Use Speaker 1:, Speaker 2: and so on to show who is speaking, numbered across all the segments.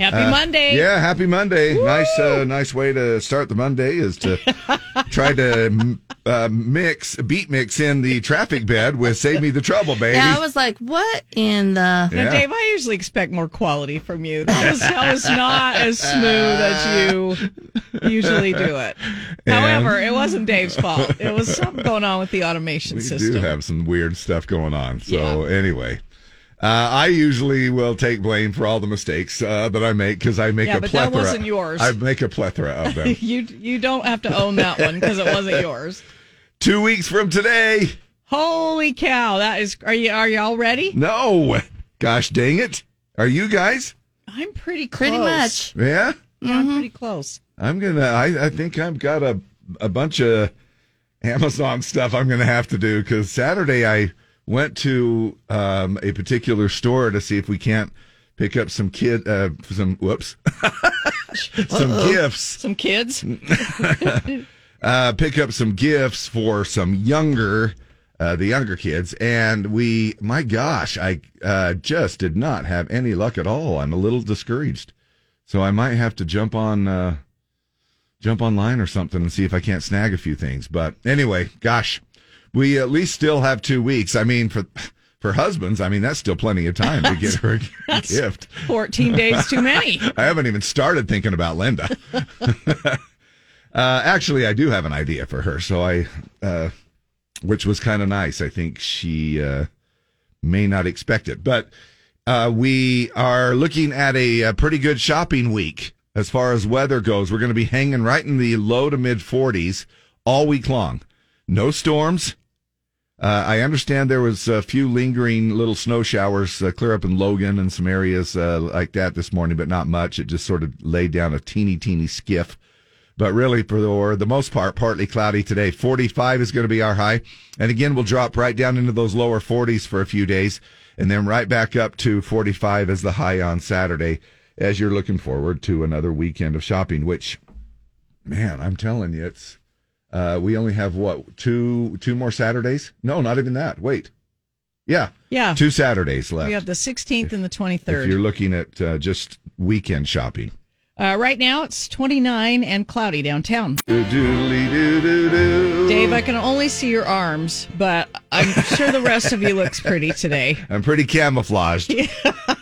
Speaker 1: Happy
Speaker 2: Uh,
Speaker 1: Monday.
Speaker 2: Yeah, happy Monday. Nice, uh, nice way to start the Monday is to try to uh, mix, beat mix in the traffic bed with "Save Me the Trouble," baby.
Speaker 3: Yeah, I was like, what in the.
Speaker 1: Now,
Speaker 2: Yeah.
Speaker 1: Dave, I usually expect more quality from you. That was, that was not as smooth as you usually do it. However, it wasn't Dave's fault. It was something going on with the automation
Speaker 2: we
Speaker 1: system.
Speaker 2: do have some weird stuff going on. So anyway. Uh, I usually will take blame for all the mistakes uh, that I make because I make
Speaker 1: Yeah,
Speaker 2: a
Speaker 1: but that
Speaker 2: plethora.
Speaker 1: wasn't yours.
Speaker 2: I make a plethora of them.
Speaker 1: you you don't have to own that one because it wasn't yours.
Speaker 2: Two weeks from today.
Speaker 1: Holy cow! That is. Are you are y'all ready?
Speaker 2: No, gosh dang it! Are you guys?
Speaker 1: I'm pretty close.
Speaker 3: Pretty much.
Speaker 2: Yeah.
Speaker 1: Yeah, I'm pretty close.
Speaker 2: I'm gonna. I, I think I've got a a bunch of Amazon stuff I'm gonna have to do because Saturday I went to um, a particular store to see if we can't pick up some kid uh, some whoops. Some gifts.
Speaker 1: Some kids.
Speaker 2: uh, pick up some gifts for some younger uh, the younger kids. And we my gosh I uh, just did not have any luck at all. I'm a little discouraged. So I might have to jump on uh, jump online or something and see if I can't snag a few things. But anyway gosh we at least still have two weeks I mean for for husbands I mean that's still plenty of time to get her a gift
Speaker 1: Fourteen days too many.
Speaker 2: I haven't even started thinking about Linda. uh, actually, I do have an idea for her. So I, uh, which was kind of nice. I think she uh, may not expect it, but uh, we are looking at a, a pretty good shopping week as far as weather goes. We're going to be hanging right in the low to mid 40s all week long. No storms. Uh, I understand there was a few lingering little snow showers uh, clear up in Logan and some areas uh, like that this morning, but not much. It just sort of laid down a teeny, teeny skiff. But really, for the, most part, partly cloudy today. 45 is going to be our high. And again, we'll drop right down into those lower 40s for a few days and then right back up to 45 as the high on Saturday as you're looking forward to another weekend of shopping, which, man, I'm telling you, it's, uh, we only have what two two more Saturdays? No, not even that. Wait, yeah,
Speaker 1: Yeah.
Speaker 2: two Saturdays left.
Speaker 1: We have the 16th and the twenty third.
Speaker 2: if you're looking at uh, just weekend shopping.
Speaker 1: Uh, right now it's 29 and cloudy downtown.
Speaker 2: Doodly doo doo doo.
Speaker 1: Dave, I can only see your arms, but I'm sure the rest of you looks pretty today.
Speaker 2: I'm pretty camouflaged.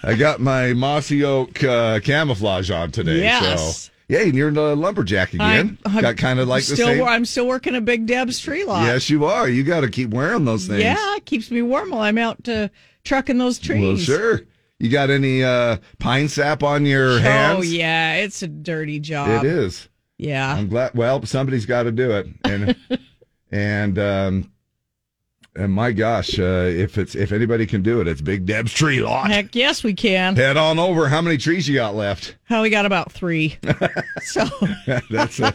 Speaker 2: I got my mossy oak uh, camouflage on today.
Speaker 1: Yes.
Speaker 2: So. Yeah, and you're in a lumberjack again.
Speaker 1: I'm- I'm
Speaker 2: got kind of like the
Speaker 1: still,
Speaker 2: same.
Speaker 1: I'm still working a Big Deb's tree lot.
Speaker 2: Yes, you are. You got to keep wearing those things.
Speaker 1: Yeah, it keeps me warm while I'm out uh, trucking those trees.
Speaker 2: Well, sure. You got any uh, pine sap on your hands?
Speaker 1: Oh yeah, it's a dirty job.
Speaker 2: It is.
Speaker 1: Yeah.
Speaker 2: I'm glad. Well, somebody's got to do it, and and um, and my gosh, uh, if it's if anybody can do it, it's Big Deb's tree lot.
Speaker 1: Heck yes, we can.
Speaker 2: Head on over. How many trees you got left?
Speaker 1: Oh, we got about three. so
Speaker 2: That's a,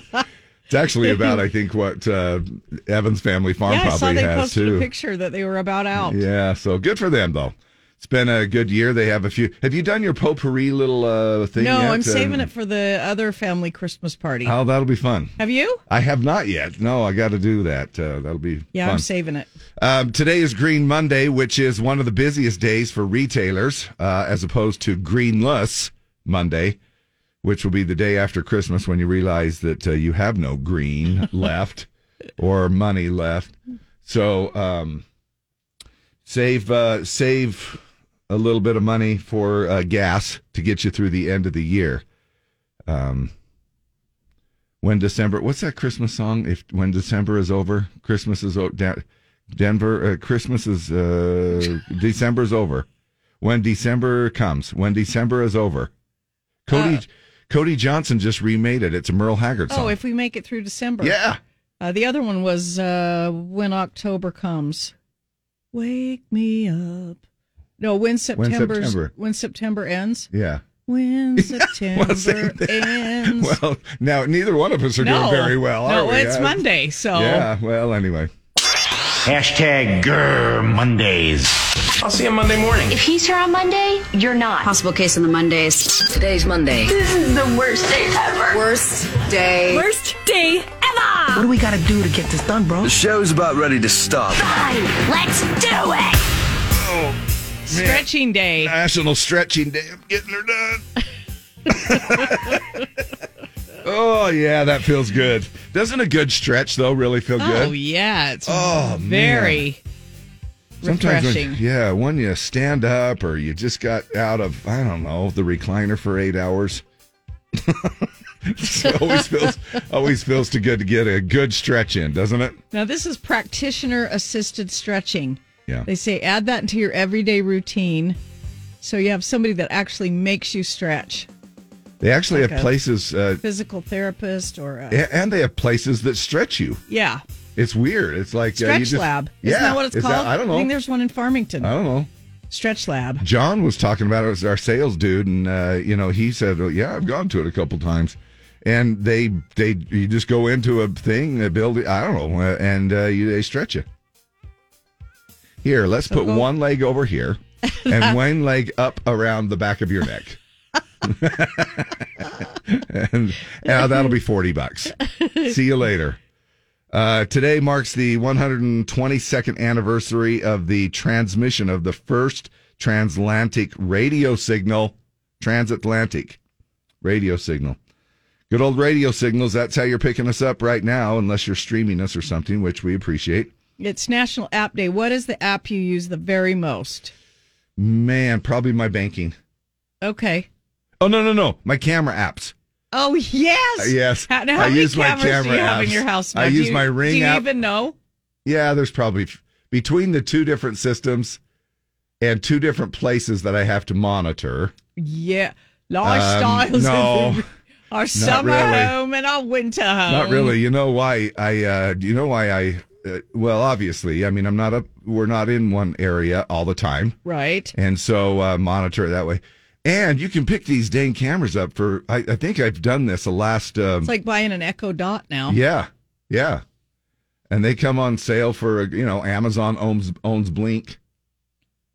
Speaker 2: it's actually about I think what uh, Evans Family Farm
Speaker 1: yeah, I saw
Speaker 2: probably
Speaker 1: they
Speaker 2: has
Speaker 1: posted
Speaker 2: too.
Speaker 1: a picture that they were about out.
Speaker 2: Yeah, so good for them though. It's been a good year. They have a few. Have you done your potpourri little uh, thing?
Speaker 1: No,
Speaker 2: yet?
Speaker 1: I'm saving
Speaker 2: Uh,
Speaker 1: it for the other family Christmas party.
Speaker 2: Oh, that'll be fun.
Speaker 1: Have you?
Speaker 2: I have not yet. No, I got to do that. Uh, that'll be
Speaker 1: Yeah,
Speaker 2: fun.
Speaker 1: I'm saving it.
Speaker 2: Um, today is Green Monday, which is one of the busiest days for retailers, uh, as opposed to Greenless Monday, which will be the day after Christmas when you realize that uh, you have no green left or money left. So um, save uh, save a little bit of money for uh, gas to get you through the end of the year. Um, when December, what's that Christmas song? If when December is over, Christmas is over. Denver, uh, Christmas is uh, December's over. When December comes, when December is over, Cody
Speaker 1: Uh,
Speaker 2: Cody Johnson just remade it. It's a Merle Haggard song.
Speaker 1: Oh, if we make it through December.
Speaker 2: yeah,
Speaker 1: Uh, the other one was uh, when October comes. Wake me up. No, when September
Speaker 2: September.
Speaker 1: when September ends.
Speaker 2: yeah.
Speaker 1: When September
Speaker 2: same thing.
Speaker 1: ends.
Speaker 2: Well, now neither one of us are
Speaker 1: no,
Speaker 2: doing very well. Are
Speaker 1: no,
Speaker 2: we?
Speaker 1: it's
Speaker 2: Uh,
Speaker 1: Monday, so
Speaker 2: Yeah. Well, anyway.
Speaker 4: Hashtag Grr Mondays.
Speaker 5: I'll see you Monday morning.
Speaker 6: If he's here on Monday, you're not.
Speaker 7: Possible case on the Mondays. Today's Monday.
Speaker 6: This is the worst day ever.
Speaker 7: Worst day.
Speaker 6: Worst day ever.
Speaker 4: What do we gotta do to get this done, bro?
Speaker 5: The show's about ready to stop.
Speaker 6: Fine, let's do it.
Speaker 1: Stretching day.
Speaker 2: National Stretching Day. I'm getting her done. Oh yeah, that feels good. Doesn't a good stretch though really feel oh, good?
Speaker 1: Oh yeah, it's
Speaker 2: Oh,
Speaker 1: very
Speaker 2: Sometimes
Speaker 1: refreshing.
Speaker 2: when, yeah, when you stand up or you just got out of I don't know the recliner for eight hours. it always feels always feels too good to get a good stretch in, doesn't it?
Speaker 1: Now, this is practitioner assisted stretching.
Speaker 2: Yeah.
Speaker 1: They say add that into your everyday routine so you have somebody that actually makes you stretch.
Speaker 2: They actually
Speaker 1: Like
Speaker 2: have
Speaker 1: a-
Speaker 2: places, uh,
Speaker 1: Physical therapist or a,
Speaker 2: a- and they have places that stretch you.
Speaker 1: yeah,
Speaker 2: It's weird. It's like uh,
Speaker 1: stretch
Speaker 2: you just,
Speaker 1: lab.
Speaker 2: Yeah,
Speaker 1: Isn't that what it's
Speaker 2: Is
Speaker 1: called?
Speaker 2: I don't know.
Speaker 1: I think there's one in Farmington.
Speaker 2: I don't know.
Speaker 1: Stretch lab.
Speaker 2: John was talking about it as our sales dude, and uh, you know he said, well, "Yeah, I've gone to it a couple times." And they they you just go into a thing, they build it. I don't know, uh, and uh, you, they stretch you. Here, let's put
Speaker 1: go-
Speaker 2: one leg over here, and one leg up around the back of your neck. and uh, that'll be 40 bucks. See you later. Uh, today marks the 122nd anniversary of the transmission of the first transatlantic radio signal. Transatlantic radio signal. Good old radio signals. That's how you're picking us up right now, unless you're streaming us or something, which we appreciate.
Speaker 1: It's National App Day. What is the app you use the very most?
Speaker 2: Man, probably my banking.
Speaker 1: Okay.
Speaker 2: Oh, no, no, no. My camera apps.
Speaker 1: Oh yes,
Speaker 2: Uh, yes.
Speaker 1: How, now, how
Speaker 2: I
Speaker 1: many
Speaker 2: use my
Speaker 1: cameras do
Speaker 2: camera
Speaker 1: you have in your house?
Speaker 2: I
Speaker 1: now? Do
Speaker 2: use
Speaker 1: you-
Speaker 2: my Ring
Speaker 1: Do you
Speaker 2: app.
Speaker 1: even know?
Speaker 2: Yeah, there's probably f- between the two different systems and two different places that I have to monitor.
Speaker 1: Yeah,
Speaker 2: Um,
Speaker 1: lifestyles.
Speaker 2: no,
Speaker 1: our summer
Speaker 2: really.
Speaker 1: home and our winter home.
Speaker 2: not really. You know why I? Uh, you know why I? Uh, well, obviously, I mean, I'm not up. We're not in one area all the time,
Speaker 1: Right.
Speaker 2: and so uh, monitor it that way. And you can pick these dang cameras up for. I, I think I've done this the last. Um,
Speaker 1: It's like buying an Echo Dot now.
Speaker 2: Yeah, yeah, and they come on sale for you know Amazon owns owns Blink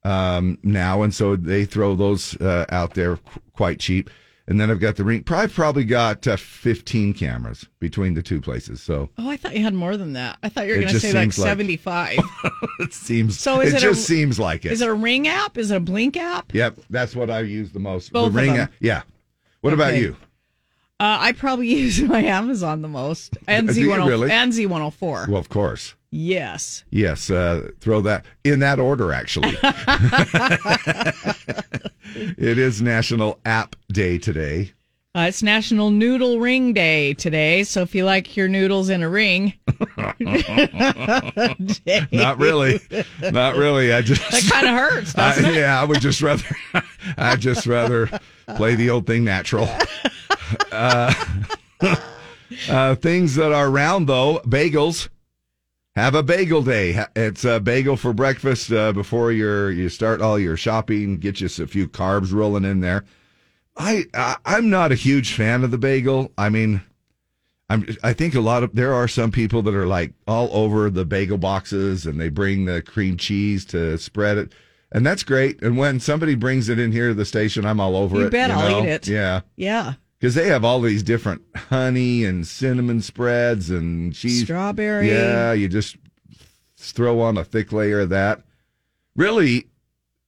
Speaker 2: um, now, and so they throw those uh, out there qu- quite cheap. And then I've got the ring. I've probably got uh, fifteen cameras between the two places. So
Speaker 1: Oh, I thought you had more than that. I thought you were going to say like
Speaker 2: seems like-
Speaker 1: 75.
Speaker 2: it seems.
Speaker 1: So is
Speaker 2: it,
Speaker 1: it a-
Speaker 2: just seems like it.
Speaker 1: Is it a Ring app? Is it a Blink app?
Speaker 2: Yep, that's what I use the most.
Speaker 1: Both
Speaker 2: the ring. app- Yeah. What about you?
Speaker 1: Uh, I probably use my Amazon the most. And
Speaker 2: Do
Speaker 1: Z104.
Speaker 2: really?
Speaker 1: And Z104.
Speaker 2: Well, of course.
Speaker 1: Yes.
Speaker 2: Yes, uh, throw that in that order, actually. it is National App Day today.
Speaker 1: Uh, it's National Noodle Ring Day today. So if you like your noodles in a ring,
Speaker 2: Not really. Not really. I just.
Speaker 1: that kind of hurts,
Speaker 2: I, yeah, I would just rather. I'd just rather play the old thing natural. Uh, uh, things that are round though, bagels. Have a bagel day. It's a bagel for breakfast uh, before your you start all your shopping. Get you a few carbs rolling in there. I, I I'm not a huge fan of the bagel. I mean, I'm I think a lot of there are some people that are like all over the bagel boxes and they bring the cream cheese to spread it. And that's great. And when somebody brings it in here to the station, I'm all over it.
Speaker 1: You bet I'll
Speaker 2: know?
Speaker 1: eat it.
Speaker 2: Yeah.
Speaker 1: Yeah.
Speaker 2: Because they have all these different honey and cinnamon spreads and cheese.
Speaker 1: Strawberry.
Speaker 2: Yeah, you just throw on a thick layer of that. Really,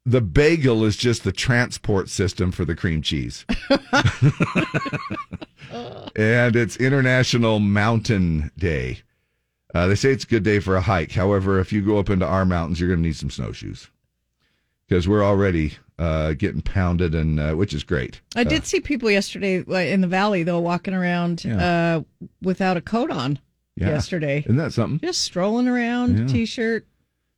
Speaker 2: the bagel is just the transport system for the cream cheese. and it's International Mountain Day. Uh, they say it's a good day for a hike. However, if you go up into our mountains, you're going to need some snowshoes because we're already uh, getting pounded, and uh, which is great.
Speaker 1: I did see people yesterday in the valley, though, walking around
Speaker 2: Yeah.
Speaker 1: uh, without a coat on
Speaker 2: Yeah.
Speaker 1: yesterday.
Speaker 2: Isn't that something?
Speaker 1: Just strolling around,
Speaker 2: Yeah.
Speaker 1: t shirt.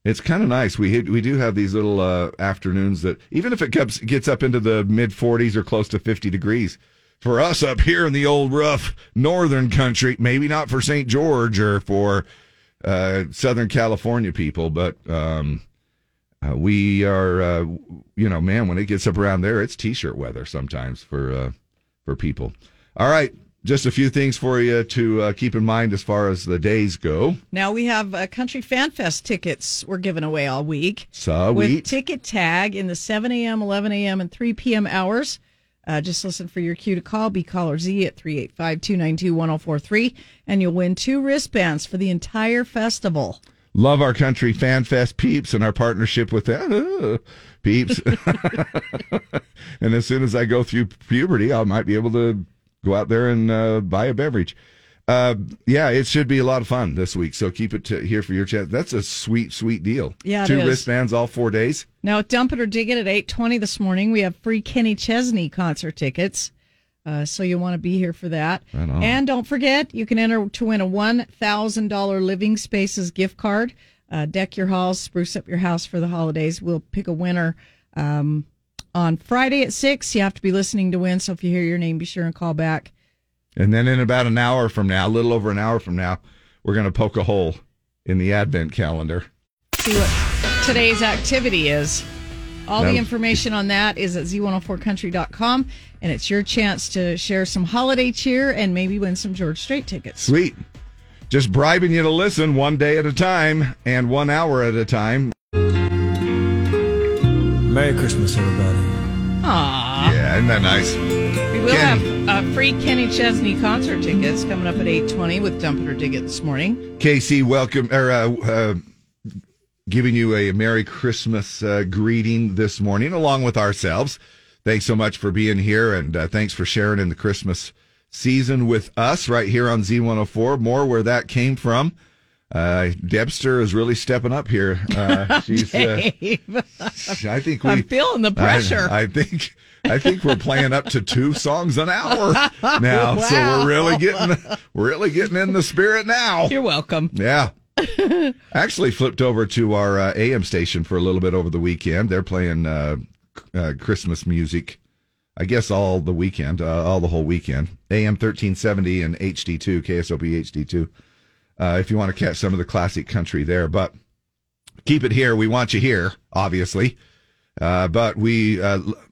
Speaker 2: It's kind of nice. We we do have these little uh, afternoons that even if it gets gets up into the mid 40s or close to 50 degrees, for us up here in the old rough northern country, maybe not for St. George or for uh, Southern California people, but um, uh, we are, uh, you know, man, when it gets up around there, it's t-shirt weather sometimes for uh, for people. All right, just a few things for you to uh, keep in mind as far as the days go.
Speaker 1: Now we have uh, Country Fan Fest tickets we're giving away all week.
Speaker 2: Sweet.
Speaker 1: With ticket tag in the 7 a.m., 11 a.m., and 3 p.m. hours. Uh, just listen for your cue to call. Be caller Z at 385 292 1043, and you'll win two wristbands for the entire festival.
Speaker 2: Love our country fan fest peeps and our partnership with them. peeps. and as soon as I go through puberty, I might be able to go out there and uh, buy a beverage. Uh, yeah, it should be a lot of fun this week. So keep it to, here for your chance. That's a sweet, sweet deal.
Speaker 1: Yeah,
Speaker 2: two
Speaker 1: is.
Speaker 2: wristbands all four days.
Speaker 1: Now, Dump It or Dig It at 820 this morning, we have free Kenny Chesney concert tickets. Uh, so you'll want to be here for that.
Speaker 2: Right.
Speaker 1: And don't forget, you can enter to win a $1,000 Living Spaces gift card. Uh, deck your halls, spruce up your house for the holidays. We'll pick a winner um, on Friday at 6. You have to be listening to win. So if you hear your name, be sure and call back.
Speaker 2: And then in about an hour from now, a little over an hour from now, we're going to poke a hole in the advent calendar.
Speaker 1: See what today's activity is. All the information on that is at z104country.com, and it's your chance to share some holiday cheer and maybe win some George Strait tickets.
Speaker 2: Sweet. Just bribing you to listen one day at a time and one hour at a time.
Speaker 8: Merry Christmas, everybody.
Speaker 1: Aww.
Speaker 2: Yeah, isn't that nice?
Speaker 1: We will
Speaker 2: Kenny.
Speaker 1: have uh, free Kenny Chesney concert tickets coming up at 820 with Dump It or Dig It this morning.
Speaker 2: Casey, welcome, or uh, uh, giving you a Merry Christmas uh, greeting this morning, along with ourselves. Thanks so much for being here, and uh, thanks for sharing in the Christmas season with us right here on Z104. More where that came from. Uh, Debster is really stepping up here. Uh, she's, uh, I think we,
Speaker 1: I'm feeling the pressure.
Speaker 2: I, I think I think we're playing up to two songs an hour now, so we're really getting we're really getting in the spirit now.
Speaker 1: You're welcome.
Speaker 2: Yeah. Actually, flipped over to our uh, AM station for a little bit over the weekend. They're playing uh, uh, Christmas music, I guess, all the weekend, uh, all the whole weekend. AM 1370 and HD2, KSOP HD2. Uh, if you want to catch some of the classic country there, but keep it here. We want you here, obviously. Uh, but we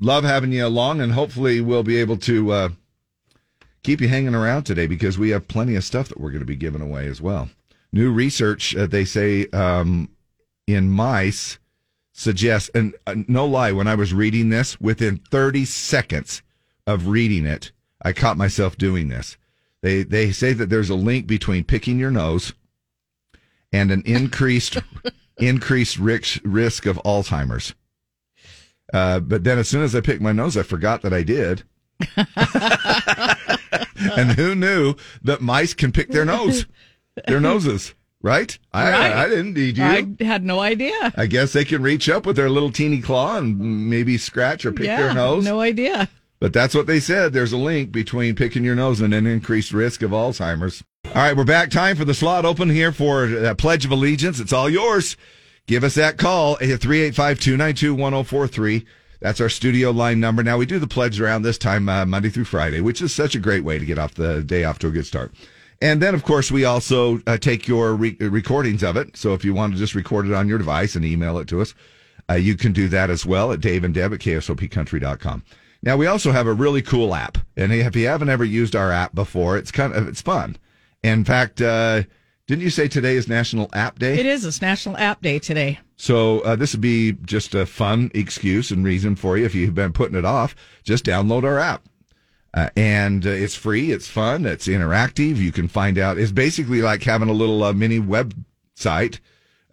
Speaker 2: love having you along, and hopefully we'll be able to keep you hanging around today because we have plenty of stuff that we're going to be giving away as well. New research, uh, they say, um, in mice suggests, and uh, no lie, when I was reading this, within 30 seconds of reading it, I caught myself doing this. They they say that there's a link between picking your nose and an increased increased risk risk of Alzheimer's. Uh, but then as soon as I picked my nose, I forgot that I did. and who knew that mice can pick their nose, their noses, right? I,
Speaker 1: Right.
Speaker 2: I, didn't. Did you?
Speaker 1: I had no idea.
Speaker 2: I guess they can reach up with their little teeny claw and maybe scratch or pick
Speaker 1: yeah,
Speaker 2: their nose.
Speaker 1: no idea.
Speaker 2: But that's what they said. There's a link between picking your nose and an increased risk of Alzheimer's. All right, we're back. Time for the slot open here for uh, Pledge of Allegiance. It's all yours. Give us that call at 385 292 1043. That's our studio line number. Now, we do the pledge around this time, uh, Monday through Friday, which is such a great way to get off the day off to a good start. And then, of course, we also uh, take your re- recordings of it. So if you want to just record it on your device and email it to us, uh, you can do that as well at Dave and Deb at KSOPcountry.com. Now, we also have a really cool app. And if you haven't ever used our app before, it's kind of, it's fun. In fact, uh, didn't you say today is National App Day?
Speaker 1: It is. It's National App Day today.
Speaker 2: So uh, this would be just a fun excuse and reason for you if you've been putting it off. Just download our app, uh, and uh, it's free. It's fun. It's interactive. You can find out. It's basically like having a little uh, mini website.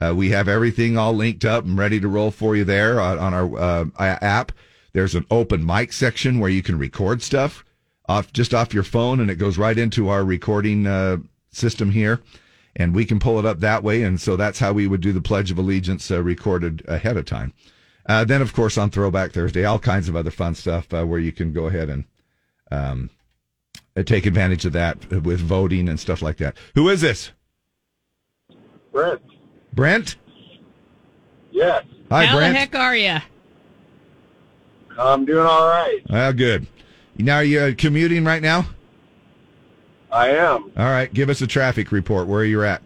Speaker 2: Uh, we have everything all linked up and ready to roll for you there on, on our uh, app. There's an open mic section where you can record stuff off just off your phone, and it goes right into our recording uh, system here and we can pull it up that way. And so that's how we would do the Pledge of Allegiance recorded ahead of time. Then, of course, on Throwback Thursday, all kinds of other fun stuff where you can go ahead and um, take advantage of that with voting and stuff like that. Who is this?
Speaker 9: Brent.
Speaker 2: Brent?
Speaker 9: Yes,
Speaker 2: Hi,
Speaker 1: How
Speaker 2: Brent.
Speaker 1: the heck are you?
Speaker 9: I'm doing all right.
Speaker 2: Ah, good. Now, are you uh, commuting right now?
Speaker 9: I am.
Speaker 2: All right. Give us a traffic report where are you're at.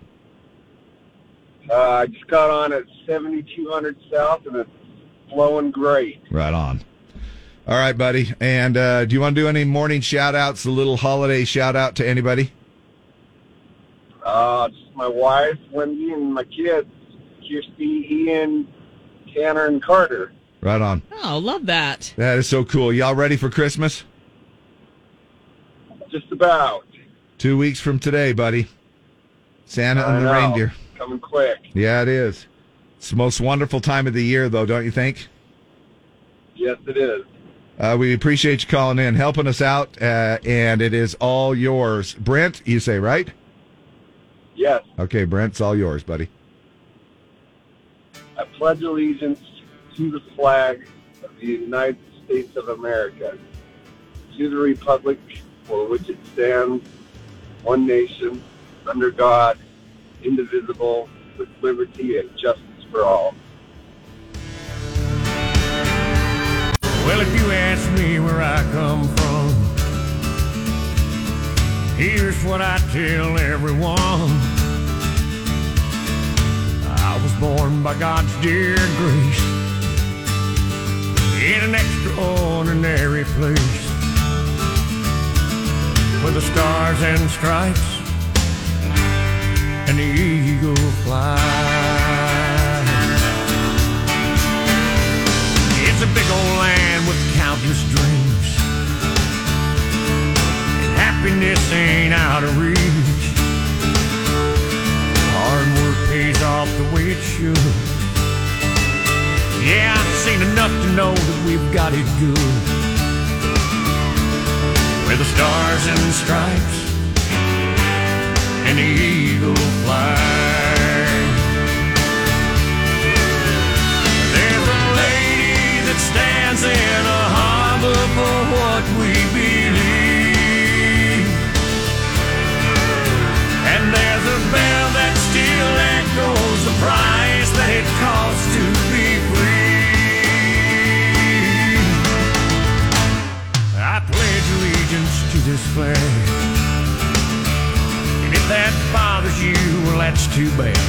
Speaker 9: Uh, I just got on at 7200 South, and it's flowing great.
Speaker 2: Right on. All right, buddy. And uh, do you want to do any morning shout outs, a little holiday shout out to anybody?
Speaker 9: Uh, just my wife, Wendy, and my kids, Kirsty, Ian, Tanner, and Carter.
Speaker 2: Right on.
Speaker 1: Oh, love that.
Speaker 2: That is so cool. Y'all ready for Christmas?
Speaker 9: Just about.
Speaker 2: Two weeks from today, buddy. Santa
Speaker 9: I
Speaker 2: and the
Speaker 9: know.
Speaker 2: reindeer.
Speaker 9: coming quick.
Speaker 2: Yeah, it is. It's the most wonderful time of the year, though, don't you think?
Speaker 9: Yes, it is.
Speaker 2: Uh, we appreciate you calling in, helping us out, uh, and it is all yours. Brent, you say, right?
Speaker 9: Yes,
Speaker 2: Okay, Brent, it's all yours, buddy.
Speaker 9: I pledge allegiance to the flag of the United States of America, to the republic for which it stands, one nation, under God, indivisible, with liberty and justice for all.
Speaker 10: Well, if you ask me where I come from, here's what I tell everyone. I was born by God's dear grace in an extraordinary place where the stars and stripes and the eagle fly. It's a big old countless dreams. And happiness ain't out of reach. Hard work pays off the way it should. Yeah, I've seen enough to know that we've got it good. Where the stars and stripes and the eagle fly. Stands in a harbor for what we believe. And there's a bell that still echoes the price that it costs to be free. I pledge allegiance to this flag. And if that bothers you, well, that's too bad.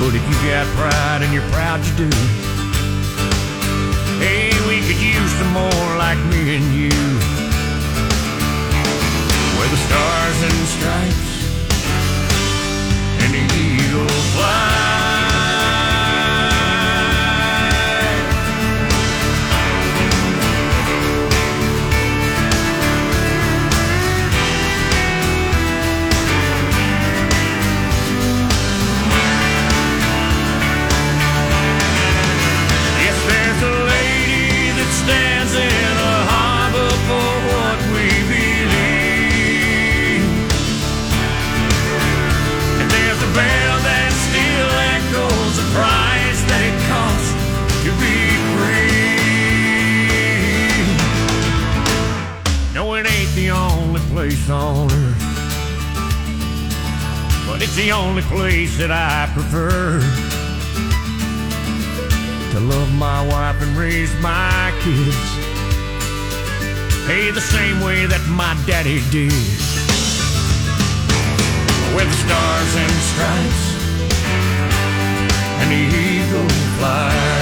Speaker 10: But if you got pride and you're proud you do, hey, we could use some more like me and you. Where the stars and stripes it's the only place that I prefer to love my wife and raise my kids. Hey, the same way that my daddy did. With the stars and stripes and the eagle fly.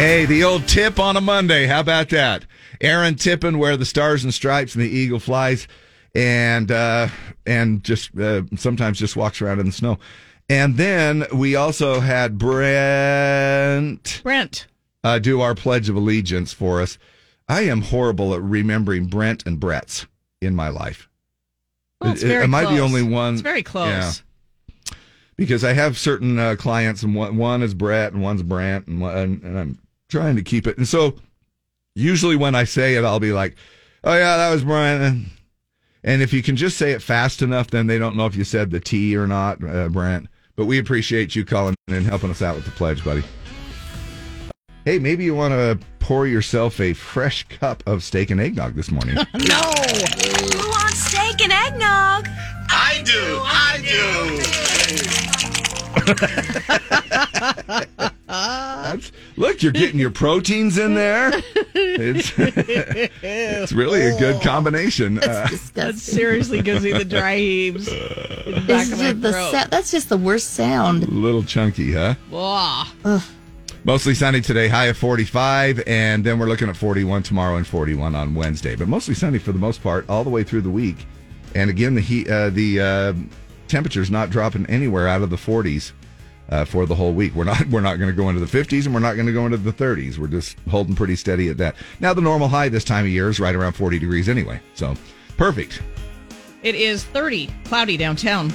Speaker 2: Hey, the old tip on a Monday. How about that? Aaron Tippin where the stars and stripes and the eagle flies, and uh, and just uh, sometimes just walks around in the snow. And then we also had Brent
Speaker 1: Brent.
Speaker 2: uh, do our Pledge of Allegiance for us. I am horrible at remembering Brent and Brett's in my life.
Speaker 1: Well, it's
Speaker 2: Uh,
Speaker 1: very
Speaker 2: Am I the
Speaker 1: close.
Speaker 2: only one?
Speaker 1: It's very close.
Speaker 2: Yeah. because I have certain uh, clients, and one, one is Brett and one's Brant, and, one, and, and I'm trying to keep it. And so, usually when I say it, I'll be like, "Oh yeah, that was Brent." And, and if you can just say it fast enough, then they don't know if you said the T or not, uh, Brant. But we appreciate you calling and helping us out with the pledge, buddy. Hey, maybe you want to pour yourself a fresh cup of steak and eggnog this morning. No!
Speaker 6: Who wants steak and eggnog?
Speaker 5: I do. I do.
Speaker 2: That's, look, you're getting your proteins in there. It's, it's really a good combination. Uh,
Speaker 1: That seriously gives me the dry heaves. in the back of my
Speaker 3: just the
Speaker 1: throat.
Speaker 3: sa- that's just the worst sound.
Speaker 2: a little chunky, huh?
Speaker 1: Blah.
Speaker 2: Mostly sunny today, high of 45, and then we're looking at 41 tomorrow and 41 on Wednesday. But mostly sunny for the most part, all the way through the week. And again, the heat, uh, the uh, temperature's not dropping anywhere out of the 40s uh, for the whole week. We're not we're not going to go into the 50s, and we're not going to go into the 30s. We're just holding pretty steady at that. Now, the normal high this time of year is right around 40 degrees anyway, so perfect.
Speaker 1: It is 30, cloudy downtown.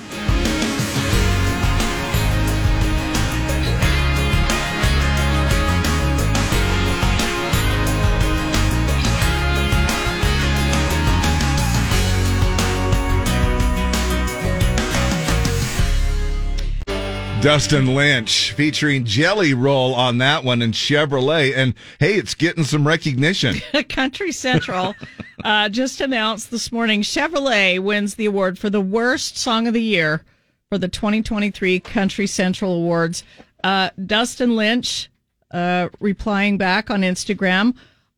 Speaker 2: Dustin Lynch featuring Jelly Roll on that one and Chevrolet. And hey, it's getting some recognition.
Speaker 1: Country Central uh, just announced this morning Chevrolet wins the award for the worst song of the year for the 2023 Country Central Awards. Uh, Dustin Lynch uh, replying back on Instagram.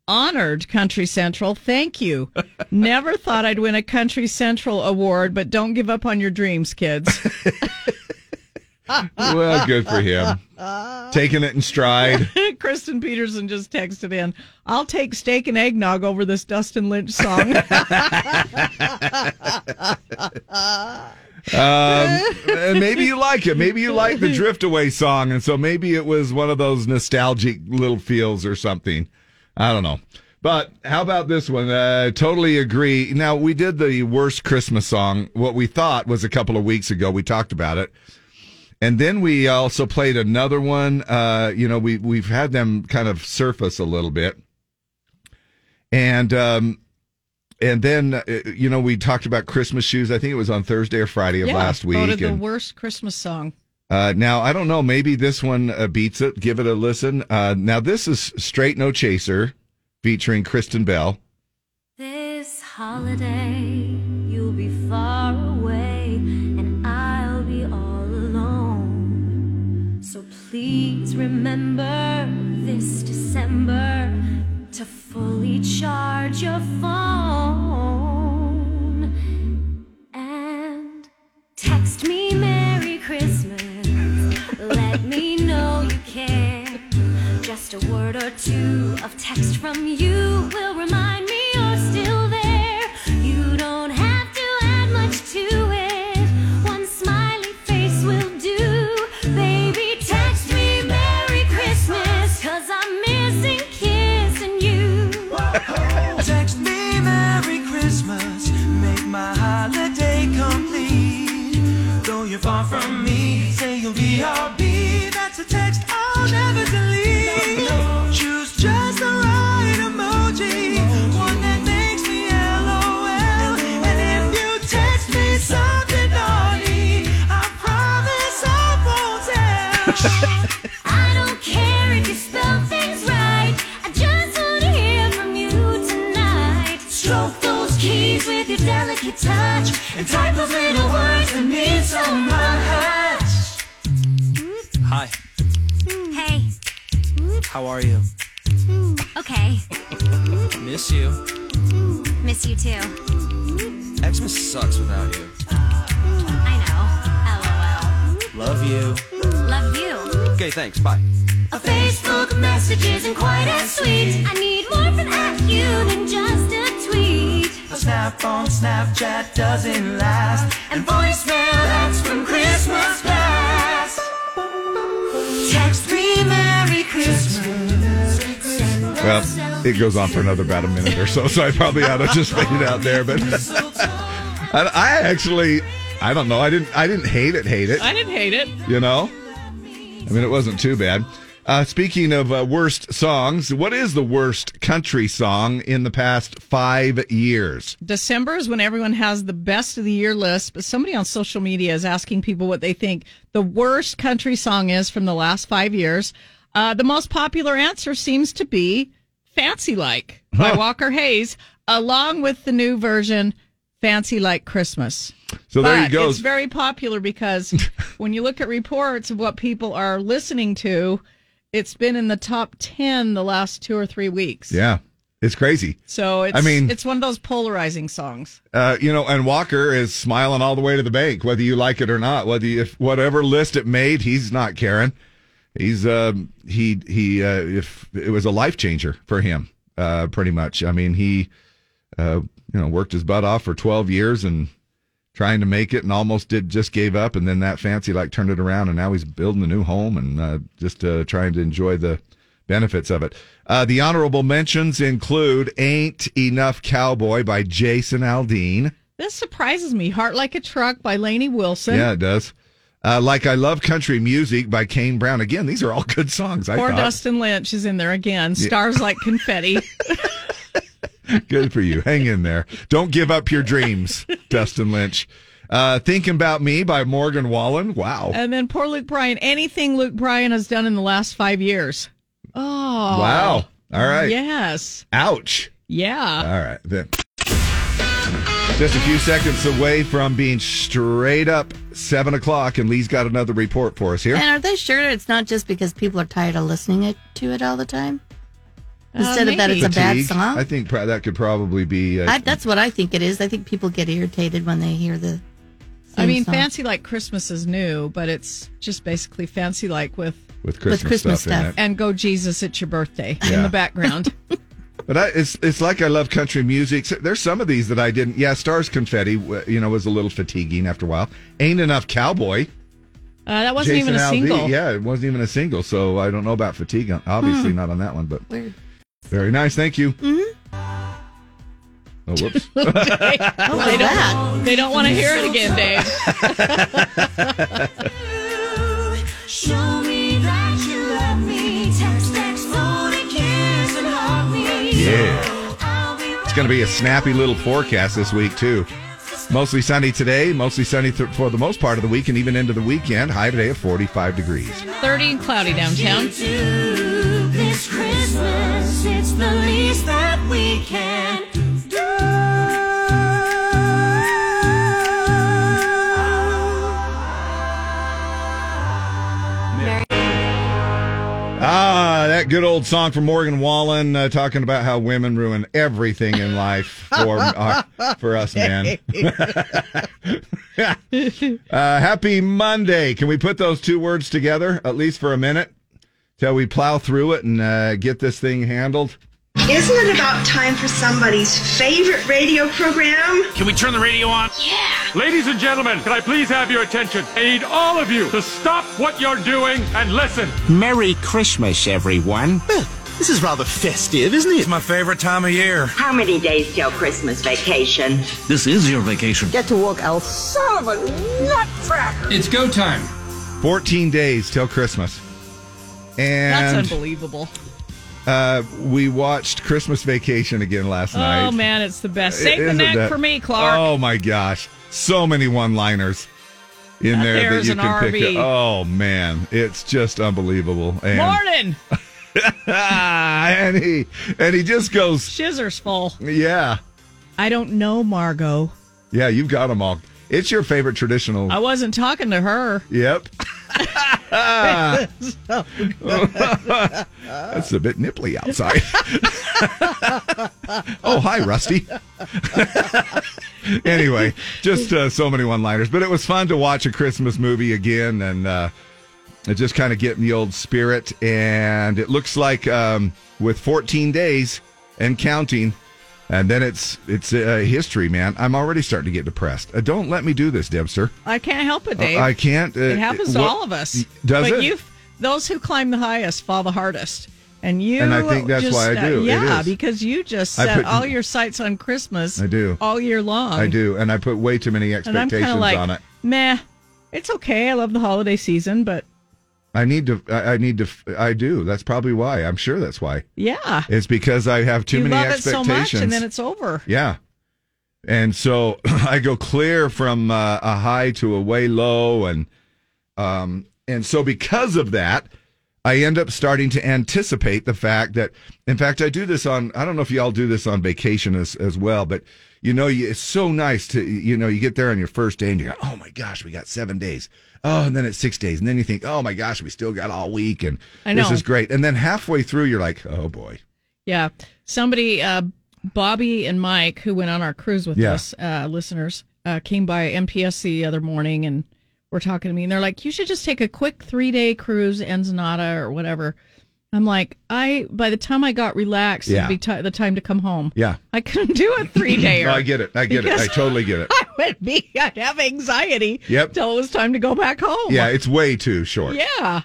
Speaker 1: Honored Country Central. Thank you. Never thought I'd win a Country Central award, but don't give up on your dreams, kids.
Speaker 2: well, good for him. Taking it in stride.
Speaker 1: Kristen Peterson just texted in, I'll take steak and eggnog over this Dustin Lynch song.
Speaker 2: Um, maybe you like it. Maybe you like the Drift Away song. And so maybe it was one of those nostalgic little feels or something. I don't know. But how about this one? Uh, totally agree. Now, we did the worst Christmas song. What we thought was a couple of weeks ago. We talked about it. And then we also played another one. Uh, you know, we, we've had them kind of surface a little bit. And, um, and then, uh, you know, we talked about Christmas shoes. I think it was on Thursday or Friday of
Speaker 1: Yeah,
Speaker 2: last week.
Speaker 1: Voted the worst Christmas song.
Speaker 2: uh, now, I don't know. Maybe this one uh, beats it. Give it a listen. Uh, now, this is Straight No Chaser featuring Kristen Bell.
Speaker 6: This holiday, remember this December to fully charge your phone and text me Merry Christmas. Let me know you care. Just a word or two of text from you will remind
Speaker 11: from me, say you'll be RB. That's a text I'll never delete. Choose just the right emoji, one that makes me LOL. And if you text me something naughty, I promise I won't tell.
Speaker 6: I don't care if you spell things right. I just want to hear from you tonight. Stroke those keys with your delicate touch and type those little words that mean so much.
Speaker 8: How are you?
Speaker 6: okay,
Speaker 8: Miss you.
Speaker 6: miss you too.
Speaker 8: Xmas sucks without you.
Speaker 6: I know. LOL.
Speaker 8: Love you.
Speaker 6: Love you.
Speaker 8: Okay, thanks. Bye.
Speaker 6: A Facebook message isn't quite as sweet. I need more from at you than just a tweet.
Speaker 11: A snap on Snapchat doesn't last, and voicemail that's from Christmas past.
Speaker 2: Well, it goes on for another about a minute or so, so I probably ought to just fade it out there. But I, I actually, I don't know. I didn't. I didn't hate it. Hate it.
Speaker 1: I didn't hate it.
Speaker 2: You know. I mean, it wasn't too bad. Uh, speaking of uh, worst songs, what is the worst country song in the past five years?
Speaker 1: December is when everyone has the best of the year list, but somebody on social media is asking people what they think the worst country song is from the last five years. Uh, the most popular answer seems to be Fancy Like by Walker Hayes, along with the new version, Fancy Like Christmas.
Speaker 2: So there you go.
Speaker 1: It's very popular because when you look at reports of what people are listening to, it's been in the top 10 the last two or three weeks.
Speaker 2: Yeah, it's crazy.
Speaker 1: So it's,
Speaker 2: I mean-
Speaker 1: it's one of those polarizing songs.
Speaker 2: Uh, you know, and Walker is smiling all the way to the bank, whether you like it or not. Whether you, if whatever list it made, he's not caring. He's um, he he uh, if it was a life changer for him, uh, pretty much. I mean, he uh, you know worked his butt off for twelve years and trying to make it, and almost did just gave up, and then that fancy like turned it around, and now he's building a new home and uh, just uh, trying to enjoy the benefits of it. Uh, the honorable mentions include "Ain't Enough Cowboy" by Jason Aldean.
Speaker 1: This surprises me. Heart Like a Truck by Lainey Wilson.
Speaker 2: Yeah, it does. Uh, like I Love Country Music by Kane Brown. Again, these are all good songs. I thought.
Speaker 1: Dustin Lynch is in there again.
Speaker 2: Yeah.
Speaker 1: Stars like confetti.
Speaker 2: Good for you. Hang in there. Don't give up your dreams, Dustin Lynch. Uh, Thinking About Me by Morgan Wallen. Wow.
Speaker 1: and then poor Luke Bryan. Anything Luke Bryan has done in the last five years. Oh.
Speaker 2: Wow. All right.
Speaker 1: Yes.
Speaker 2: Ouch.
Speaker 1: Yeah.
Speaker 2: All right. Then. Just a few seconds away from being straight up seven o'clock, and Lee's got another report for us here.
Speaker 3: And are they sure it's not just because people are tired of listening it, to it all the time?
Speaker 1: Uh,
Speaker 3: Instead of that, it's a bad
Speaker 2: Fatigue.
Speaker 3: song.
Speaker 2: I think pro- that could probably be. Uh,
Speaker 3: I, that's what I think it is. I think people get irritated when they hear the.
Speaker 1: I mean,
Speaker 3: song.
Speaker 1: Fancy Like Christmas is new, but it's just basically Fancy Like with
Speaker 2: with Christmas,
Speaker 3: Christmas
Speaker 2: stuff, in
Speaker 3: stuff.
Speaker 2: it.
Speaker 1: and Go Jesus, It's Your Birthday in the background.
Speaker 2: But I, it's it's like I love country music. There's some of these that I didn't. Yeah, Stars Confetti, you know, was a little fatiguing after a while. Ain't enough Cowboy.
Speaker 1: Uh, that wasn't
Speaker 2: Jason
Speaker 1: even a
Speaker 2: Aldean.
Speaker 1: single.
Speaker 2: Yeah, it wasn't even a single. So I don't know about fatigue. Obviously
Speaker 1: Hmm.
Speaker 2: not on that one, but
Speaker 3: Weird.
Speaker 2: very nice. Thank you.
Speaker 1: Mm-hmm.
Speaker 2: Oh, whoops.
Speaker 1: they, they don't, they don't want to hear it again, Dave.
Speaker 6: Show me
Speaker 2: Yeah. It's going to be a snappy little forecast this week, too. Mostly sunny today, mostly sunny th- for the most part of the week and even into the weekend. High today of 45 degrees.
Speaker 1: 30 and cloudy downtown.
Speaker 6: This Christmas, it's the least that we can
Speaker 2: Ah, that good old song from Morgan Wallen uh, talking about how women ruin everything in life for uh, for us men. uh, happy Monday. Can we put those two words together at least for a minute till we plow through it and uh, get this thing handled?
Speaker 12: Isn't it about time for somebody's favorite radio program?
Speaker 10: Can we turn the radio on? Yeah. Ladies and gentlemen, can I please have your attention? I need all of you to stop what you're doing and listen.
Speaker 13: Merry Christmas, everyone.
Speaker 14: This is rather festive, isn't it?
Speaker 15: It's my favorite time of year.
Speaker 16: How many days till Christmas vacation?
Speaker 15: This is your vacation.
Speaker 16: Get to work, El son of a nutcracker.
Speaker 2: It's go time. 14 days till Christmas. And
Speaker 1: That's unbelievable.
Speaker 2: Uh, we watched Christmas Vacation again last night.
Speaker 1: Oh, man, it's the best. Save the
Speaker 2: Isn't
Speaker 1: neck
Speaker 2: that-
Speaker 1: for me, Clark.
Speaker 2: Oh my gosh, so many one-liners in
Speaker 1: That
Speaker 2: there that you
Speaker 1: an
Speaker 2: can pick.
Speaker 1: RV.
Speaker 2: Up. Oh man, it's just unbelievable. And,
Speaker 1: Morning.
Speaker 2: and he and he just goes,
Speaker 1: Schizzer's full.
Speaker 2: yeah,
Speaker 1: I don't know, Margot.
Speaker 2: yeah. You've got them all. It's your favorite traditional.
Speaker 1: I wasn't talking to her.
Speaker 2: Yep. That's a bit nipply outside. oh, hi, Rusty. anyway, just uh, so many one liners. But it was fun to watch a Christmas movie again and uh, just kind of get in the old spirit. And it looks like um, with 14 days and counting, and then it's it's uh, history, man. I'm already starting to get depressed. Uh, don't let me do this, Debster.
Speaker 1: I can't help it, Dave.
Speaker 2: I can't. Uh,
Speaker 1: it happens to
Speaker 2: what-
Speaker 1: all of us.
Speaker 2: Does
Speaker 1: but
Speaker 2: it?
Speaker 1: you, those who climb the highest fall the hardest. And you,
Speaker 2: And I think that's
Speaker 1: just,
Speaker 2: why I
Speaker 1: uh,
Speaker 2: do. It
Speaker 1: yeah, because you just set
Speaker 2: put-
Speaker 1: all your sights on Christmas.
Speaker 2: I do.
Speaker 1: all year long.
Speaker 2: I do, and I put way too many
Speaker 1: And I'm
Speaker 2: expectations
Speaker 1: like,
Speaker 2: on it.
Speaker 1: meh. It's okay. I love the holiday season, but
Speaker 2: I need to. I need to. I do. That's probably why. I'm sure that's why.
Speaker 1: yeah,
Speaker 2: It's because I have too
Speaker 1: you
Speaker 2: many
Speaker 1: love it
Speaker 2: expectations.
Speaker 1: so much, and then it's over.
Speaker 2: yeah, and so I go clear from uh, a high to a way low, and um, and so because of that, I end up starting to anticipate the fact that, in fact, I do this on, I don't know if y'all do this on vacation as, as well, but you know, you, it's so nice to, you know, you get there on your first day and you go, oh my gosh, we got seven days. Oh, and then it's six days. And then you think, oh my gosh, we still got all week. And
Speaker 1: I
Speaker 2: this is great. And then halfway through, you're like, oh boy.
Speaker 1: Yeah. Somebody, uh, Bobby and Mike, who went on our cruise with
Speaker 2: Yeah.
Speaker 1: us, uh, listeners, uh, came by MPSC the other morning and were talking to me. And they're like, you should just take a quick three day cruise, Ensenada or whatever. I'm like, I, by the time I got relaxed,
Speaker 2: Yeah.
Speaker 1: it'd be ti the time to come home.
Speaker 2: Yeah.
Speaker 1: I couldn't do a three day.
Speaker 2: No, I get it. I get it. I totally get it.
Speaker 1: I would be, I'd have anxiety
Speaker 2: Yep.
Speaker 1: till it was time to go back home.
Speaker 2: Yeah, it's way too short.
Speaker 1: Yeah.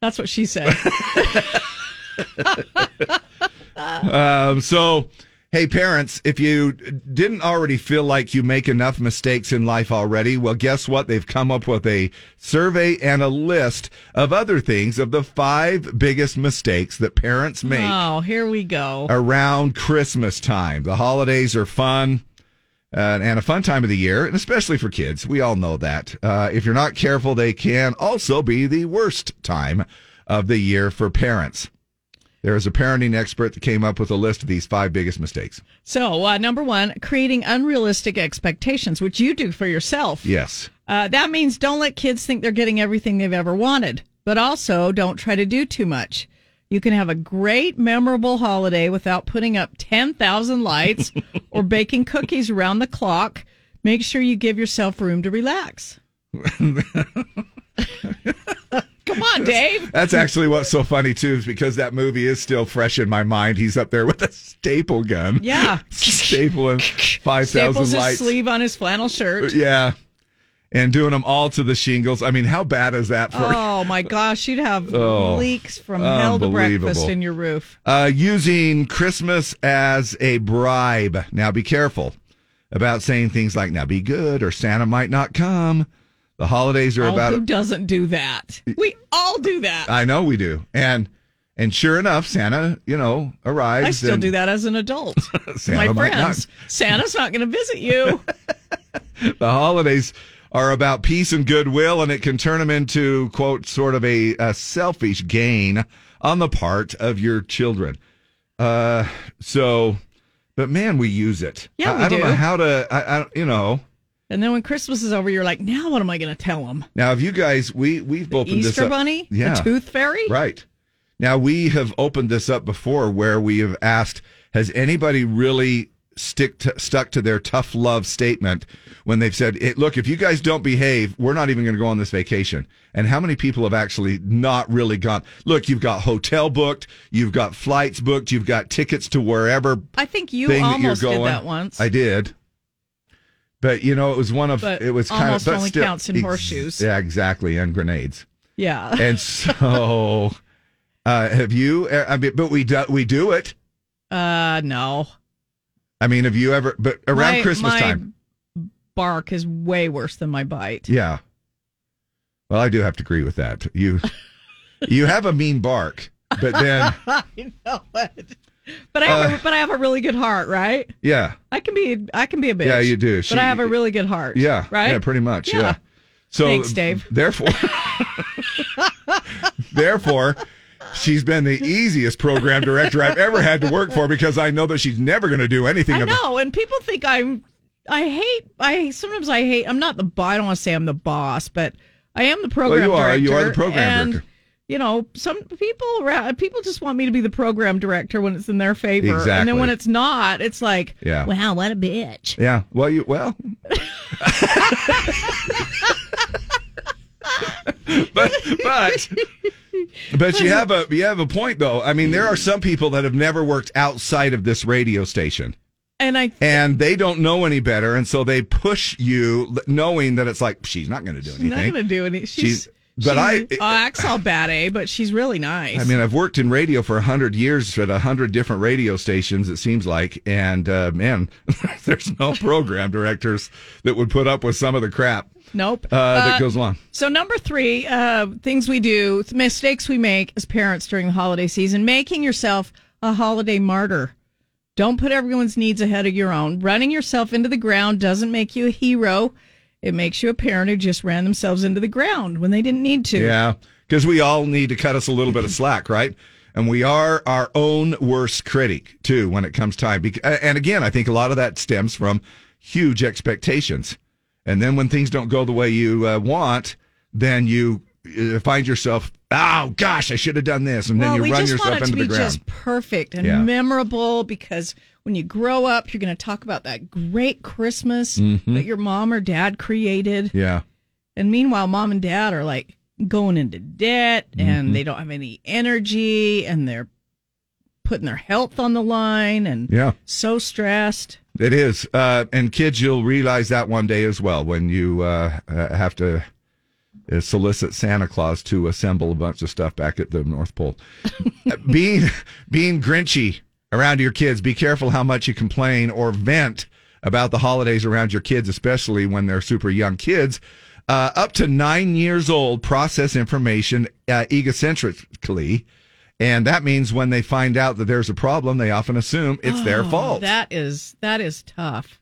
Speaker 1: That's what she said.
Speaker 2: Um, so, hey, parents, if you didn't already feel like you make enough mistakes in life already, well, guess what? They've come up with a survey and a list of other things of the five biggest mistakes that parents make
Speaker 1: oh, here we go.
Speaker 2: around Christmas time. The holidays are fun. Uh, and a fun time of the year, and especially for kids. We all know that. Uh, if you're not careful, they can also be the worst time of the year for parents. There is a parenting expert that came up with a list of these five biggest mistakes.
Speaker 1: So, uh, number one, creating unrealistic expectations, which you do for yourself.
Speaker 2: Yes.
Speaker 1: Uh, that means don't let kids think they're getting everything they've ever wanted, but also don't try to do too much. You can have a great, memorable holiday without putting up 10,000 lights or baking cookies around the clock. Make sure you give yourself room to relax. Come on, Dave.
Speaker 2: That's actually what's so funny too, is because that movie is still fresh in my mind. He's up there with a staple gun.
Speaker 1: Yeah.
Speaker 2: Stapling five
Speaker 1: Staples
Speaker 2: lights.
Speaker 1: sleeve on his flannel shirt.
Speaker 2: Yeah. And doing them all to the shingles. I mean, how bad is that for
Speaker 1: Oh my gosh, you'd have
Speaker 2: Oh,
Speaker 1: leaks from hell to breakfast in your roof.
Speaker 2: Uh, using Christmas as a bribe. Now, be careful about saying things like, now be good or Santa might not come. The holidays are
Speaker 1: Oh,
Speaker 2: about
Speaker 1: who doesn't do that? We all do that.
Speaker 2: I know we do. And and sure enough, Santa, you know, arrives.
Speaker 1: I still
Speaker 2: and
Speaker 1: do that as an adult.
Speaker 2: Santa
Speaker 1: My
Speaker 2: might not.
Speaker 1: friends, Santa's not going to visit you.
Speaker 2: The holidays are about peace and goodwill, and it can turn them into, quote, sort of a, a selfish gain on the part of your children. Uh, so, but man, we use it.
Speaker 1: Yeah,
Speaker 2: I,
Speaker 1: we
Speaker 2: I don't
Speaker 1: do.
Speaker 2: know how to, I, I, you know.
Speaker 1: And then when Christmas is over, you're like, now what am I going to tell them?
Speaker 2: Now, if you guys, we we've opened this
Speaker 1: Easter
Speaker 2: up.
Speaker 1: Bunny?
Speaker 2: yeah,
Speaker 1: The Tooth Fairy?
Speaker 2: right? Now we have opened this up before, where we have asked, has anybody really stick to, stuck to their tough love statement when they've said, "Eh, "Look, if you guys don't behave, we're not even going to go on this vacation." And how many people have actually not really gone? Look, you've got hotel booked, you've got flights booked, you've got tickets to wherever
Speaker 1: I think you
Speaker 2: thing that you're
Speaker 1: almost did that once.
Speaker 2: I did. But you know, it was one of
Speaker 1: But
Speaker 2: it was kind of but
Speaker 1: only
Speaker 2: still-
Speaker 1: counts in
Speaker 2: ex-
Speaker 1: horseshoes.
Speaker 2: Yeah, exactly, and grenades.
Speaker 1: yeah.
Speaker 2: And so, uh, have you? I mean, but we do we do it.
Speaker 1: Uh, no.
Speaker 2: I mean, have you ever? But around
Speaker 1: My-
Speaker 2: Christmas
Speaker 1: my
Speaker 2: time,
Speaker 1: Bark is way worse than my bite.
Speaker 2: yeah. Well, I do have to agree with that. You, you have a mean bark, but then,
Speaker 1: I know it. But I have
Speaker 2: Uh,
Speaker 1: a, but I have a really good heart, right?
Speaker 2: yeah,
Speaker 1: I can be I can be a bitch.
Speaker 2: Yeah, you do.
Speaker 1: But I have a really good heart.
Speaker 2: yeah,
Speaker 1: Right?
Speaker 2: yeah, pretty much, yeah.
Speaker 1: Yeah.
Speaker 2: So,
Speaker 1: Thanks, Dave.
Speaker 2: Therefore, therefore, she's been the easiest program director I've ever had to work for because I know that she's never going to do anything.
Speaker 1: I know, and people think I'm. I hate. I sometimes I hate. I'm not the. I don't want to say I'm the boss, but I am the program.
Speaker 2: Well, you are.
Speaker 1: Director,
Speaker 2: You are the program director.
Speaker 1: You know, some people people just want me to be the program director when it's in their favor, and then when it's not, it's like,
Speaker 2: Yeah.
Speaker 1: wow, what a bitch.
Speaker 2: Yeah. Well, you well. but but but you have a you have a point though. I mean, there are some people that have never worked outside of this radio station.
Speaker 1: And I
Speaker 2: And they don't know any better, and so they push you, knowing that it's like she's not going to do
Speaker 1: she's not
Speaker 2: anything.
Speaker 1: going to do any. She's.
Speaker 2: She's- but I-
Speaker 1: she acts all bad, eh? But she's really nice.
Speaker 2: I mean, I've worked in radio for a hundred years at a hundred different radio stations. It seems like, and uh, man, there's no program directors that would put up with some of the crap
Speaker 1: nope.
Speaker 2: uh, that
Speaker 1: Uh,
Speaker 2: goes along.
Speaker 1: So number three, uh, things we do, mistakes we make as parents during the holiday season, making yourself a holiday martyr. Don't put everyone's needs ahead of your own. Running yourself into the ground doesn't make you a hero. It makes you a parent who just ran themselves into the ground when they didn't need to.
Speaker 2: Yeah, because we all need to cut us a little bit of slack, right? And we are our own worst critic too when it comes time. And again, I think a lot of that stems from huge expectations, and then when things don't go the way you uh, want, then you uh, find yourself, oh gosh, I should have done this, and then
Speaker 1: well,
Speaker 2: you
Speaker 1: we
Speaker 2: run
Speaker 1: just
Speaker 2: yourself
Speaker 1: want it
Speaker 2: into
Speaker 1: to
Speaker 2: the
Speaker 1: be
Speaker 2: ground.
Speaker 1: just perfect and
Speaker 2: Yeah.
Speaker 1: memorable because when you grow up, you're going to talk about that great Christmas
Speaker 2: Mhm.
Speaker 1: that your mom or dad created.
Speaker 2: Yeah,
Speaker 1: And meanwhile, mom and dad are like going into debt
Speaker 2: Mhm.
Speaker 1: and they don't have any energy and they're putting their health on the line and
Speaker 2: yeah.
Speaker 1: so stressed.
Speaker 2: It is. Uh, and kids, you'll realize that one day as well when you uh, uh, have to uh, solicit Santa Claus to assemble a bunch of stuff back at the North Pole. Being being grinchy around your kids, be careful how much you complain or vent about the holidays around your kids, especially when they're super young kids. Uh, up to nine years old, process information uh, egocentrically. And that means when they find out that there's a problem, they often assume it's their
Speaker 1: Oh,
Speaker 2: fault.
Speaker 1: That is that is tough.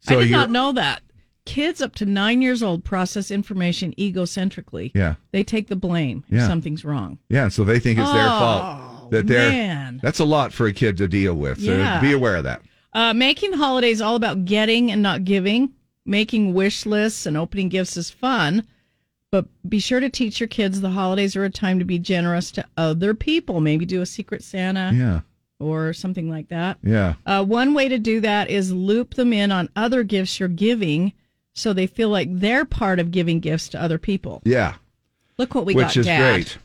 Speaker 2: So
Speaker 1: I did not know that. Kids up to nine years old process information egocentrically.
Speaker 2: Yeah.
Speaker 1: They take the blame if something's wrong.
Speaker 2: Yeah, so they think it's their
Speaker 1: Oh,
Speaker 2: fault that they're.
Speaker 1: man.
Speaker 2: That's a lot for a kid to deal with. So
Speaker 1: Yeah.
Speaker 2: be aware of that.
Speaker 1: Uh, making holidays all about getting and not giving. Making wish lists and opening gifts is fun, but be sure to teach your kids the holidays are a time to be generous to other people. Maybe do a secret Santa
Speaker 2: Yeah,
Speaker 1: or something like that.
Speaker 2: yeah,
Speaker 1: Uh, one way to do that is loop them in on other gifts you're giving so they feel like they're part of giving gifts to other people.
Speaker 2: yeah.
Speaker 1: Look what we
Speaker 2: Which
Speaker 1: got, Which
Speaker 2: is
Speaker 1: Dad.
Speaker 2: great.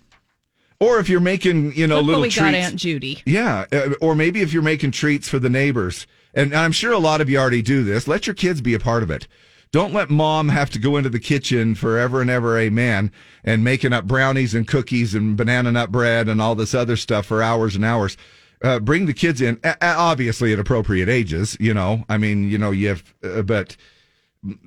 Speaker 2: Or if you're making, you know,
Speaker 1: Look
Speaker 2: little
Speaker 1: we
Speaker 2: treats.
Speaker 1: got, Aunt Judy.
Speaker 2: Yeah, uh, or maybe if you're making treats for the neighbors, and I'm sure a lot of you already do this. Let your kids be a part of it. Don't let mom have to go into the kitchen forever and ever, amen, and making up brownies and cookies and banana nut bread and all this other stuff for hours and hours. Uh, bring the kids in, a- obviously at appropriate ages. You know, I mean, you know, you have, uh, but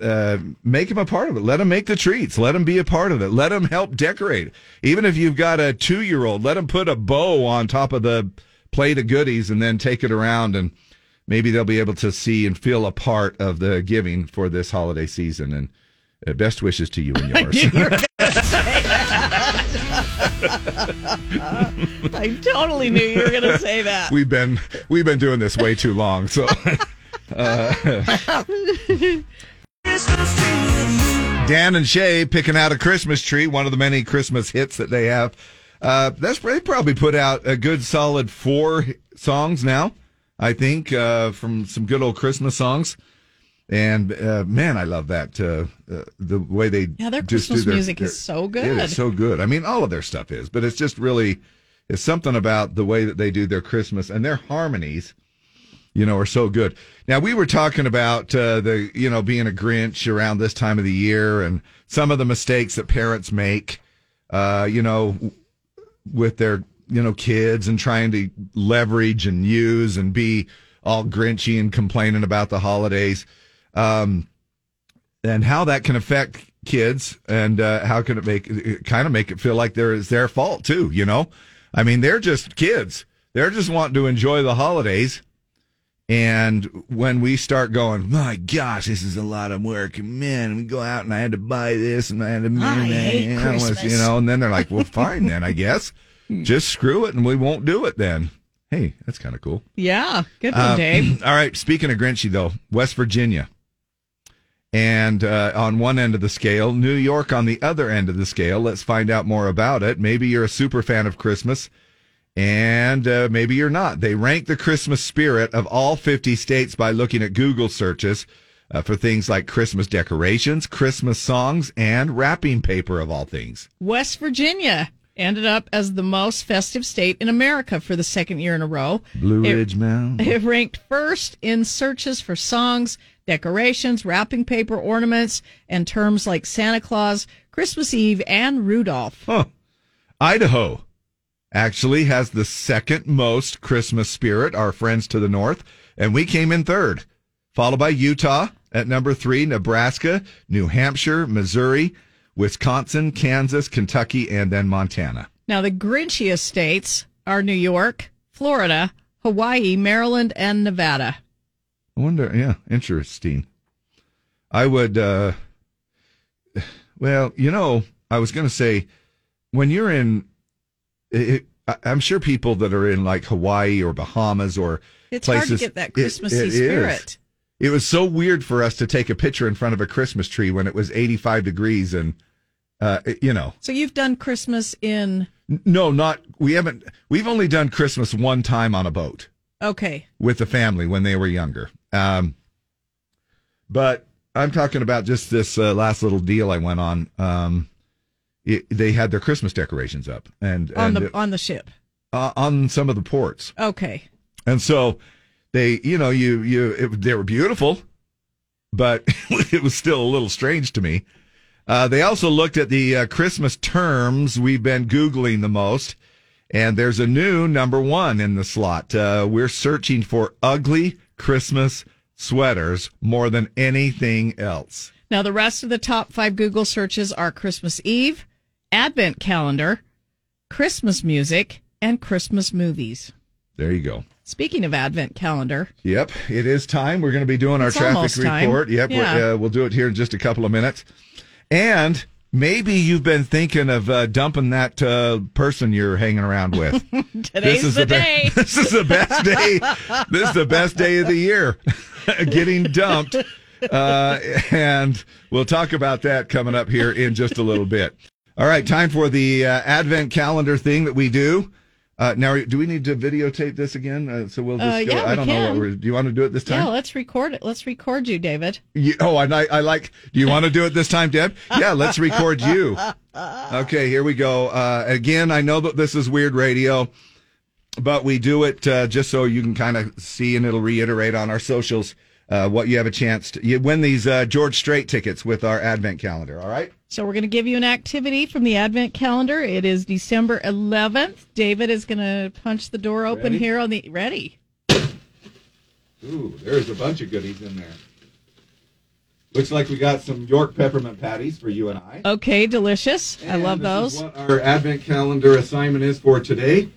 Speaker 2: uh, make them a part of it. Let them make the treats. Let them be a part of it. Let them help decorate. Even if you've got a two year old, let them put a bow on top of the plate of goodies and then take it around and maybe they'll be able to see and feel a part of the giving for this holiday season. And uh, best wishes to you and yours.
Speaker 1: I totally knew you were going to say that.
Speaker 2: we've been we've been doing this way too long. So. Uh, Dan and Shay picking out a Christmas tree, one of the many Christmas hits that they have. Uh, that's they probably put out a good solid four songs now. I think uh, from some good old Christmas songs, and uh, man, I love that uh, uh, the way they
Speaker 1: Yeah, their
Speaker 2: just do
Speaker 1: Christmas
Speaker 2: their-
Speaker 1: music
Speaker 2: their-
Speaker 1: is so good.
Speaker 2: is so good. I mean, all of their stuff is, but it's just really it's something about the way that they do their Christmas and their harmonies you know, are so good. Now we were talking about uh, the, you know, being a Grinch around this time of the year and some of the mistakes that parents make, uh, you know, with their, you know, kids and trying to leverage and use and be all Grinchy and complaining about the holidays, um, and how that can affect kids and uh, how can it make kind of make it feel like there is their fault too. You know, I mean, they're just kids. They're just wanting to enjoy the holidays. And when we start going, my gosh, this is a lot of work, man, we go out and I had to buy this and I had to,
Speaker 1: I hate
Speaker 2: and I was-
Speaker 1: Christmas.
Speaker 2: you know, and then they're like, well, fine then, I guess, just screw it and we won't do it then. Hey, that's kind of cool.
Speaker 1: Yeah, good one,
Speaker 2: Uh,
Speaker 1: Dave.
Speaker 2: all right. Speaking of Grinchy, though, West Virginia. And uh, on one end of the scale, New York on the other end of the scale. Let's find out more about it. Maybe you're a super fan of Christmas, and uh, maybe you're not. They rank the Christmas spirit of all 50 states by looking at Google searches uh, for things like Christmas decorations, Christmas songs, and wrapping paper, of all things.
Speaker 1: West Virginia ended up as the most festive state in America for the second year in a row.
Speaker 2: Blue
Speaker 1: It-
Speaker 2: Ridge Mountain.
Speaker 1: It ranked first in searches for songs, decorations, wrapping paper, ornaments, and terms like Santa Claus, Christmas Eve, and Rudolph.
Speaker 2: Huh. Idaho actually has the second most Christmas spirit, our friends to the north, and we came in third, followed by Utah at number three, Nebraska, New Hampshire, Missouri, Wisconsin, Kansas, Kentucky, and then Montana.
Speaker 1: Now, the Grinchiest states are New York, Florida, Hawaii, Maryland, and Nevada.
Speaker 2: I wonder, yeah, interesting. I would, uh, well, you know, I was going to say when you're in, it, I'm sure people that are in like Hawaii or Bahamas or
Speaker 1: It's hard to
Speaker 2: places,
Speaker 1: get that
Speaker 2: it-
Speaker 1: Christmassy
Speaker 2: it is.
Speaker 1: spirit.
Speaker 2: It was so weird for us to take a picture in front of a Christmas tree when it was 85 degrees and, uh, you know,
Speaker 1: So you've done Christmas in
Speaker 2: no, not we haven't. We've only done Christmas one time on a boat
Speaker 1: okay.
Speaker 2: with the family when they were younger. Um, but I'm talking about just this uh, last little deal I went on. Um, it, they had their Christmas decorations up and,
Speaker 1: on
Speaker 2: and
Speaker 1: the on the ship.
Speaker 2: uh, on some of the ports.
Speaker 1: Okay.
Speaker 2: And so they, you know, you you it, they were beautiful, but it was still a little strange to me. Uh, they also looked at the uh, Christmas terms we've been googling the most, and there's a new number one in the slot. Uh, we're searching for ugly Christmas sweaters more than anything else.
Speaker 1: Now the rest of the top five Google searches are Christmas Eve, Advent calendar, Christmas music, and Christmas movies.
Speaker 2: There you go.
Speaker 1: Speaking of Advent calendar,
Speaker 2: Yep, it is time. We're going to be doing our traffic report. Yep,
Speaker 1: Yeah.
Speaker 2: uh, we'll do it here in just a couple of minutes. And maybe you've been thinking of uh, dumping that uh, person you're hanging around with.
Speaker 1: today's
Speaker 2: is
Speaker 1: the
Speaker 2: be-
Speaker 1: day.
Speaker 2: this is the best day. this is the best day of the year. Getting dumped. Uh, and we'll talk about that coming up here in just a little bit. All right, time for the uh, advent calendar thing that we do. Uh, now, do we need to videotape this again? Uh, so we'll just
Speaker 1: Uh,
Speaker 2: go.
Speaker 1: yeah,
Speaker 2: I don't know what we're. Do you want to do it this time?
Speaker 1: yeah, let's record it. Let's record you, David.
Speaker 2: You- oh, and I, I like. Do you want to do it this time, Deb? Yeah, let's record you. Okay, here we go. Uh, again, I know that this is weird radio, but we do it uh, just so you can kind of see, and it'll reiterate on our socials uh, what you have a chance to. You win these uh, George Strait tickets with our Advent calendar. All right.
Speaker 1: So we're going to give you an activity from the Advent calendar. It is December 11th. David is going to punch the door open
Speaker 2: Ready?
Speaker 1: here on the ready.
Speaker 2: Ooh, there's a bunch of goodies in there. Looks like we got some York peppermint patties for you and I.
Speaker 1: Okay, delicious. I love
Speaker 2: this is
Speaker 1: those.
Speaker 2: what our Advent calendar assignment is for today.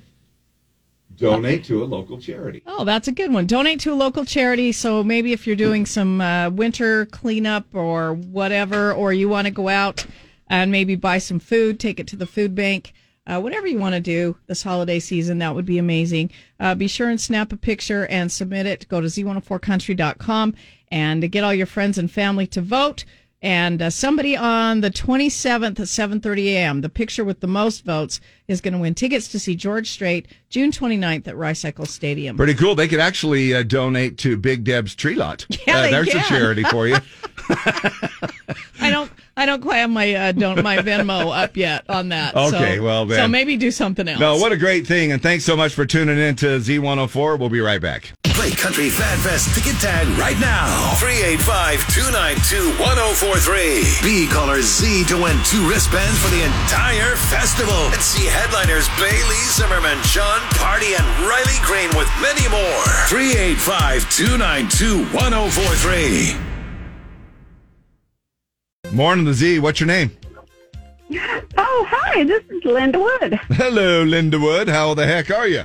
Speaker 2: Donate to a local charity.
Speaker 1: Oh, that's a good one. Donate to a local charity. So maybe if you're doing some uh, winter cleanup or whatever, or you want to go out and maybe buy some food, take it to the food bank, uh, whatever you want to do this holiday season, that would be amazing. Uh, be sure and snap a picture and submit it. Go to z104country.com and get all your friends and family to vote. And uh, somebody on the 27th at 7:30 a.m., the picture with the most votes is going to win tickets to see George Strait June 29th at Rice-Eccles Stadium.
Speaker 2: Pretty cool. They could actually uh, donate to Big Deb's Tree Lot.
Speaker 1: Yeah,
Speaker 2: Uh, there's a charity for you.
Speaker 1: I don't I don't quite have my uh, don't my Venmo up yet on that.
Speaker 2: Okay,
Speaker 1: so,
Speaker 2: well, then.
Speaker 1: so maybe do something else.
Speaker 2: No, what a great thing. And thanks so much for tuning in to Z104. We'll be right back.
Speaker 17: Play Country Fan Fest ticket tag right now. 385 292 1043. Be caller Z to win two wristbands for the entire festival. And see headliners Bailey Zimmerman, Jon Pardi, and Riley Green with many more. 385 292 1043.
Speaker 2: Morning, the Z. What's your name?
Speaker 18: Oh, hi, this is Linda Wood.
Speaker 2: Hello, Linda Wood. How the heck are you?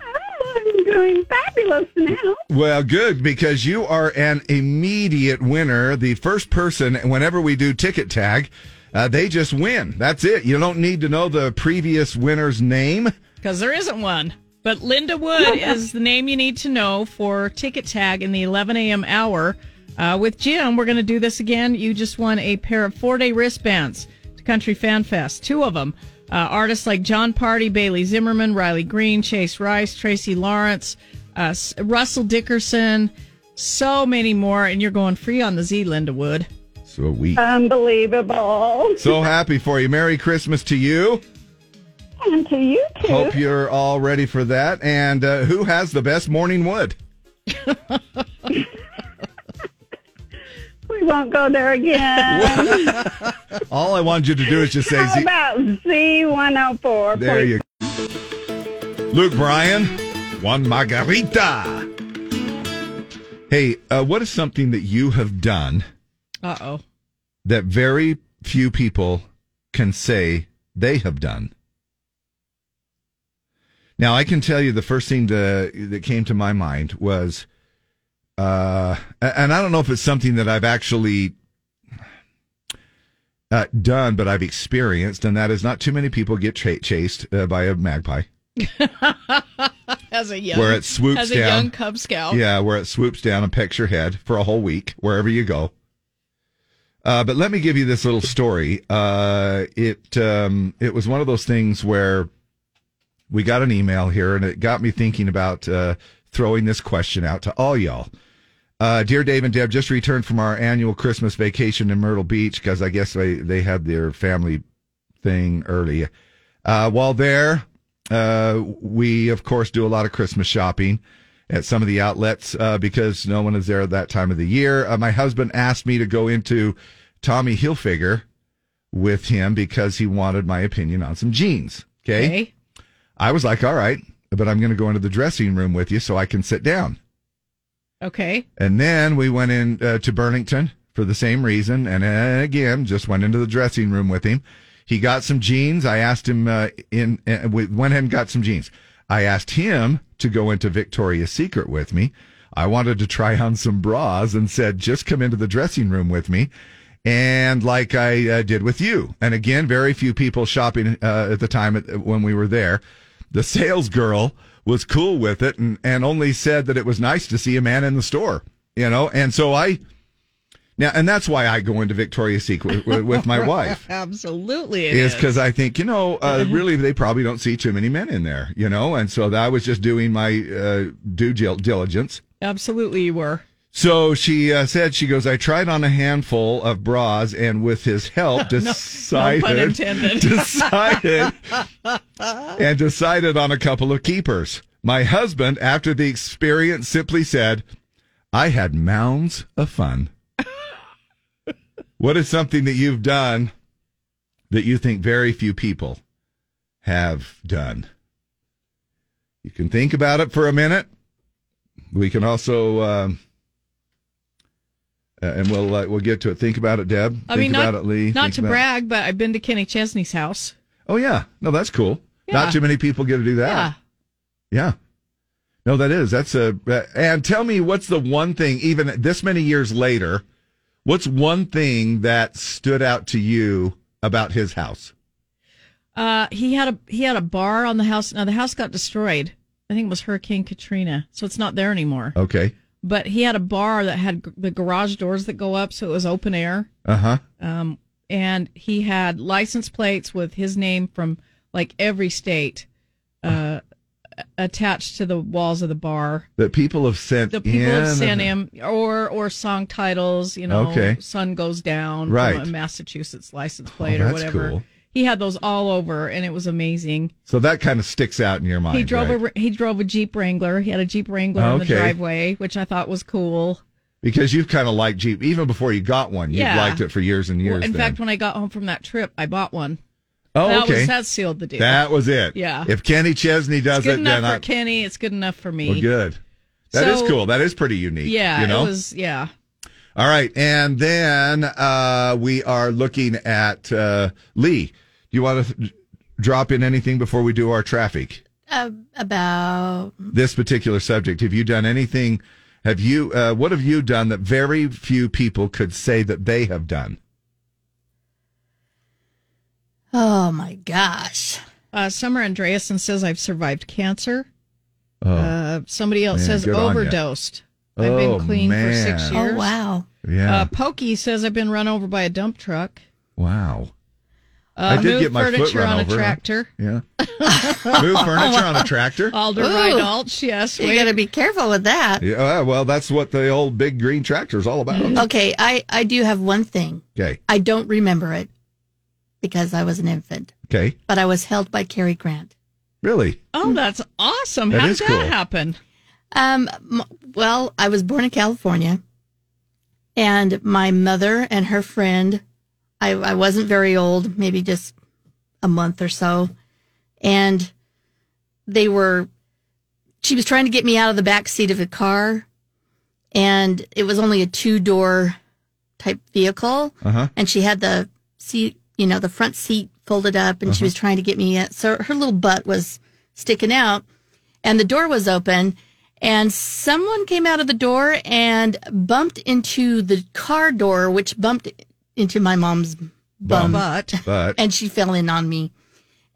Speaker 18: I'm doing fabulous now.
Speaker 2: Well, good, because you are an immediate winner. The first person, whenever we do ticket tag, uh, they just win. That's it. You don't need to know the previous winner's name.
Speaker 1: because there isn't one. But Linda Wood is the name you need to know for ticket tag in the 11 a.m. hour. Uh, with Jim, we're going to do this again. You just won a pair of four day wristbands to Country Fan Fest, two of them. Uh, artists like Jon Pardi, Bailey Zimmerman, Riley Green, Chase Rice, Tracy Lawrence, uh, Russell Dickerson, so many more. And you're going free on the Z, Linda Wood.
Speaker 2: Sweet.
Speaker 18: Unbelievable.
Speaker 2: So happy for you. Merry Christmas to you.
Speaker 18: And to you too.
Speaker 2: Hope you're all ready for that. And uh, who has the best morning wood?
Speaker 18: we won't go there again.
Speaker 2: All I wanted you to do is just say
Speaker 18: How
Speaker 2: Z.
Speaker 18: about Z104?
Speaker 2: There you go. Luke Bryan, one margarita. Hey, uh, what is something that you have done
Speaker 1: Uh oh.
Speaker 2: that very few people can say they have done? Now, I can tell you the first thing to, that came to my mind was, uh, and I don't know if it's something that I've actually uh, done, but I've experienced, and that is not too many people get cha- chased uh, by a magpie.
Speaker 1: as a young,
Speaker 2: where it swoops
Speaker 1: as a
Speaker 2: down.
Speaker 1: young Cub Scout.
Speaker 2: Yeah, where it swoops down and pecks your head for a whole week wherever you go. Uh, but let me give you this little story. Uh, it um, it was one of those things where we got an email here, and it got me thinking about uh, throwing this question out to all y'all. Uh, dear Dave and Deb, just returned from our annual Christmas vacation in Myrtle Beach because I guess they, they had their family thing early. Uh, while there, uh, we of course do a lot of Christmas shopping at some of the outlets uh, because no one is there at that time of the year. Uh, my husband asked me to go into Tommy Hilfiger with him because he wanted my opinion on some jeans. Okay.
Speaker 1: Okay.
Speaker 2: I was like, all right, but I'm going to go into the dressing room with you so I can sit down.
Speaker 1: Okay.
Speaker 2: And then we went in uh, to Burlington for the same reason. And uh, again, just went into the dressing room with him. He got some jeans. I asked him uh, in, uh, we went and got some jeans. I asked him to go into Victoria's Secret with me. I wanted to try on some bras and said, just come into the dressing room with me. And like I uh, did with you. And again, very few people shopping uh, at the time when we were there. The sales girl was cool with it and, and only said that it was nice to see a man in the store, you know? And so I, now, and that's why I go into Victoria's Secret with, with my wife
Speaker 1: Absolutely. it
Speaker 2: is because I think, you know, uh, really they probably don't see too many men in there, you know? And so I was just doing my uh, due diligence.
Speaker 1: Absolutely, you were.
Speaker 2: So she uh, said, she goes, I tried on a handful of bras and with his help
Speaker 1: No- no
Speaker 2: decided, decided, and decided on a couple of keepers. My husband, after the experience, simply said, I had mounds of fun. what is something that you've done that you think very few people have done? You can think about it for a minute. We can also, um, uh, and we'll uh, we'll get to it. Think about it, Deb.
Speaker 1: I
Speaker 2: think
Speaker 1: mean, not,
Speaker 2: about it, Lee.
Speaker 1: not
Speaker 2: Think
Speaker 1: to
Speaker 2: about-
Speaker 1: brag, but I've been to Kenny Chesney's house.
Speaker 2: Oh yeah, no, that's cool.
Speaker 1: Yeah.
Speaker 2: Not too many people get to do that.
Speaker 1: Yeah.
Speaker 2: Yeah. No, that is. That's a. And tell me, what's the one thing, even this many years later, what's one thing that stood out to you about his house?
Speaker 1: Uh, he had a he had a bar on the house. Now the house got destroyed. I think it was Hurricane Katrina, so it's not there anymore.
Speaker 2: Okay.
Speaker 1: But he had a bar that had the garage doors that go up, so it was open air.
Speaker 2: Uh huh.
Speaker 1: Um, and he had license plates with his name from like every state uh, attached to the walls of the bar.
Speaker 2: That people have sent.
Speaker 1: The people
Speaker 2: in
Speaker 1: have sent him, or or song titles. You know,
Speaker 2: Okay.
Speaker 1: "Sun Goes Down"
Speaker 2: Right.
Speaker 1: from a Massachusetts license plate
Speaker 2: Oh,
Speaker 1: or
Speaker 2: that's
Speaker 1: whatever.
Speaker 2: cool.
Speaker 1: He had those all over, and it was amazing.
Speaker 2: So that kind of sticks out in your mind.
Speaker 1: he drove
Speaker 2: right?
Speaker 1: a he drove a Jeep Wrangler. He had a Jeep Wrangler in the driveway, which I thought was cool.
Speaker 2: because you've kind of liked Jeep even before you got one. You've
Speaker 1: Yeah.
Speaker 2: liked it for years and years.
Speaker 1: Well, in
Speaker 2: then.
Speaker 1: fact, when I got home from that trip, I bought one.
Speaker 2: oh,
Speaker 1: that
Speaker 2: okay.
Speaker 1: was that sealed the deal.
Speaker 2: That was it.
Speaker 1: Yeah.
Speaker 2: If Kenny Chesney does
Speaker 1: it's good
Speaker 2: it,
Speaker 1: enough
Speaker 2: then
Speaker 1: for
Speaker 2: I.
Speaker 1: Kenny. It's good enough for me.
Speaker 2: Well, good. That is
Speaker 1: So-
Speaker 2: cool. That is pretty unique.
Speaker 1: Yeah,
Speaker 2: You know.
Speaker 1: it was. Yeah.
Speaker 2: All right, and then uh, we are looking at uh, Lee. Do you want to th- drop in anything before we do our traffic?
Speaker 3: Uh, about
Speaker 2: This particular subject. Have you done anything? Have you? Uh, what have you done that very few people could say that they have done?
Speaker 3: oh my gosh.
Speaker 1: Uh, Summer Andreasen says I've survived cancer.
Speaker 2: Oh,
Speaker 1: Uh, somebody else
Speaker 2: man,
Speaker 1: says
Speaker 2: good on ya.
Speaker 1: overdosed. I've
Speaker 2: Oh,
Speaker 1: been clean for six years.
Speaker 3: Oh wow.
Speaker 2: yeah.
Speaker 1: Uh, Pokey says I've been run over by a dump truck.
Speaker 2: wow.
Speaker 1: Uh,
Speaker 2: I did get my foot
Speaker 1: furniture
Speaker 2: run
Speaker 1: on
Speaker 2: over.
Speaker 1: a tractor.
Speaker 2: Yeah. Move furniture on a tractor.
Speaker 1: Alder
Speaker 3: Ooh.
Speaker 1: Reinalds, yes.
Speaker 3: You got to be careful with that.
Speaker 2: Yeah. Well, that's what the old big green tractor is all about.
Speaker 3: Okay, I I do have one thing.
Speaker 2: Okay.
Speaker 3: I don't remember it because I was an infant,
Speaker 2: Okay.
Speaker 3: but I was held by Cary Grant.
Speaker 2: Really?
Speaker 1: Oh, that's awesome.
Speaker 2: That
Speaker 1: How
Speaker 2: is
Speaker 1: did that
Speaker 2: cool.
Speaker 1: happen?
Speaker 3: Um, well, I was born in California, and my mother and her friend, I, I wasn't very old, maybe just a month or so, and they were. She was trying to get me out of the back seat of a car, and it was only a two door type vehicle,
Speaker 2: Uh huh.
Speaker 3: and she had the seat, you know, the front seat folded up, and she was trying to get me. in. So her little butt was sticking out, and the door was open, and someone came out of the door and bumped into the car door, which bumped into my mom's bum,
Speaker 1: But-
Speaker 2: But-
Speaker 3: and she fell in on me,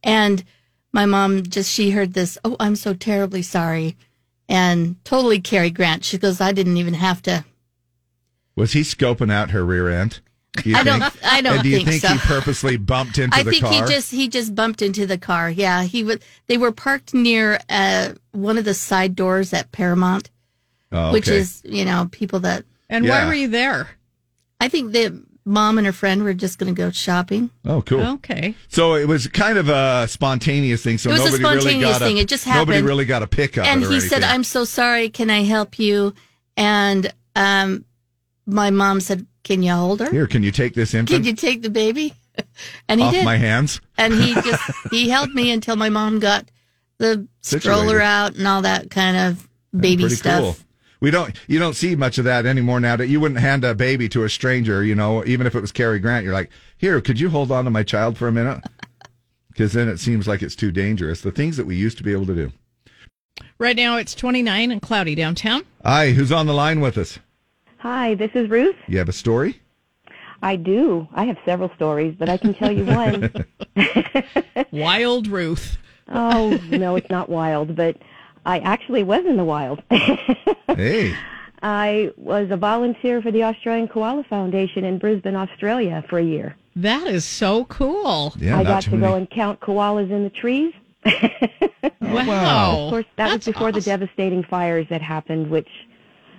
Speaker 3: and my mom just she heard this. Oh, I'm so terribly sorry, and totally Cary Grant. She goes, I didn't even have to.
Speaker 2: Was he scoping out her rear end? Do you
Speaker 3: I don't- I don't
Speaker 2: And do you
Speaker 3: think
Speaker 2: think
Speaker 3: so.
Speaker 2: he purposely bumped into
Speaker 3: I
Speaker 2: the car?
Speaker 3: I think he just he just bumped into the car. Yeah, he was. They were parked near uh, one of the side doors at Paramount,
Speaker 2: Oh,
Speaker 3: which is you know people that.
Speaker 1: And
Speaker 2: Yeah.
Speaker 1: why were you there?
Speaker 3: I think the mom and her friend were just going to go shopping.
Speaker 2: Oh, cool.
Speaker 1: Okay.
Speaker 2: So it was kind of a spontaneous thing. So
Speaker 3: It was a
Speaker 2: nobody really
Speaker 3: spontaneous
Speaker 2: got
Speaker 3: thing.
Speaker 2: A,
Speaker 3: It just happened.
Speaker 2: Nobody really got a pickup.
Speaker 3: and
Speaker 2: or
Speaker 3: he said, "I'm so sorry. Can I help you?" And um, my mom said, "Can you hold her?
Speaker 2: Here, can you take this infant
Speaker 3: Can you take the baby?" And he
Speaker 2: off
Speaker 3: did.
Speaker 2: my hands?
Speaker 3: and he just he held me until my mom got the stroller out and all that kind of baby stuff.
Speaker 2: cool. We don't. You don't see much of that anymore now. That you wouldn't hand a baby to a stranger. You know, even if it was Cary Grant, you're like, "Here, could you hold on to my child for a minute?" Because then it seems like it's too dangerous. The things that we used to be able to do.
Speaker 1: Right now it's 29 and cloudy downtown.
Speaker 2: Hi, who's on the line with us?
Speaker 18: Hi, this is Ruth.
Speaker 2: You have a story?
Speaker 18: I do. I have several stories, but I can tell you one.
Speaker 1: Wild Ruth.
Speaker 18: oh, no, it's not wild, but I actually was in the wild.
Speaker 2: Hey,
Speaker 18: I was a volunteer for the Australian Koala Foundation in Brisbane, Australia for a year.
Speaker 1: That is so cool.
Speaker 2: yeah,
Speaker 18: I got to
Speaker 2: many.
Speaker 18: go and count koalas in the trees.
Speaker 1: Oh, wow.
Speaker 18: Of course, that was before the devastating fires that happened, which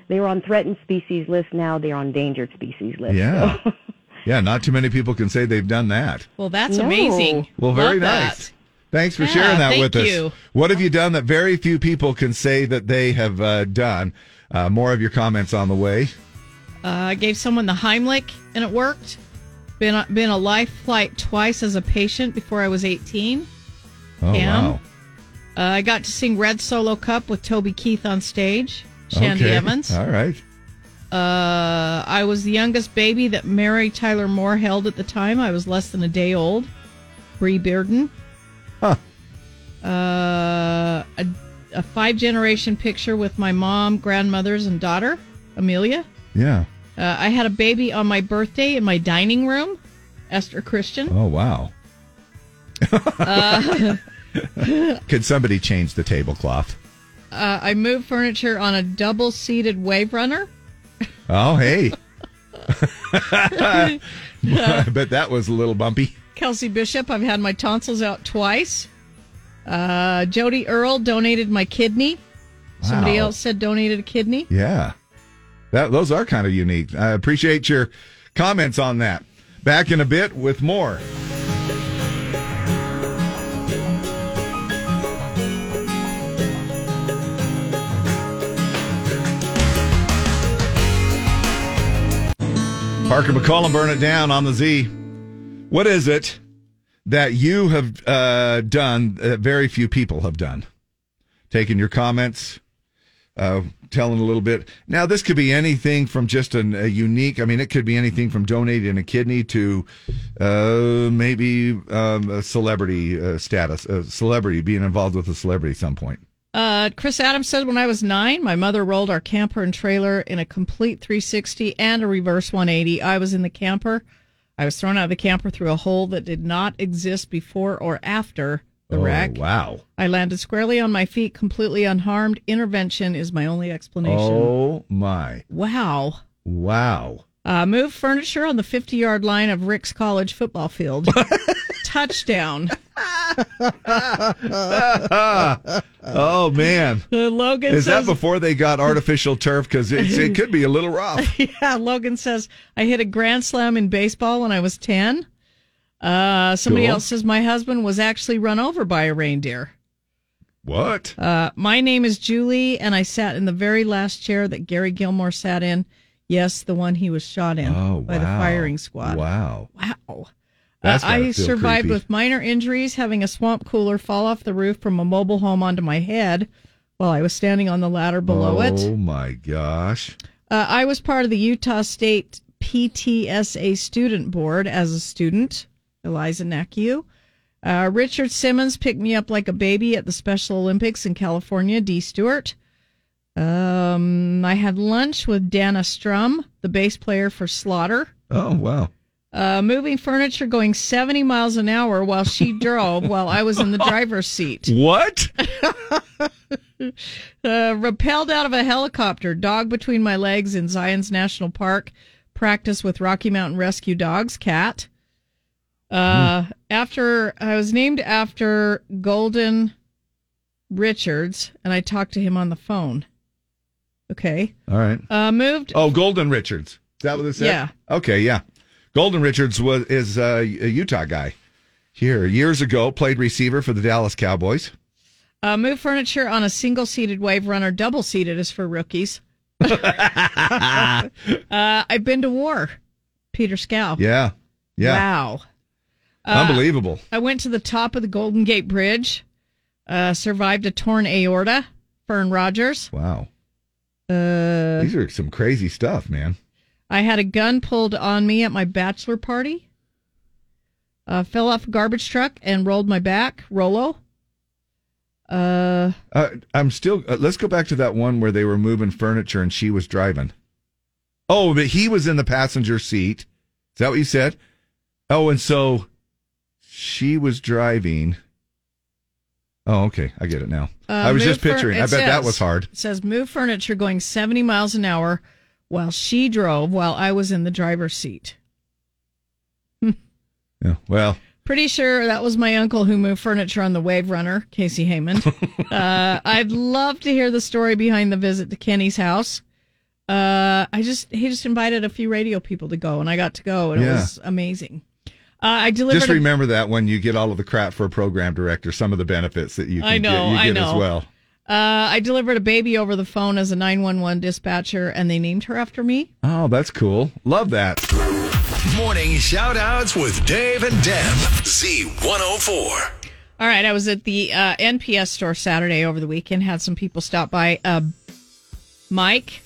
Speaker 18: they were on threatened species list. Now they're on endangered species list.
Speaker 2: Yeah.
Speaker 18: So-
Speaker 2: yeah, not too many people can say they've done that.
Speaker 1: Well, that's
Speaker 18: No.
Speaker 1: amazing.
Speaker 2: Well, very
Speaker 1: Love that.
Speaker 2: Thanks for
Speaker 1: Yeah,
Speaker 2: sharing that with us. What have you done that very few people can say that they have uh, done? Uh, more of your comments on the way.
Speaker 1: Uh, I gave someone the Heimlich and it worked. Been been a life flight twice as a patient before I was 18.
Speaker 2: Oh,
Speaker 1: Cam.
Speaker 2: wow.
Speaker 1: Uh, I got to sing Red Solo Cup with Toby Keith on stage. Shandy
Speaker 2: Okay.
Speaker 1: Evans.
Speaker 2: All right.
Speaker 1: Uh, I was the youngest baby that Mary Tyler Moore held at the time. I was less than a day old. Bree Bearden.
Speaker 2: Huh.
Speaker 1: Uh, a, a five generation picture with my mom, grandmothers, and daughter, Amelia.
Speaker 2: Yeah.
Speaker 1: Uh, I had a baby on my birthday in my dining room, Esther Christian.
Speaker 2: Oh, wow.
Speaker 1: Uh,
Speaker 2: Could somebody change the tablecloth?
Speaker 1: uh, I moved furniture on a double seated wave runner.
Speaker 2: Oh, hey. I bet that was a little bumpy.
Speaker 1: Kelsey Bishop, I've had my tonsils out twice. Uh, Jody Earl donated my kidney. Somebody else said donated a kidney.
Speaker 2: Yeah. That those are kind of unique. I appreciate your comments on that. Back in a bit with more. Parker McCollum, burn it down on the Z. What is it that you have uh, done that very few people have done? Taking your comments, uh, telling a little bit. Now, this could be anything from just an, a unique. I mean, it could be anything from donating a kidney to uh, maybe um, a celebrity uh, status, a celebrity being involved with a celebrity at some point.
Speaker 1: Uh, Chris Adams said when I was nine, my mother rolled our camper and trailer in a complete 360 and a reverse 180. I was in the camper. I was thrown out of the camper through a hole that did not exist before or after the
Speaker 2: Oh,
Speaker 1: wreck.
Speaker 2: Wow.
Speaker 1: I landed squarely on my feet, completely unharmed. Intervention is my only explanation.
Speaker 2: Oh my!
Speaker 1: Wow.
Speaker 2: Wow.
Speaker 1: Uh, moved furniture on the 50 yard line of Ricks College football field. Touchdown.
Speaker 2: oh man!
Speaker 1: Uh, Logan
Speaker 2: Is that before they got artificial turf? Because it could be a little rough.
Speaker 1: yeah, Logan says, I hit a grand slam in baseball when I was 10. Uh, somebody
Speaker 2: Cool.
Speaker 1: else says, my husband was actually run over by a reindeer.
Speaker 2: What?
Speaker 1: Uh, my name is Julie, and I sat in the very last chair that Gary Gilmore sat in. Yes, the one he was shot in
Speaker 2: Oh,
Speaker 1: by the firing squad.
Speaker 2: Wow.
Speaker 1: Wow. Uh, I survived
Speaker 2: creepy.
Speaker 1: with minor injuries, having a swamp cooler fall off the roof from a mobile home onto my head while I was standing on the ladder below
Speaker 2: oh,
Speaker 1: it.
Speaker 2: Oh my gosh!
Speaker 1: Uh, I was part of the Utah State PTSA student board as a student, Eliza Nakiu. Uh, Richard Simmons picked me up like a baby at the Special Olympics in California, D. Stewart. Um, I had lunch with Dana Strum, the bass player for Slaughter.
Speaker 2: Oh wow!
Speaker 1: Uh, moving furniture going 70 miles an hour while she drove while I was in the driver's seat.
Speaker 2: What?
Speaker 1: Uh, rappelled out of a helicopter, dog between my legs in Zion's National Park, practice with Rocky Mountain Rescue Dogs, cat. Uh, After I was named after Golden Richards, and I talked to him on the phone. Okay.
Speaker 2: All right.
Speaker 1: Uh, moved.
Speaker 2: Oh, Golden Richards. Is that what it said?
Speaker 1: Yeah.
Speaker 2: Okay, yeah. Golden Richards was is uh, a Utah guy. Here, years ago, played receiver for the Dallas Cowboys.
Speaker 1: Uh, move furniture on a single seated wave runner. Double seated is for rookies. uh, I've been to war. Peter Scow.
Speaker 2: Yeah. Yeah.
Speaker 1: Wow. Uh,
Speaker 2: Unbelievable.
Speaker 1: I went to the top of the Golden Gate Bridge. Uh, survived a torn aorta. Fern Rogers.
Speaker 2: Wow.
Speaker 1: Uh,
Speaker 2: These are some crazy stuff, man.
Speaker 1: I had a gun pulled on me at my bachelor party. Uh, fell off a garbage truck and rolled my back. Rolo. Uh,
Speaker 2: Uh, I'm still. Uh, let's go back to that one where they were moving furniture and she was driving. Oh, but he was in the passenger seat. Is that what you said? Oh, and so she was driving. Oh, okay. I get it now.
Speaker 1: Uh,
Speaker 2: I was just picturing.
Speaker 1: fur-
Speaker 2: I bet that was hard.
Speaker 1: It says move furniture going 70 miles an hour while she drove while I was in the driver's seat.
Speaker 2: Yeah. Well,
Speaker 1: Pretty sure that was my uncle who moved furniture on the Wave Runner, Casey Heyman. uh, I'd love to hear the story behind the visit to Kenny's house. Uh, I just he just invited a few radio people to go, and I got to go, and it was amazing. Uh, I delivered.
Speaker 2: just
Speaker 1: a-
Speaker 2: remember that when you get all of the crap for a program director, some of the benefits that you can
Speaker 1: I know,
Speaker 2: get, you
Speaker 1: I
Speaker 2: get
Speaker 1: know.
Speaker 2: as well.
Speaker 1: Uh, I delivered a baby over the phone as a 911 dispatcher, and they named her after me.
Speaker 2: Oh, that's cool. Love that.
Speaker 17: Morning shout outs with Dave and Deb. Z104.
Speaker 1: All right, I was at the uh, NPS store Saturday over the weekend. Had some people stop by. Uh, Mike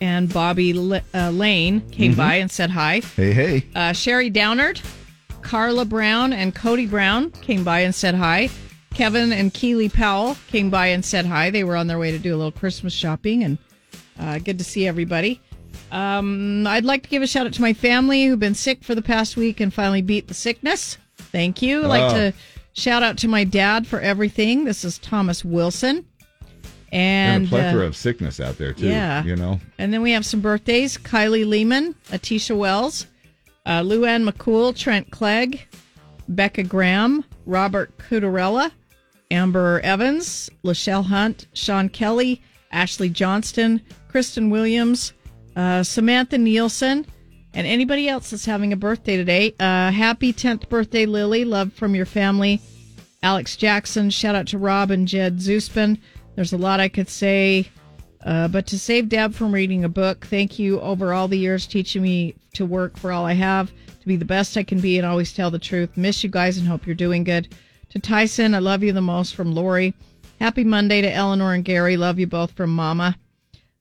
Speaker 1: and Bobby uh, Lane came
Speaker 2: Mhm.
Speaker 1: by and said hi.
Speaker 2: Hey, hey.
Speaker 1: Uh, Sherry Downard, Carla Brown, and Cody Brown came by and said hi. Kevin and Keely Powell came by and said hi. They were on their way to do a little Christmas shopping, and uh, good to see everybody. Um, I'd like to give a shout out to my family who've been sick for the past week and finally beat the sickness. Thank you. I'd like
Speaker 2: Oh.
Speaker 1: to shout out to my dad for everything. This is Thomas Wilson.
Speaker 2: And,
Speaker 1: And
Speaker 2: a plethora
Speaker 1: uh,
Speaker 2: of sickness out there too.
Speaker 1: yeah.
Speaker 2: You know.
Speaker 1: and then we have some birthdays Kylie Lehman, Atisha Wells, uh, Luann McCool, Trent Clegg, Becca Graham, Robert Cudarella, Amber Evans, Lachelle Hunt, Sean Kelly, Ashley Johnston, Kristen Williams, uh, Samantha Nielsen, and anybody else that's having a birthday today. Uh, happy 10th birthday, Lily. Love from your family. Alex Jackson. Shout out to Rob and Jed Zuspin. There's a lot I could say. Uh, but to save Deb from reading a book, thank you over all the years teaching me to work for all I have, to be the best I can be, and always tell the truth. Miss you guys and hope you're doing good. To Tyson, I love you the most from Lori. Happy Monday to Eleanor and Gary. Love you both from Mama.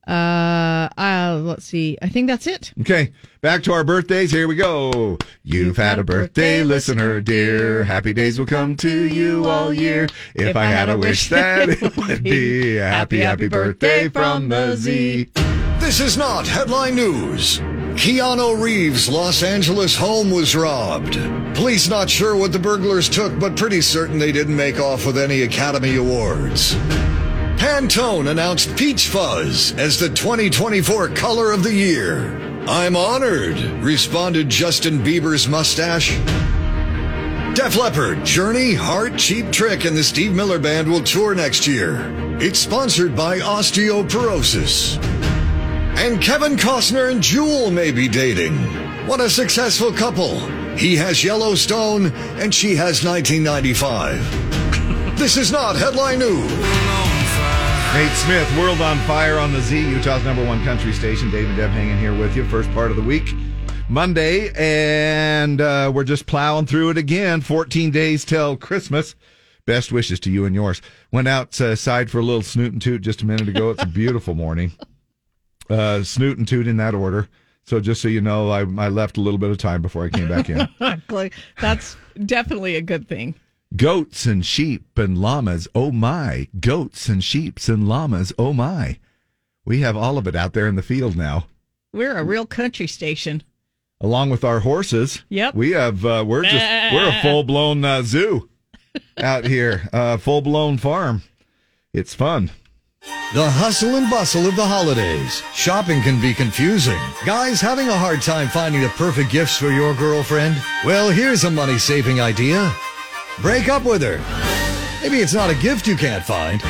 Speaker 1: Uh, uh, let's see. I think that's it.
Speaker 2: Okay, back to our birthdays. Here we go. You've had a birthday, listener dear. Happy days will come to you all year. If, I had a wish that it would be a happy, happy birthday from the Z.
Speaker 19: This is not headline news. Keanu Reeves' Los Angeles home was robbed. Police not sure what the burglars took, but pretty certain they didn't make off with any Academy Awards. Pantone announced Peach Fuzz as the 2024 color of the year. I'm honored, responded Justin Bieber's mustache. Def Leppard, Journey, Heart, Cheap Trick, and the Steve Miller Band will tour next year. It's sponsored by Osteoporosis. And Kevin Costner and Jewel may be dating. What a successful couple. He has Yellowstone and she has 1995. this is not headline news.
Speaker 2: Nate Smith, World on Fire on the Z, Utah's number one country station. Dave and Deb hanging here with you. First part of the week, Monday, and uh, we're just plowing through it again. 14 days till Christmas. Best wishes to you and yours. Went outside for a little snoot and toot just a minute ago. It's a beautiful morning. Uh, snoot and toot in that order. So just so you know, I, I left a little bit of time before I came back in.
Speaker 1: That's definitely a good thing.
Speaker 2: Goats and sheep and llamas, oh my. Goats and sheeps and llamas, oh my. We have all of it out there in the field now.
Speaker 1: We're a real country station.
Speaker 2: along with our horses.
Speaker 1: Yep.
Speaker 2: We have uh, we're just we're a full blown uh, zoo out here, uh, full blown farm. It's fun.
Speaker 19: The hustle and bustle of the holidays. Shopping can be confusing. Guys having a hard time finding the perfect gifts for your girlfriend? Well, here's a money saving idea. Break up with her. Maybe it's not a gift you can't find.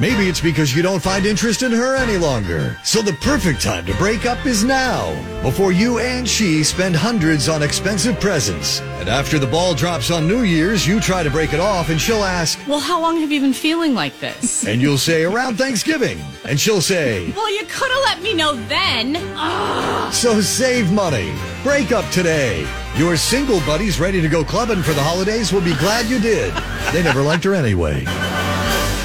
Speaker 19: Maybe it's because you don't find interest in her any longer. So the perfect time to break up is now, before you and she spend hundreds on expensive presents. And after the ball drops on New Year's, you try to break it off and she'll ask,
Speaker 20: Well, how long have you been feeling like this?
Speaker 19: and you'll say around Thanksgiving. And she'll say,
Speaker 20: Well, you could have let me know then. Ugh.
Speaker 19: So save money. Break up today. Your single buddies ready to go clubbing for the holidays will be glad you did. They never liked her anyway.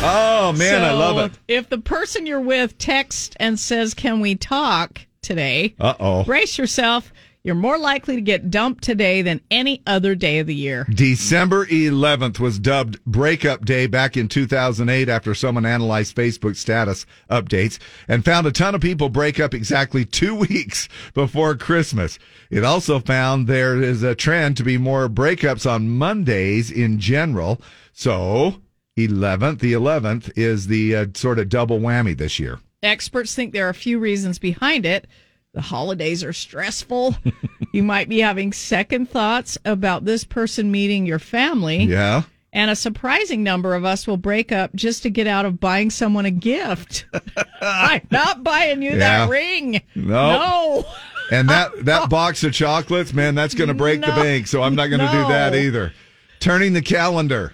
Speaker 2: Oh man, I love it.
Speaker 1: If the person you're with texts and says, "Can we talk today?"
Speaker 2: Uh oh.
Speaker 1: brace yourself. You're more likely to get dumped today than any other day of the year.
Speaker 2: December 11th was dubbed Breakup Day back in 2008 after someone analyzed Facebook status updates and found a ton of people break up exactly two weeks before Christmas. It also found there is a trend to be more breakups on Mondays in general. So 11th, the 11th is the uh, sort of double whammy this year.
Speaker 1: Experts think there are a few reasons behind it. The holidays are stressful. you might be having second thoughts about this person meeting your family.
Speaker 2: Yeah.
Speaker 1: And a surprising number of us will break up just to get out of buying someone a gift. I'm not buying you
Speaker 2: Yeah.
Speaker 1: that ring.
Speaker 2: No.
Speaker 1: No.
Speaker 2: And that, that box of chocolates, man, that's going to break the bank. So I'm not going to do that either. Turning the calendar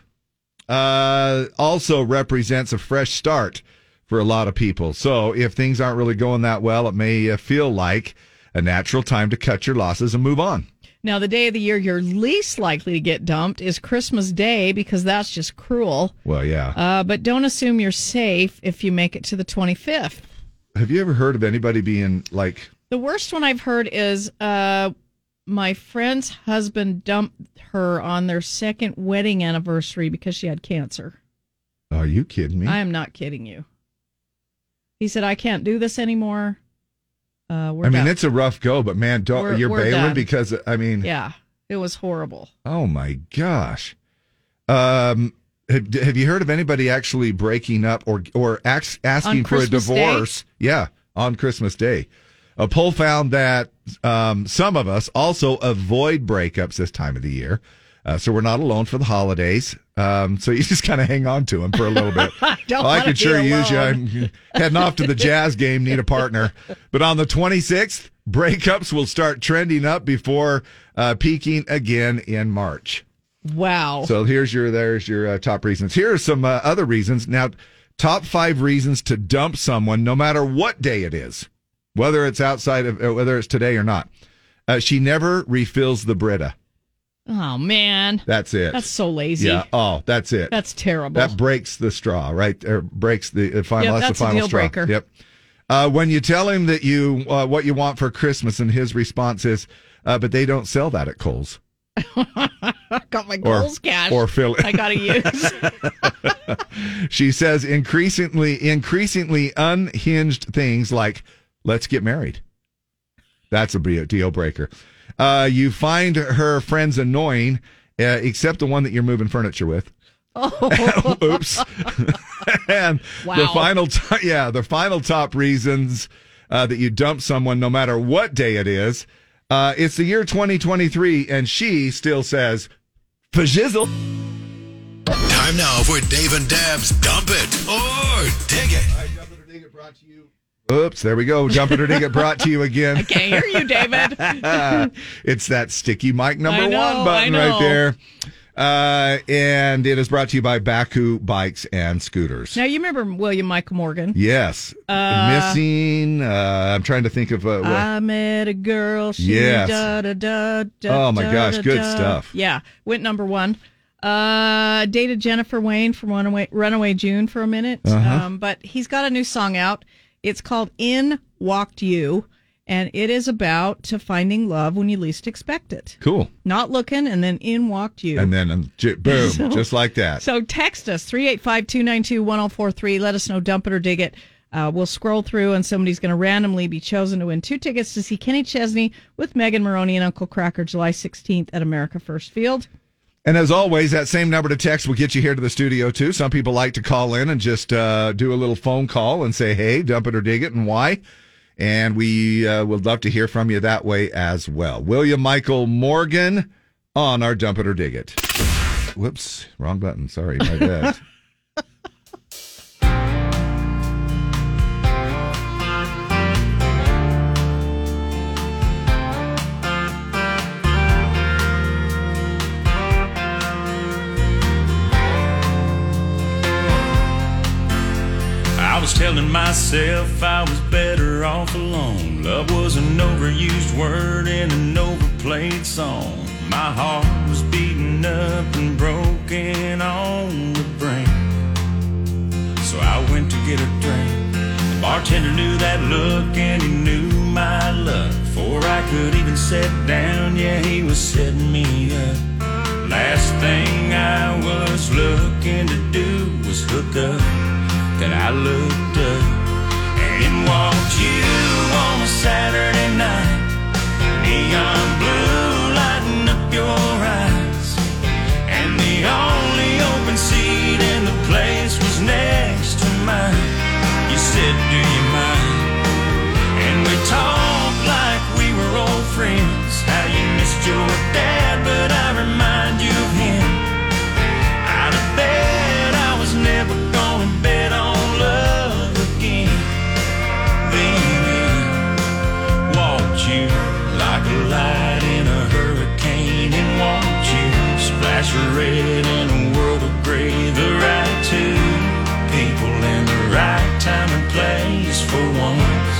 Speaker 2: uh, also represents a fresh start for a lot of people. So if things aren't really going that well, it may uh, feel like a natural time to cut your losses and move on.
Speaker 1: Now, the day of the year you're least likely to get dumped is Christmas Day because that's just cruel.
Speaker 2: Well, yeah.
Speaker 1: Uh, but don't assume you're safe if you make it to the 25th.
Speaker 2: Have you ever heard of anybody being like,
Speaker 1: The worst one I've heard is uh, my friend's husband dumped her on their second wedding anniversary because she had cancer.
Speaker 2: are you kidding me?
Speaker 1: I am not kidding you. He said, I can't do this anymore. Uh, we're
Speaker 2: I mean,
Speaker 1: done."
Speaker 2: it's a rough go, but man, don't
Speaker 1: We're-
Speaker 2: you're
Speaker 1: we're
Speaker 2: bailing
Speaker 1: done.
Speaker 2: because I mean,
Speaker 1: yeah, it was horrible.
Speaker 2: Oh my gosh. Um, have, have you heard of anybody actually breaking up or or ax, asking for a
Speaker 1: Christmas Day?
Speaker 2: divorce? Yeah, on Christmas Day. A poll found that um, some of us also avoid breakups this time of the year. Uh, so we're not alone for the holidays. Um, so you just kind of hang on to them for a little bit.
Speaker 1: Don't
Speaker 2: Well, I could sure use you. I'm heading off to the jazz game, need a partner. But on the 26th, breakups will start trending up before uh, peaking again in March.
Speaker 1: Wow.
Speaker 2: So here's your there's your uh, top reasons. Here are some uh, other reasons. Now, top five reasons to dump someone, no matter what day it is, whether it's outside of uh, whether it's today or not. Uh, she never refills the Brita.
Speaker 1: Oh, man.
Speaker 2: That's it.
Speaker 1: That's so lazy.
Speaker 2: Yeah. Oh, that's it.
Speaker 1: That's terrible.
Speaker 2: That breaks the straw, right? Or breaks the uh, final.
Speaker 1: Yep,
Speaker 2: that's, the
Speaker 1: a
Speaker 2: final
Speaker 1: deal
Speaker 2: straw.
Speaker 1: breaker.
Speaker 2: Yep. Uh, when you tell him that you uh, what you want for Christmas, and his response is, uh, "But they don't sell that at Kohl's."
Speaker 1: I got my
Speaker 2: Or-
Speaker 1: goals cash.
Speaker 2: or fill it.
Speaker 1: I got to use.
Speaker 2: she says increasingly increasingly unhinged things like let's get married that's a deal breaker uh, you find her friends annoying uh, except the one that you're moving furniture with.
Speaker 1: Oh.
Speaker 2: oops. And the final t- yeah the final top reasons uh, that you dump someone no matter what day it is. Uh, it's the year 2023 and she still says fajizzle.
Speaker 17: Time now for Dave and Deb's Dump It or Dig It.
Speaker 2: Oops, there we go. Jump it or dig it brought to you again. I
Speaker 1: can't hear you, David.
Speaker 2: it's that sticky mic number
Speaker 1: know,
Speaker 2: one button right there. Uh, and it is brought to you by Bakcou Bikes and Scooters.
Speaker 1: now, you remember William Michael Morgan?
Speaker 2: Yes.
Speaker 1: Uh,
Speaker 2: Missing. Uh, I'm trying to think of. Uh, what-
Speaker 1: I met a girl. She
Speaker 2: Yes.
Speaker 1: da, da, da, da,
Speaker 2: Oh, my
Speaker 1: da,
Speaker 2: gosh,
Speaker 1: da,
Speaker 2: good
Speaker 1: da.
Speaker 2: stuff.
Speaker 1: Yeah, went number one. Uh, dated Jennifer Wayne from Runaway, Runaway June for a minute.
Speaker 2: Uh-huh.
Speaker 1: Um, but he's got a new song out. It's called In Walked You, and it is about to finding love when you least expect it.
Speaker 2: cool.
Speaker 1: Not looking, and then in walked you.
Speaker 2: And then um, j- boom,
Speaker 1: So-
Speaker 2: just like that.
Speaker 1: So text us 385 292 1043. Let us know, dump it or dig it. Uh, we'll scroll through, and somebody's going to randomly be chosen to win two tickets to see Kenny Chesney with Megan Moroney and Uncle Kracker July 16th at America First Field.
Speaker 2: And as always, that same number to text will get you here to the studio too. Some people like to call in and just uh, do a little phone call and say, "Hey, dump it or dig it," and why. And we uh, would love to hear from you that way as well. William Michael Morgan on our dump it or dig it. Whoops, wrong button. Sorry, my bad.
Speaker 10: myself I was better off alone. Love was an overused word in an overplayed song. My heart was beaten up and broken on the brink. So I went to get a drink. The bartender knew that look and he knew my luck. Before I could even sit down, yeah, he was setting me up. Last thing I was looking to do was hook up that I looked up Saturday night. Neon blue lighting up your eyes, and the only open seat in the place was next to mine. You said, "Do you mind?" And we talked like we were old friends. How you missed your dad, time and place for once.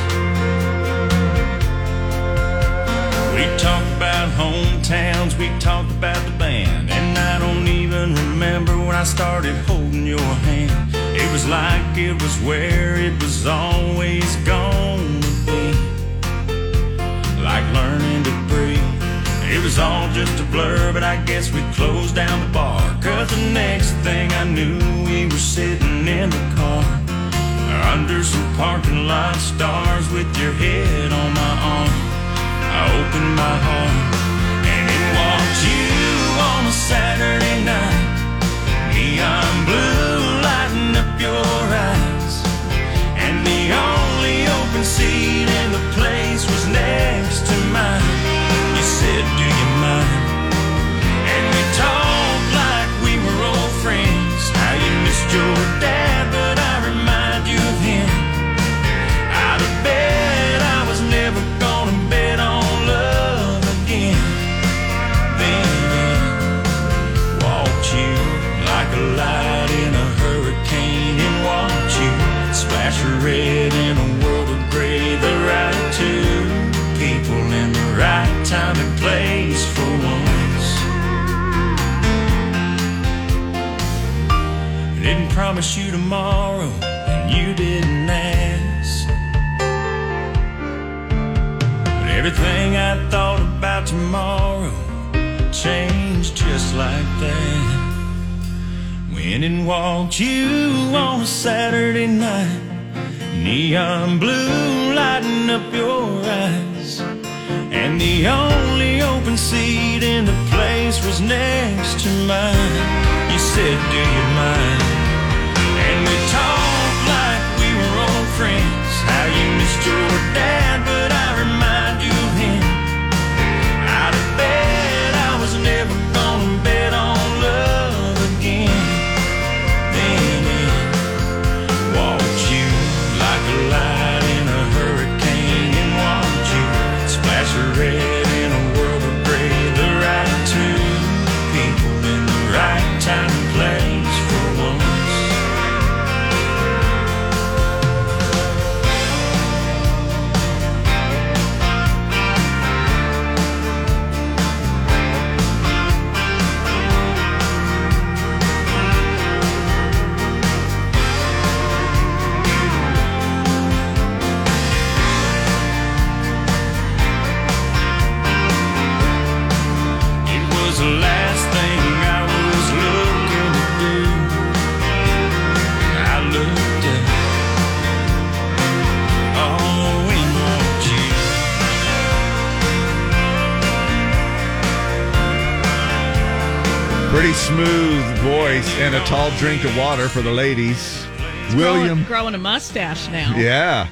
Speaker 10: We talked about hometowns, we talked about the band, and I don't even remember when I started holding your hand. It was like it was where it was always to be, like learning to breathe. It was all just a blur, but I guess we closed down the bar. Cause the next thing I knew, we were sitting in the car. Under some parking lot stars with your head on my arm. I opened my heart and it walked you on a Saturday night. Neon blue lighting up your eyes. And the only open seat in the place was next to mine. You said, Do you mind? And we talked like we were old friends. How you missed your promise you tomorrow, and you didn't ask. But everything I thought about tomorrow changed just like that. When and walked you on a Saturday night, neon blue lighting up your eyes. And the only open seat in the place was next to mine. You said, Do you mind? And a
Speaker 2: tall drink of water for the ladies. William.
Speaker 1: growing, growing a mustache now.
Speaker 2: Yeah.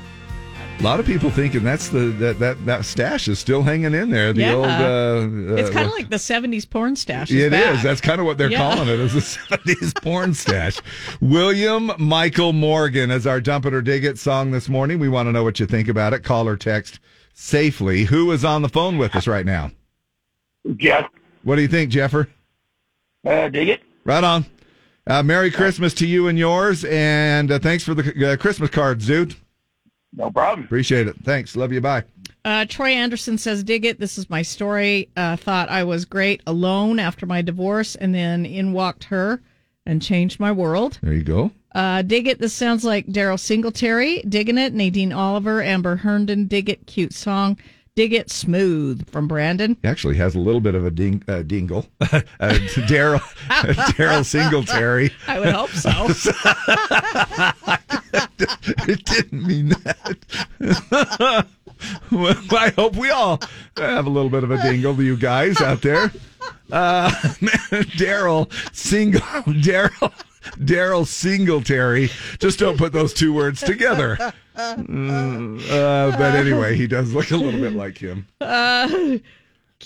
Speaker 2: A lot of people thinking that's the that that, that stash is still hanging in there. The
Speaker 1: Yeah.
Speaker 2: old uh,
Speaker 1: It's
Speaker 2: uh,
Speaker 1: kind of like the '70s porn stash.
Speaker 2: It
Speaker 1: back.
Speaker 2: is. That's kind of what they're
Speaker 1: Yeah.
Speaker 2: calling it. Is a seventies porn stash. William Michael Morgan is our dump it or dig it song this morning. We want to know what you think about it. Call or text safely. Who is on the phone with us right now?
Speaker 21: Jeff.
Speaker 2: What do you think, Jeffer?
Speaker 21: Uh, dig it.
Speaker 2: Right on. Uh, Merry Christmas to you and yours, and uh, thanks for the uh, Christmas cards, dude.
Speaker 21: No problem.
Speaker 2: Appreciate it. Thanks. Love you. Bye.
Speaker 1: Uh, Troy Anderson says, "Dig it. This is my story. Uh, thought I was great alone after my divorce, and then in walked her and changed my world.
Speaker 2: There you go.
Speaker 1: Uh, dig it. This sounds like Daryle Singletary. Digging it. Nadine Oliver, Amber Herndon. Dig it. Cute song. Dig it. Smooth from Brandon.
Speaker 2: He actually has a little bit of a ding, uh, dingle. uh, Daryl Daryle Singletary.
Speaker 1: I would hope so.
Speaker 2: it didn't mean that. well, I hope we all have a little bit of a dingle to you guys out there. Uh, Daryl Single Daryl Daryle Singletary. Just don't put those two words together. Mm, uh, but anyway, he does look a little bit like him.
Speaker 1: Uh,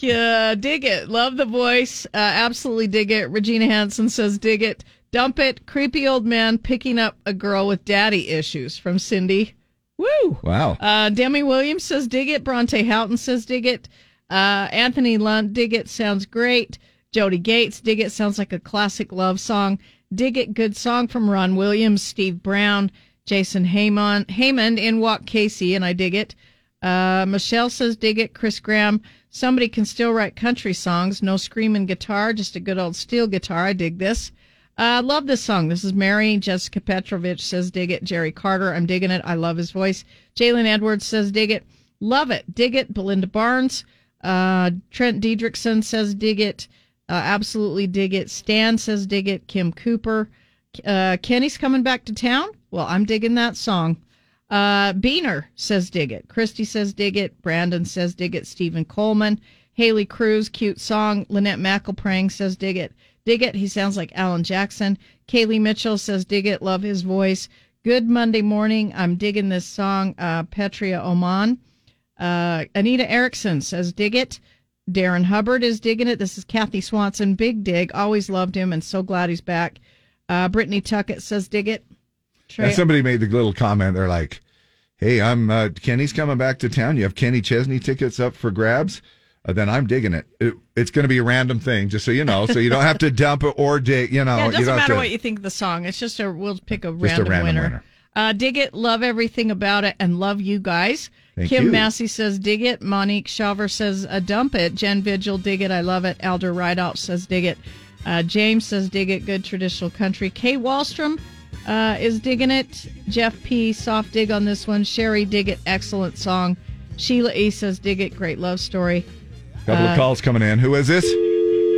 Speaker 1: uh, dig it. Love the voice. Uh, absolutely dig it. Regina Hansen says, dig it. Dump it. Creepy old man picking up a girl with daddy issues from Cindy. Woo!
Speaker 2: Wow.
Speaker 1: Uh, Demi Williams says, dig it. Bronte Houghton says, dig it. Uh, Anthony Lunt, dig it. Sounds great. Jody Gates, dig it. Sounds like a classic love song. Dig it. Good song from Ron Williams, Steve Brown, Jason Heyman, Haymond, in Walk Casey, and I dig it. Uh, Michelle says, dig it. Chris Graham, somebody can still write country songs. No screaming guitar, just a good old steel guitar. I dig this. I uh, love this song. This is Mary. Jessica Petrovich says, dig it. Jerry Carter, I'm digging it. I love his voice. Jalen Edwards says, dig it. Love it. Dig it. Belinda Barnes. Uh, Trent Diedrichson says, dig it. Uh, absolutely dig it. Stan says, dig it. Kim Cooper. Uh, Kenny's coming back to town. Well, I'm digging that song. Uh, Beaner says dig it. Christy says dig it. Brandon says dig it. Stephen Coleman. Haley Cruz, cute song. Lynette McElprang says dig it. Dig it. He sounds like Alan Jackson. Kaylee Mitchell says dig it. Love his voice. Good Monday morning. I'm digging this song. Uh, Petria Oman. Uh, Anita Erickson says dig it. Darren Hubbard is digging it. This is Kathy Swanson. Big dig. Always loved him and so glad he's back. Uh, Brittany Tuckett says dig it. Trey-
Speaker 2: And somebody made the little comment. They're like, "Hey, I'm uh, Kenny's coming back to town. You have Kenny Chesney tickets up for grabs." Uh, then I'm digging it. it it's going to be a random thing, just so you know. So you don't have to dump it or dig. You know,
Speaker 1: yeah, it doesn't matter
Speaker 2: to-
Speaker 1: what you think of the song. It's just a we'll pick a
Speaker 2: Just a
Speaker 1: random,
Speaker 2: random
Speaker 1: winner.
Speaker 2: winner.
Speaker 1: Uh, dig it, love everything about it, and love you guys.
Speaker 2: Thank
Speaker 1: Kim
Speaker 2: you.
Speaker 1: Massey says dig it. Monique Shaver says uh, dump it. Jen Vigil dig it. I love it. Elder Rideout says dig it. Uh, James says dig it. Good traditional country. Kay Wallstrom uh, is digging it. Jeff P soft dig on this one. Sherry dig it. Excellent song. Sheila E says dig it. Great love story.
Speaker 2: couple
Speaker 1: Uh,
Speaker 2: of calls coming in. Who is this?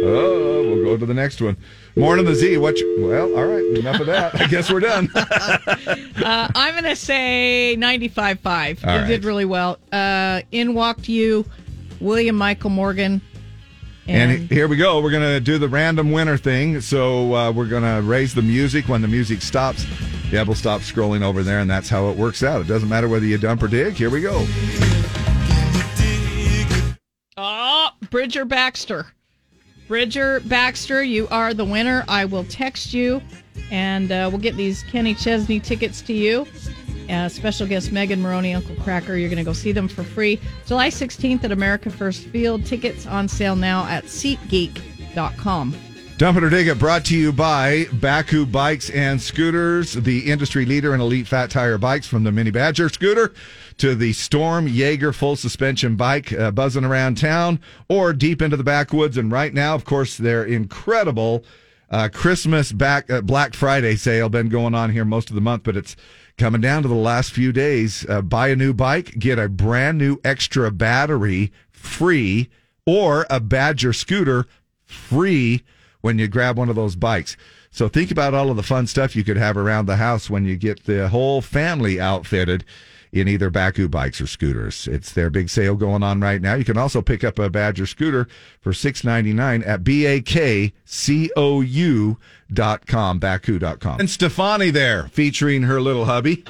Speaker 2: Oh, we'll go to the next one. Morning the Z. What? You, well, all right. Enough of that. I guess we're done.
Speaker 1: Uh, I'm going to say 95.5.
Speaker 2: All
Speaker 1: you
Speaker 2: right.
Speaker 1: did really well. Uh, in walked you, William Michael Morgan.
Speaker 2: And,
Speaker 1: And,
Speaker 2: here we go. We're going to do the random winner thing. So uh, we're going to raise the music. When the music stops, Deb will stop scrolling over there, and that's how it works out. It doesn't matter whether you dump or dig. Here we go.
Speaker 1: oh, Bridger Baxter. Bridger Baxter, you are the winner. I will text you, and uh, we'll get these Kenny Chesney tickets to you. Uh, special guest Megan Moroney, Uncle Kracker. You're going to go see them for free. July 16th at America First Field. Tickets on sale now at SeatGeek.com.
Speaker 2: Dump it or dig it brought to you by Bakcou Bikes and Scooters, the industry leader in elite fat tire bikes from the Mini Badger scooter to the Storm Jaeger full suspension bike uh, buzzing around town or deep into the backwoods. And right now, of course, their incredible uh, Christmas back uh, Black Friday sale been going on here most of the month, but it's coming down to the last few days. Uh, buy a new bike, get a brand new extra battery free, or a Badger scooter free when you grab one of those bikes. So think about all of the fun stuff you could have around the house when you get the whole family outfitted in either Bakcou bikes or scooters. It's their big sale going on right now. You can also pick up a Badger scooter for six ninety nine at b a k c o u dot com Bakcou dot com. And Stefani there featuring her little hubby.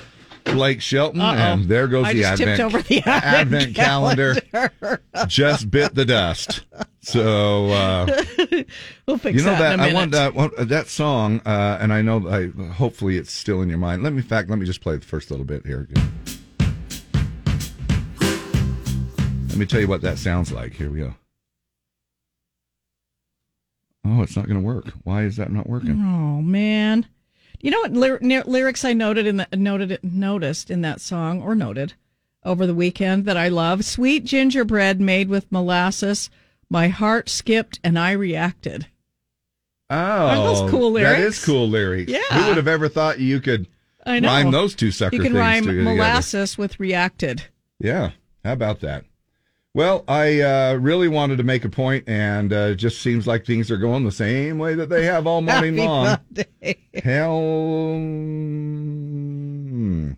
Speaker 2: Blake Shelton,
Speaker 1: Uh-oh.
Speaker 2: and there goes
Speaker 1: I
Speaker 2: the
Speaker 1: just
Speaker 2: advent,
Speaker 1: over the advent
Speaker 2: calendar.
Speaker 1: calendar.
Speaker 2: just bit the dust. So uh,
Speaker 1: we'll fix
Speaker 2: you know
Speaker 1: that,
Speaker 2: that,
Speaker 1: in a
Speaker 2: I want that one, uh, that song, uh, and I know I hopefully it's still in your mind. Let me, in fact, let me just play the first little bit here. Let me tell you what that sounds like. Here we go. Oh, it's not going to work. Why is that not working?
Speaker 1: Oh man, you know what lyr- ly- lyrics I noted in the noted noticed in that song or noted over the weekend that I love? Sweet gingerbread made with molasses. My heart skipped and I reacted.
Speaker 2: Oh,
Speaker 1: Aren't those cool
Speaker 2: That
Speaker 1: lyrics?
Speaker 2: is cool lyrics.
Speaker 1: Yeah.
Speaker 2: Who would have ever thought you could
Speaker 1: I know.
Speaker 2: rhyme those two sucker
Speaker 1: You can
Speaker 2: things
Speaker 1: rhyme
Speaker 2: together?
Speaker 1: molasses with reacted.
Speaker 2: Yeah. How about that? Well, I uh, really wanted to make a point, and uh, it just seems like things are going the same way that they have all morning
Speaker 1: Happy
Speaker 2: long.
Speaker 1: Monday.
Speaker 2: Hell, hmm.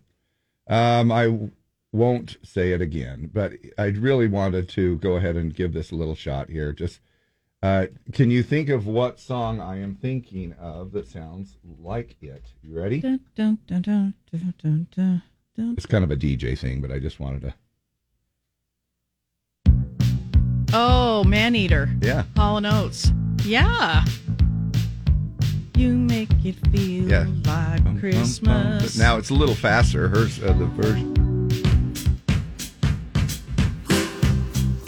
Speaker 2: um, I won't say it again, but I really wanted to go ahead and give this a little shot here. Just, uh, can you think of what song I am thinking of that sounds like it? You ready?
Speaker 1: Dun, dun, dun, dun, dun, dun, dun, dun.
Speaker 2: It's kind of a DJ thing, but I just wanted to.
Speaker 1: Oh, man eater.
Speaker 2: Yeah.
Speaker 1: Hall and Oates. Yeah. You make it feel
Speaker 2: Yeah.
Speaker 1: like
Speaker 2: Bum, bum,
Speaker 1: Christmas.
Speaker 2: bum. But now it's a little faster. Hers, uh, the version.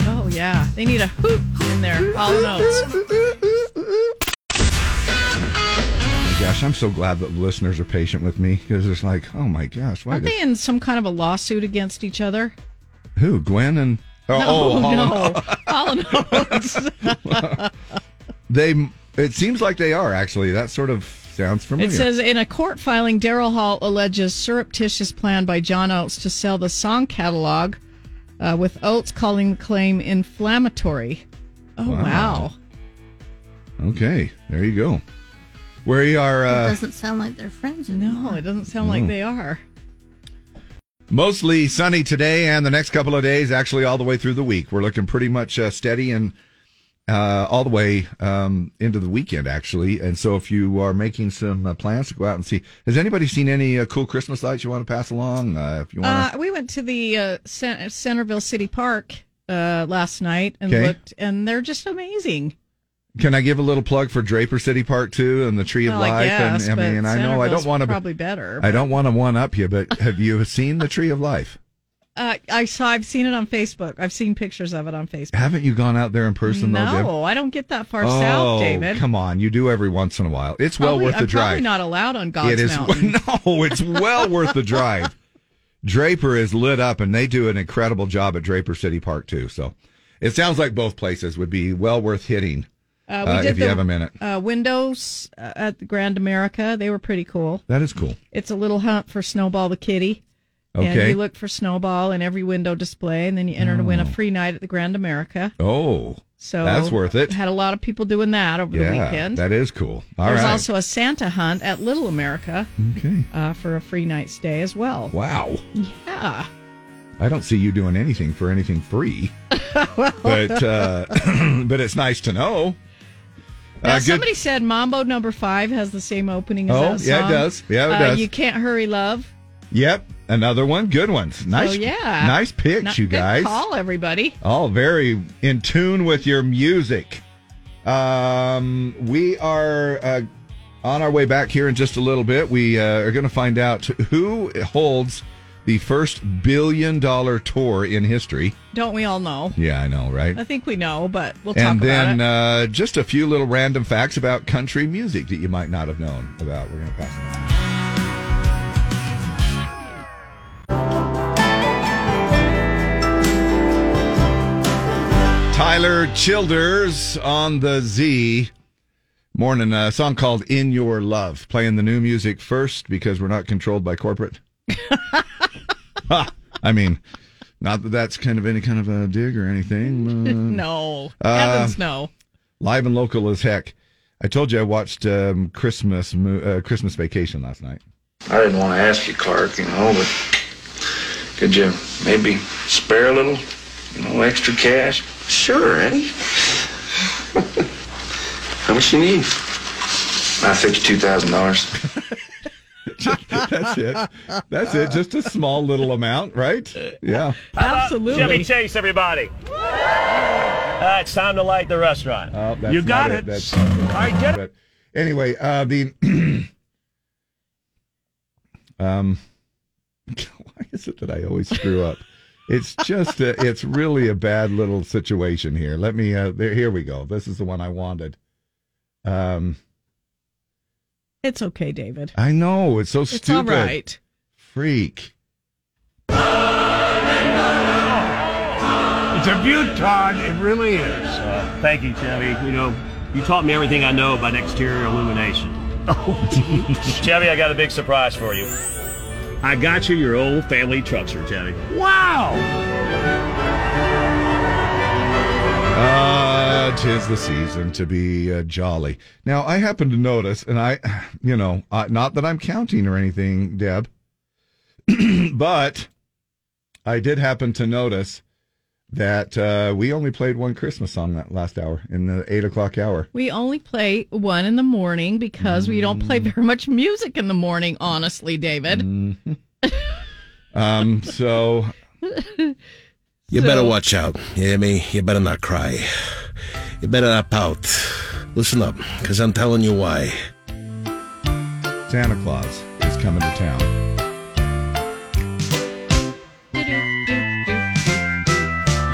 Speaker 1: Oh yeah, they need a hoop in there. Hall and Oates.
Speaker 2: Gosh, I'm so glad that the listeners are patient with me because it's like, oh my gosh, why
Speaker 1: Aren't they in some kind of a lawsuit against each other?
Speaker 2: who? Gwen and oh,
Speaker 1: no,
Speaker 2: oh Hall and-
Speaker 1: no, Hall and Oates.
Speaker 2: they. It seems like they are actually. That sort of sounds familiar.
Speaker 1: It says in a court filing, Daryl Hall alleges surreptitious plan by John Oates to sell the song catalog, uh, with Oates calling the claim inflammatory. Oh
Speaker 2: Wow.
Speaker 1: wow!
Speaker 2: okay, there you go. We are
Speaker 3: it
Speaker 2: uh,
Speaker 3: doesn't sound like they're friends
Speaker 1: No, it doesn't sound like they are.
Speaker 2: Mostly sunny today and the next couple of days. Actually, all the way through the week, we're looking pretty much uh, steady and uh, all the way um, into the weekend, actually. And so, if you are making some uh, plans to go out and see, has anybody seen any uh, cool Christmas lights you want to pass along? Uh, if you want,
Speaker 1: Uh, we went to the uh, Cent- Centerville City Park uh, last night and
Speaker 2: Okay.
Speaker 1: looked, and they're just amazing.
Speaker 2: Can I give a little plug for Draper City Park too and the Tree of
Speaker 1: Well, I
Speaker 2: Life?
Speaker 1: guess,
Speaker 2: and I
Speaker 1: but
Speaker 2: mean, I know I don't want to
Speaker 1: probably better,
Speaker 2: I don't want to one up you, but have you seen the Tree of Life?
Speaker 1: Uh, I saw. I've seen it on Facebook. I've seen pictures of it on Facebook.
Speaker 2: Haven't you gone out there in person though?
Speaker 1: No, I don't get that far
Speaker 2: oh,
Speaker 1: south, David.
Speaker 2: come on! You do every once in a while. It's well worth the
Speaker 1: I'm
Speaker 2: drive.
Speaker 1: Probably not allowed on God's
Speaker 2: it is
Speaker 1: mountain.
Speaker 2: no, it's well worth the drive. Draper is lit up, and they do an incredible job at Draper City Park too. So, it sounds like both places would be well worth hitting
Speaker 1: Uh, we
Speaker 2: uh,
Speaker 1: did
Speaker 2: if you
Speaker 1: the,
Speaker 2: have a minute.
Speaker 1: Uh, windows uh, at the Grand America. They were pretty cool.
Speaker 2: That is cool.
Speaker 1: It's a little hunt for Snowball the kitty. And
Speaker 2: Okay.
Speaker 1: you look for Snowball in every window display, and then you enter to win a
Speaker 2: Oh.
Speaker 1: free night at the Grand America.
Speaker 2: Oh,
Speaker 1: So
Speaker 2: that's worth it.
Speaker 1: Had a lot of people doing that over the weekend.
Speaker 2: that is cool. All right.
Speaker 1: There's also a Santa hunt at Little America
Speaker 2: okay.
Speaker 1: uh, for a free night stay as well.
Speaker 2: Wow.
Speaker 1: Yeah.
Speaker 2: I don't see you doing anything for anything free, but uh, but it's nice to know.
Speaker 1: Now,
Speaker 2: Uh,
Speaker 1: somebody said Mambo Number Five has the same opening as
Speaker 2: Oh,
Speaker 1: that
Speaker 2: yeah, it does. Yeah, it
Speaker 1: Uh,
Speaker 2: does.
Speaker 1: You can't hurry, love.
Speaker 2: Yep, another one. Good ones. Nice.
Speaker 1: Oh yeah.
Speaker 2: Nice picks,
Speaker 1: Not-
Speaker 2: you guys.
Speaker 1: Call everybody.
Speaker 2: All very in tune with your music. Um, we are uh, on our way back here in just a little bit. We uh, are going to find out who holds the first billion dollar tour in history.
Speaker 1: Don't we all know?
Speaker 2: Yeah, I know, right?
Speaker 1: I think we know, but we'll talk
Speaker 2: and then
Speaker 1: about it.
Speaker 2: uh, just a few little random facts about country music that you might not have known about. We're going to pass them on. Tyler Childers on the Z. Morning, a song called In Your Love. Playing the new music first because we're not controlled by corporate. Ha! I mean, not that that's kind of any kind of a dig or anything. uh,
Speaker 1: no,
Speaker 2: uh,
Speaker 1: heavens no.
Speaker 2: Live and local as heck. I told you I watched um, Christmas uh, Christmas Vacation last night.
Speaker 21: I didn't want to ask you, Clark, you know, but
Speaker 5: Could you maybe spare a little, you know, extra cash? Sure, Eddie. How much you need? About fifty-two thousand dollars.
Speaker 2: That's it. That's it. Just a small little amount, right? Yeah. Absolutely.
Speaker 22: Chevy Chase, everybody. Uh, it's time to light the restaurant.
Speaker 2: Oh, that's
Speaker 22: you got
Speaker 2: not
Speaker 22: it.
Speaker 2: That's
Speaker 22: All right, get it.
Speaker 2: But anyway, uh, the um, why is it that I always screw up? It's just a, it's really a bad little situation here. Let me uh, there. Here we go. This is the one I wanted. Um,
Speaker 1: It's okay, David.
Speaker 2: I know it's so
Speaker 1: It's
Speaker 2: stupid.
Speaker 1: all right.
Speaker 2: Freak.
Speaker 22: It's a beaut, Todd. It really is. Uh, thank you, Chevy. You know, you taught me everything I know about exterior illumination. Oh, Chevy, I got a big surprise for you. I got you your old family truckster, Chevy. Wow!
Speaker 2: Uh, tis the season to be uh, jolly. Now, I happen to notice, and I, you know, uh, not that I'm counting or anything, Deb, but I did happen to notice that uh, we only played one Christmas song that last hour in the eight o'clock hour.
Speaker 1: We only play one in the morning because we don't
Speaker 2: Mm.
Speaker 1: play very much music in the morning, honestly, David.
Speaker 2: Mm-hmm. Um, so
Speaker 23: You
Speaker 1: So-
Speaker 23: better watch out. You hear me? You better not cry. You better not pout. Listen up, because I'm telling you why.
Speaker 2: Santa Claus is coming to town.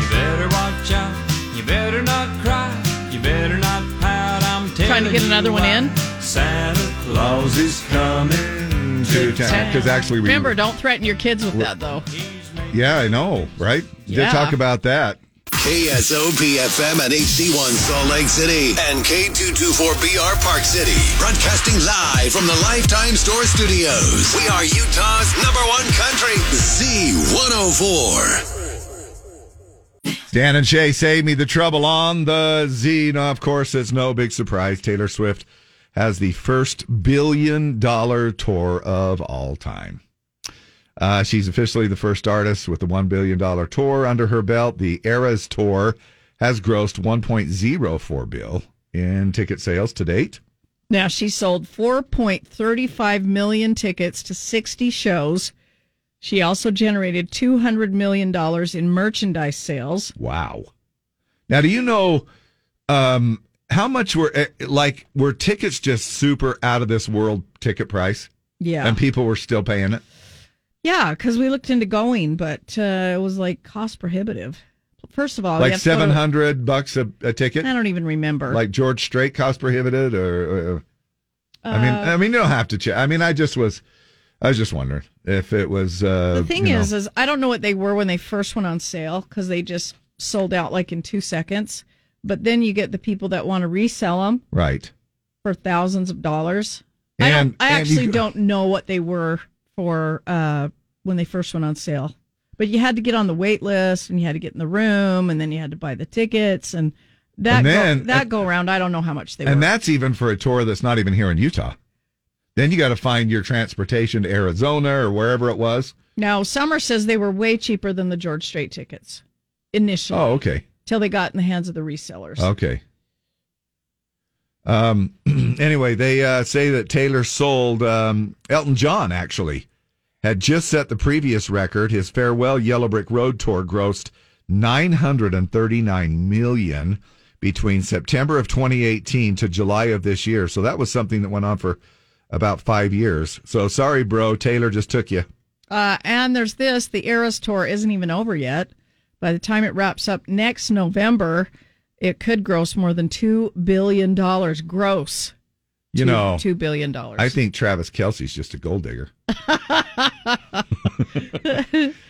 Speaker 11: You better watch out. You better not cry. You better not pout. I'm telling
Speaker 1: Trying to get another one in?
Speaker 11: Santa Claus is coming
Speaker 2: To town because actually we
Speaker 1: Remember, don't threaten your kids with that, though.
Speaker 2: Yeah, I know, right?
Speaker 1: Yeah.
Speaker 2: Did talk about that.
Speaker 17: KSOP FM at HD1 Salt Lake City and K224BR Park City. Broadcasting live from the Lifetime Store Studios. We are Utah's number one country, Z104.
Speaker 2: Dan and Shay save me the trouble on the Z. Now, of course, it's no big surprise. Taylor Swift has the first billion dollar tour of all time. Uh, she's officially the first artist with the $1 billion tour under her belt. The Eras Tour has grossed 1.04 bill in ticket sales to date.
Speaker 1: Now, she sold 4.35 million tickets to 60 shows. She also generated $200 million in merchandise sales.
Speaker 2: Wow. Now, do you know um, how much were eh, like were tickets just super out of this world ticket price?
Speaker 1: Yeah.
Speaker 2: and people were still paying it.
Speaker 1: Yeah, because we looked into going, but uh, it was like cost prohibitive. First of all, you
Speaker 2: like seven hundred bucks a, a ticket.
Speaker 1: I don't even remember.
Speaker 2: Like George Strait cost prohibited, or, or I mean,
Speaker 1: Uh,
Speaker 2: I mean, you don't have to check. I mean, I just was, I was just wondering if it was. Uh,
Speaker 1: the thing
Speaker 2: you know,
Speaker 1: is, is I don't know what they were when they first went on sale because they just sold out like in two seconds. But then you get the people that want to resell them
Speaker 2: right?
Speaker 1: for thousands of dollars. I
Speaker 2: And-.
Speaker 1: I
Speaker 2: you
Speaker 1: actually
Speaker 2: go-
Speaker 1: don't know what they were for uh, when they first went on sale. But you had to get on the wait list, and you had to get in the room, and then you had to buy the tickets, and that
Speaker 2: And
Speaker 1: go,
Speaker 2: then-
Speaker 1: that go around. I don't know how much they
Speaker 2: and
Speaker 1: were.
Speaker 2: that's even for a tour that's not even here in Utah. Then you got to find your transportation to Arizona or wherever it was.
Speaker 1: now, Summer says they were way cheaper than the George Strait tickets initially.
Speaker 2: Oh, okay.
Speaker 1: Till they got in the hands of the resellers.
Speaker 2: Okay. Um. Anyway, they uh, say that Taylor sold um, Elton John actually had just set the previous record. His farewell Yellow Brick Road tour grossed nine hundred and thirty nine million between September of 2018 to July of this year. So that was something that went on for about five years. So sorry, bro. Taylor just took you.
Speaker 1: Uh, and there's this the Eras Tour isn't even over yet. By the time it wraps up next November, it could gross more than $2 billion gross.
Speaker 2: You
Speaker 1: Two-
Speaker 2: know,
Speaker 1: $2 billion.
Speaker 2: I think Travis Kelce's just a gold digger.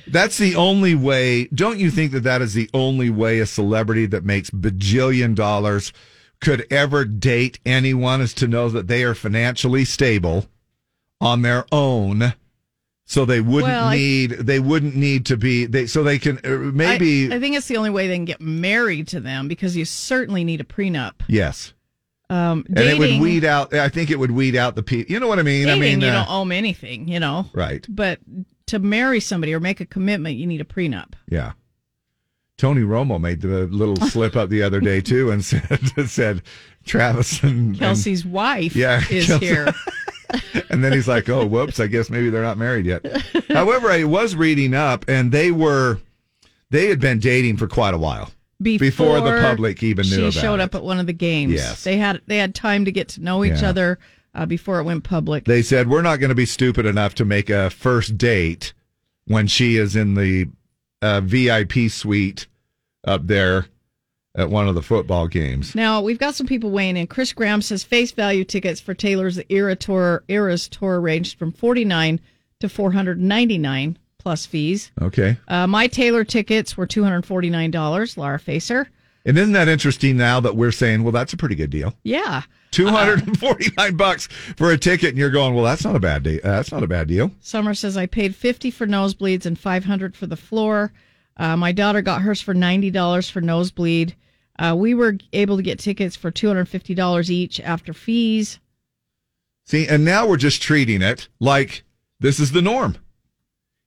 Speaker 2: That's the only way. Don't you think that that is the only way a celebrity that makes bajillion dollars could ever date anyone is to know that they are financially stable on their own, so they wouldn't
Speaker 1: Well, I-
Speaker 2: need they wouldn't need to be they so they can uh, maybe
Speaker 1: I, I think it's the only way they can get married to them because you certainly need a prenup.
Speaker 2: yes,
Speaker 1: Um,
Speaker 2: and
Speaker 1: dating,
Speaker 2: it would weed out. I think it would weed out the people. You know what I mean?
Speaker 1: dating
Speaker 2: I mean,
Speaker 1: you
Speaker 2: uh,
Speaker 1: don't owe them anything, you know.
Speaker 2: right.
Speaker 1: But to marry somebody or make a commitment, you need a prenup.
Speaker 2: Yeah. Tony Romo made the little slip up the other day too, and said said Travis and and-
Speaker 1: Kelce's wife
Speaker 2: Yeah,
Speaker 1: is
Speaker 2: Kelce-
Speaker 1: here.
Speaker 2: and then he's like, "Oh, whoops! I guess maybe they're not married yet." However, I was reading up, and they were they had been dating for quite a while
Speaker 1: Before,
Speaker 2: the public even knew
Speaker 1: she showed
Speaker 2: it.
Speaker 1: up at one of the games.
Speaker 2: Yes.
Speaker 1: They had they had time to get to know each
Speaker 2: Yeah.
Speaker 1: other uh, before it went public.
Speaker 2: They said we're not going to be stupid enough to make a first date when she is in the uh, VIP suite up there at one of the football games.
Speaker 1: Now we've got some people weighing in. Chris Graham says face value tickets for Taylor's Era Tour Eras Tour ranged from forty nine to four hundred ninety nine plus fees.
Speaker 2: Okay.
Speaker 1: Uh, my Taylor tickets were two hundred forty nine dollars. Laura Facer.
Speaker 2: And isn't that interesting now that we're saying, well, that's a pretty good deal.
Speaker 1: Yeah.
Speaker 2: 249 bucks for a ticket and you're going, well, that's not a bad deal. That's not a bad deal.
Speaker 1: Summer says I paid fifty for nosebleeds and five hundred for the floor. Uh, my daughter got hers for ninety dollars for nosebleed. Uh, we were able to get tickets for two hundred fifty dollars each after fees.
Speaker 2: See, and now we're just treating it like this is the norm.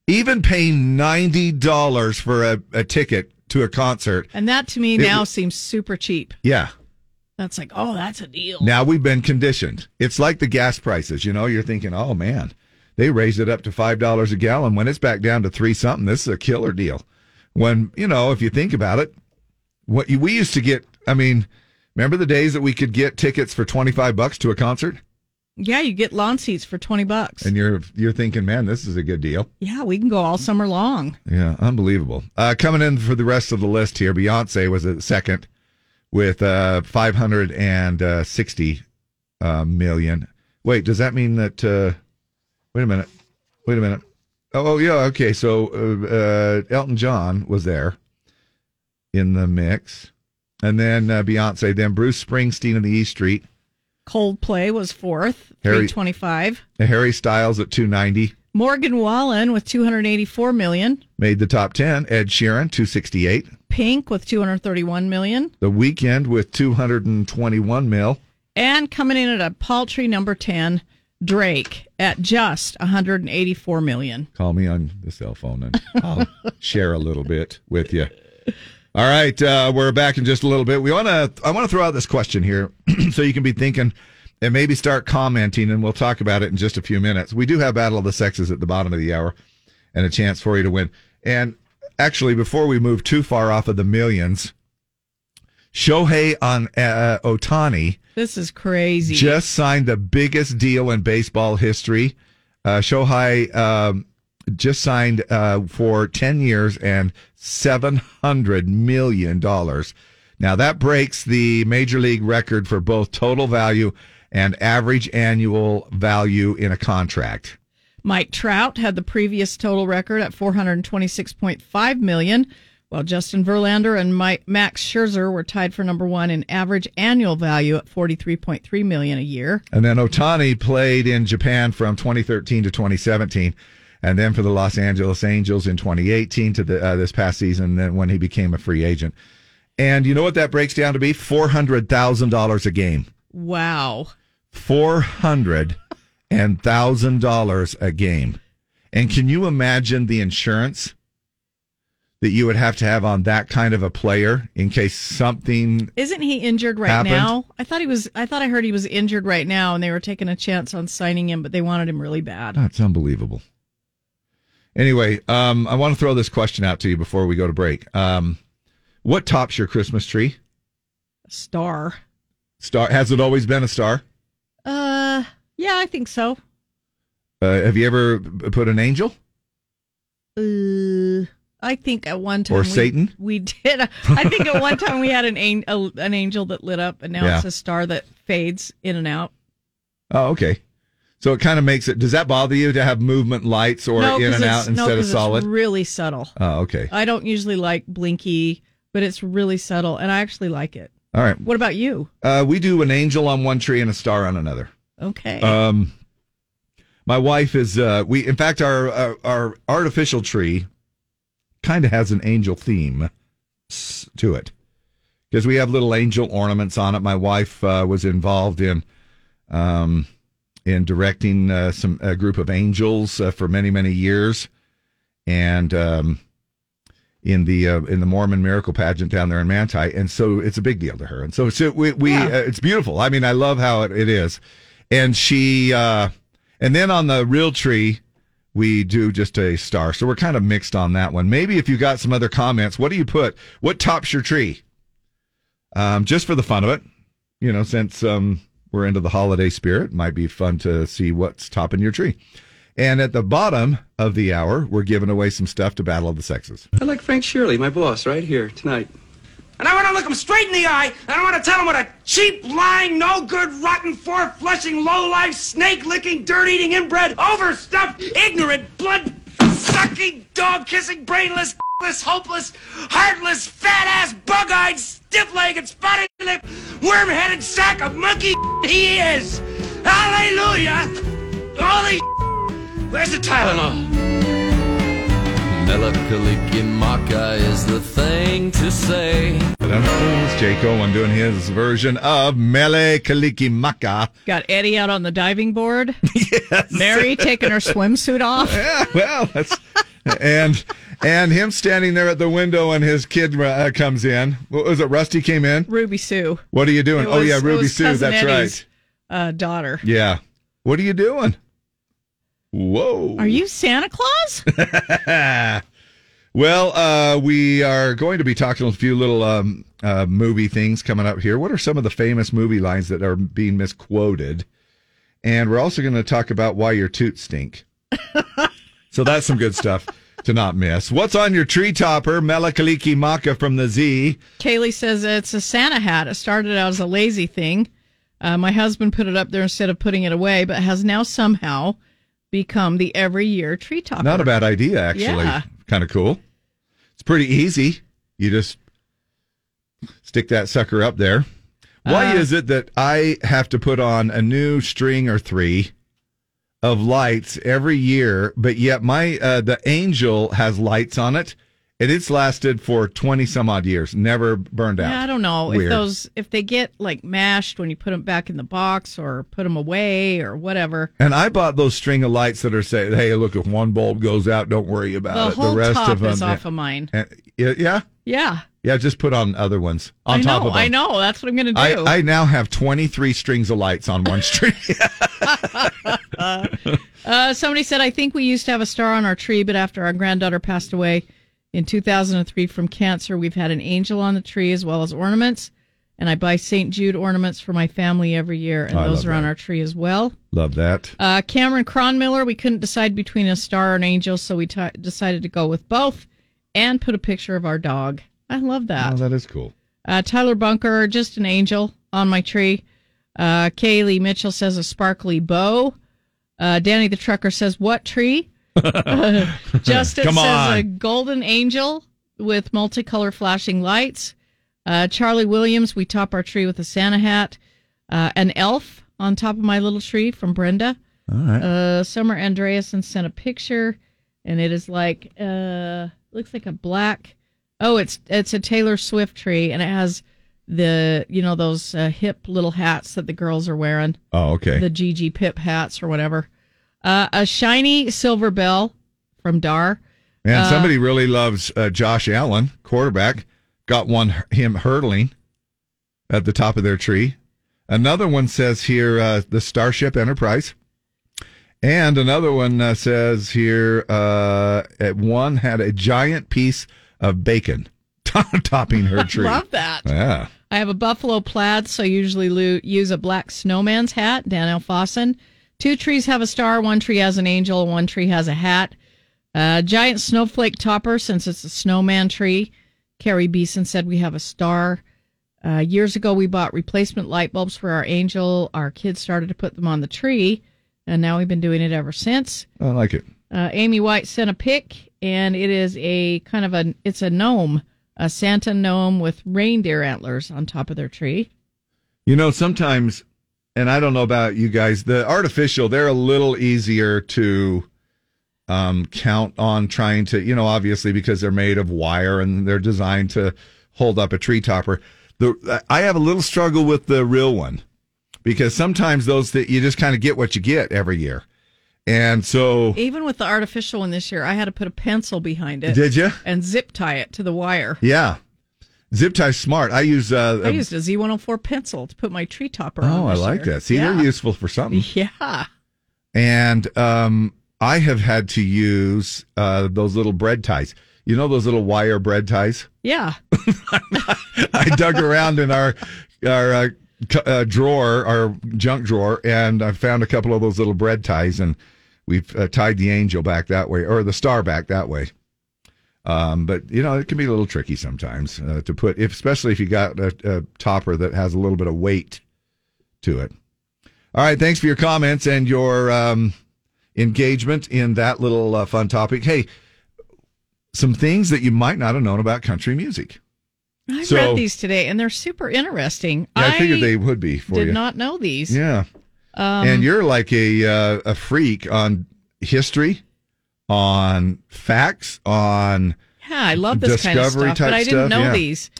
Speaker 2: Even paying $90 for a, a ticket to a concert.
Speaker 1: And that to me
Speaker 2: It
Speaker 1: now seems super cheap.
Speaker 2: Yeah.
Speaker 1: That's like, oh, that's a deal.
Speaker 2: Now we've been conditioned. It's like the gas prices. You know, you're thinking, oh man, they raised it up to $5 a gallon. When it's back down to three something, this is a killer deal. When, you know, if you think about it, what you, we used to get, I mean, remember the days that we could get tickets for 25 bucks to a concert?
Speaker 1: Yeah, you get lawn seats for twenty bucks.
Speaker 2: And you're, you're thinking, man, this is a good deal.
Speaker 1: Yeah, we can go all summer long.
Speaker 2: Yeah, unbelievable. Uh, coming in for the rest of the list here, Beyonce was at second with uh, 560 uh, million. Wait, does that mean that? Uh, wait a minute. Wait a minute. Oh, oh yeah. Okay. So uh, uh, Elton John was there in the mix, and then uh, Beyonce, then Bruce Springsteen in the E Street,
Speaker 1: Coldplay was fourth,
Speaker 2: Harry-
Speaker 1: three twenty five.
Speaker 2: Harry Styles at 290
Speaker 1: Morgan Wallen with two hundred eighty four million.
Speaker 2: made the top 10. Ed Sheeran 268.
Speaker 1: Pink with two hundred thirty one million.
Speaker 2: The Weeknd with 221 mil.
Speaker 1: And coming in at a paltry number 10, Drake at just 184 million.
Speaker 2: Call me on the cell phone and I'll share a little bit with you. All right, uh, we're back in just a little bit. We want to. I want to throw out this question here, so you can be thinking and maybe start commenting, and we'll talk about it in just a few minutes. We do have Battle of the Sexes at the bottom of the hour, and a chance for you to win. And actually, before we move too far off of the millions, Shohei on uh, Ohtani
Speaker 1: This is crazy.
Speaker 2: just signed the biggest deal in baseball history. Uh, Shohei um, just signed uh, for 10 years and $700 million. Now, that breaks the major league record for both total value and average annual value in a contract.
Speaker 1: Mike Trout had the previous total record at 426.5 million, while Justin Verlander and Mike, Max Scherzer were tied for number one in average annual value at 43.3 million a year.
Speaker 2: And then Ohtani played in Japan from 2013 to 2017, and then for the Los Angeles Angels in 2018 to the uh, this past season. Then when he became a free agent, and you know what that breaks down to be four hundred thousand dollars a game.
Speaker 1: Wow.
Speaker 2: Four hundred and thousand dollars a game. And can you imagine the insurance that you would have to have on that kind of a player in case something
Speaker 1: Isn't he injured right
Speaker 2: Happened?
Speaker 1: now? I thought he was. I thought I heard he was injured right now, and they were taking a chance on signing him, but they wanted him really bad.
Speaker 2: That's unbelievable. Anyway, um, I want to throw this question out to you before we go to break. Um, what tops your Christmas tree?
Speaker 1: Star.
Speaker 2: Star has it always been a star?
Speaker 1: Uh, yeah, I think so.
Speaker 2: Uh, have you ever put an angel?
Speaker 1: Uh, I think at one time
Speaker 2: Or
Speaker 1: we-
Speaker 2: Satan?
Speaker 1: We did. I think at one time we had an an, an angel that lit up, and now
Speaker 2: Yeah.
Speaker 1: it's a star that fades in and out.
Speaker 2: Oh, okay. So it kind of makes it. Does that bother you to have movement lights or
Speaker 1: no,
Speaker 2: in and out
Speaker 1: no,
Speaker 2: instead of
Speaker 1: 'cause
Speaker 2: solid?
Speaker 1: It's really subtle.
Speaker 2: Oh, okay.
Speaker 1: I don't usually like blinky, but it's really subtle, and I actually like it.
Speaker 2: All right.
Speaker 1: What about you?
Speaker 2: Uh, we do an angel on one tree and a star on another.
Speaker 1: Okay.
Speaker 2: Um, my wife is. Uh, we in fact our our, our artificial tree kind of has an angel theme s- to it because we have little angel ornaments on it. My wife uh, was involved in um, in directing uh, some a group of angels uh, for many many years. and um, in the uh, in the Mormon Miracle Pageant down there in Manti, and so it's a big deal to her. And so, so we, we uh, it's beautiful. I mean, I love how it, it is. And she, uh, and then on the real tree, we do just a star. So we're kind of mixed on that one. Maybe if you got some other comments, what do you put? What tops your tree? Um, just for the fun of it, you know, since um, we're into the holiday spirit, might be fun to see what's topping your tree. And at the bottom of the hour, we're giving away some stuff to Battle of the Sexes.
Speaker 24: I like Frank Shirley, my boss, right here tonight.
Speaker 25: And I want to look him straight in the eye, and I want to tell him what a cheap, lying, no good, rotten, four flushing, low life, snake licking, dirt eating, inbred, overstuffed, ignorant, blood sucking, dog kissing, brainless, less, hopeless, heartless, fat ass, bug eyed, stiff legged, spotted lip, worm headed sack of monkey he is. Hallelujah! Holy Where's the Tylenol?
Speaker 26: Mele Kalikimaka is the thing to say.
Speaker 2: Hello, it's Jake Owen doing his version of Mele Kalikimaka.
Speaker 1: Got Eddie out on the diving board. yes. Mary taking her swimsuit off.
Speaker 2: Yeah, well, that's and and him standing there at the window and his kid uh, comes in. What was it? Rusty came in.
Speaker 1: Ruby Sue.
Speaker 2: What are you doing?
Speaker 1: It
Speaker 2: oh yeah, Ruby Sue. That's
Speaker 1: Eddie's,
Speaker 2: right.
Speaker 1: Uh, daughter.
Speaker 2: Yeah. What are you doing? Whoa.
Speaker 1: Are you Santa Claus?
Speaker 2: well, uh, we are going to be talking a few little um, uh, movie things coming up here. What are some of the famous movie lines that are being misquoted? And we're also going to talk about why your toots stink. so that's some good stuff to not miss. What's on your tree topper? Mele Kalikimaka from the Z.
Speaker 1: Kaylee says it's a Santa hat. It started out as a lazy thing. Uh, my husband put it up there instead of putting it away, but has now somehow become the every year tree topper.
Speaker 2: Not a bad idea, actually.
Speaker 1: Yeah.
Speaker 2: Kind of cool. It's pretty easy. You just stick that sucker up there. Why
Speaker 1: Uh,
Speaker 2: is it that I have to put on a new string or three of lights every year, but yet my uh, the angel has lights on it, and it's lasted for twenty some odd years, never burned out.
Speaker 1: Yeah, I don't know
Speaker 2: Weird.
Speaker 1: if those if they get like mashed when you put them back in the box or put them away or whatever.
Speaker 2: And I bought those string of lights that are saying, "Hey, look, if one bulb goes out, don't worry about
Speaker 1: The
Speaker 2: it.
Speaker 1: whole
Speaker 2: the rest
Speaker 1: top
Speaker 2: of them,
Speaker 1: is off of mine.
Speaker 2: And- yeah, yeah,
Speaker 1: Yeah,
Speaker 2: yeah. Just put on other ones on
Speaker 1: I
Speaker 2: top
Speaker 1: know.
Speaker 2: of them.
Speaker 1: I know. That's what I'm going to do.
Speaker 2: I, I now have 23 strings of lights on one string.
Speaker 1: Uh, somebody said, I think we used to have a star on our tree, but after our granddaughter passed away in 2003 from cancer, we've had an angel on the tree as well as ornaments. And I buy St. Jude ornaments for my family every year, and those are on our tree as well.
Speaker 2: Love that.
Speaker 1: Uh, Cameron Cronmiller, we couldn't decide between a star or an angel, so we t- decided to go with both and put a picture of our dog. I love that.
Speaker 2: Oh, that is cool.
Speaker 1: Uh, Tyler Bunker, just an angel on my tree. Uh, Kaylee Mitchell says a sparkly bow. Uh, Danny the trucker says what tree? Justin
Speaker 2: Come
Speaker 1: says a golden angel with multicolor flashing lights. Uh, Charlie Williams, we top our tree with a Santa hat. Uh, an elf on top of my little tree from Brenda.
Speaker 2: All right.
Speaker 1: Uh, Summer Andreasen sent a picture, and it is like uh, looks like a black. Oh, it's it's a Taylor Swift tree, and it has the you know those uh, hip little hats that the girls are wearing.
Speaker 2: Oh, okay.
Speaker 1: The Gigi Pip hats or whatever. Uh, a shiny silver bell from Dar.
Speaker 2: And
Speaker 1: Uh,
Speaker 2: somebody really loves uh, Josh Allen, quarterback. Got one him hurdling at the top of their tree. Another one says here uh, the Starship Enterprise. And another one uh, says here uh, at one had a giant piece of bacon topping her tree.
Speaker 1: I love that.
Speaker 2: Yeah.
Speaker 1: I have a buffalo plaid, so I usually lo- use a black snowman's hat. Dan Fossen. Two trees have a star. One tree has an angel. One tree has a hat. Uh, giant snowflake topper, since it's a snowman tree. Carrie Beeson said we have a star. Uh, years ago, we bought replacement light bulbs for our angel. Our kids started to put them on the tree, and now we've been doing it ever since.
Speaker 2: I like it.
Speaker 1: Uh, Amy White sent a pic, and it is a kind of a it's a gnome, a Santa gnome with reindeer antlers on top of their tree.
Speaker 2: You know, sometimes, and I don't know about you guys, the artificial, they're a little easier to um, count on trying to, you know, obviously because they're made of wire and they're designed to hold up a tree topper. The I have a little struggle with the real one because sometimes those that you just kind of get what you get every year. And so,
Speaker 1: Even with the artificial one this year, I had to put a pencil behind it.
Speaker 2: Did you?
Speaker 1: And zip tie it to the wire.
Speaker 2: yeah, zip tie smart. I use. Uh,
Speaker 1: I used a Z104 pencil to put my tree topper on.
Speaker 2: Oh, I like
Speaker 1: year.
Speaker 2: that. See,
Speaker 1: yeah.
Speaker 2: they're useful for something.
Speaker 1: Yeah.
Speaker 2: And um, I have had to use uh, those little bread ties. You know those little wire bread ties?
Speaker 1: Yeah.
Speaker 2: I dug around in our our uh, uh, drawer, our junk drawer, and I found a couple of those little bread ties, and we've uh, tied the angel back that way, or the star back that way. Um, but you know, it can be a little tricky sometimes uh, to put, if, especially if you got a, a topper that has a little bit of weight to it. All right, thanks for your comments and your um, engagement in that little uh, fun topic. Hey, some things that you might not have known about country music.
Speaker 1: I
Speaker 2: So-
Speaker 1: read these today, and they're super interesting.
Speaker 2: Yeah, I figured they would be for
Speaker 1: did
Speaker 2: you.
Speaker 1: not know these.
Speaker 2: Yeah.
Speaker 1: Um,
Speaker 2: and you're like a uh, a freak on history, on facts, on
Speaker 1: Yeah, I love this kind of stuff, but I didn't
Speaker 2: stuff,
Speaker 1: know
Speaker 2: yeah.
Speaker 1: these.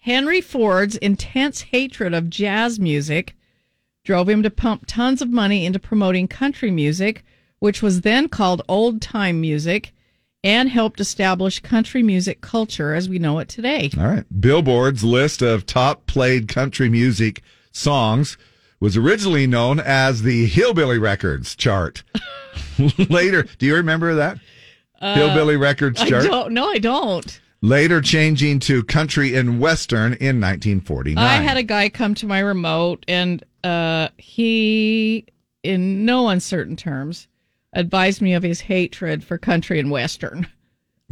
Speaker 1: Henry Ford's intense hatred of jazz music drove him to pump tons of money into promoting country music, which was then called old time music, and helped establish country music culture as we know it today.
Speaker 2: All right. Billboard's list of top played country music songs was originally known as the Hillbilly Records chart. Later, do you remember that? Hillbilly Records
Speaker 1: Uh, I
Speaker 2: chart.
Speaker 1: don't. No, I don't.
Speaker 2: Later changing to Country and Western in 1949.
Speaker 1: I had a guy come to my remote, and uh, he, in no uncertain terms, advised me of his hatred for country and western.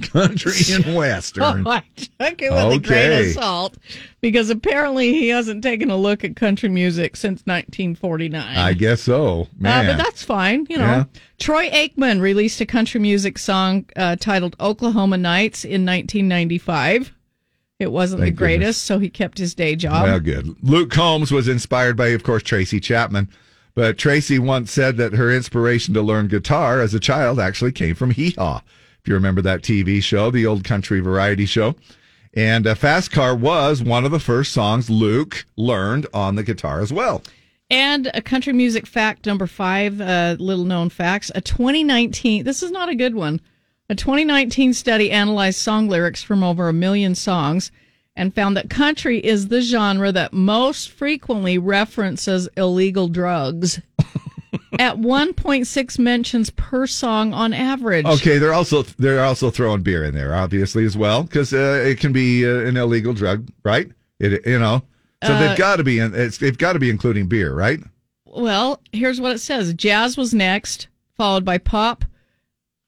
Speaker 2: Country and Western.
Speaker 1: Oh, I took it with a grain
Speaker 2: Okay.
Speaker 1: of salt because apparently he hasn't taken a look at country music since 1949.
Speaker 2: I guess so.
Speaker 1: Uh, but that's fine, you know.
Speaker 2: Yeah.
Speaker 1: Troy Aikman released a country music song uh, titled "Oklahoma Nights" in 1995. It wasn't
Speaker 2: Thank
Speaker 1: the greatest,
Speaker 2: goodness.
Speaker 1: so he kept his day job.
Speaker 2: Well, good. Luke Combs was inspired by, of course, Tracy Chapman. But Tracy once said that her inspiration to learn guitar as a child actually came from Hee Haw. If you remember that TV show, the old country variety show. And uh, Fast Car was one of the first songs Luke learned on the guitar as well.
Speaker 1: And a country music fact number five, uh, little known facts. A 2019, this is not a good one. A 2019 study analyzed song lyrics from over a million songs and found that country is the genre that most frequently references illegal drugs. At 1.6 mentions per song on average.
Speaker 2: Okay, they're also they're also throwing beer in there, obviously as well, because uh, it can be uh, an illegal drug, right? It you know, so
Speaker 1: Uh,
Speaker 2: they've got to be in, it's, they've got to be including beer, right?
Speaker 1: Well, here's what it says: jazz was next, followed by pop,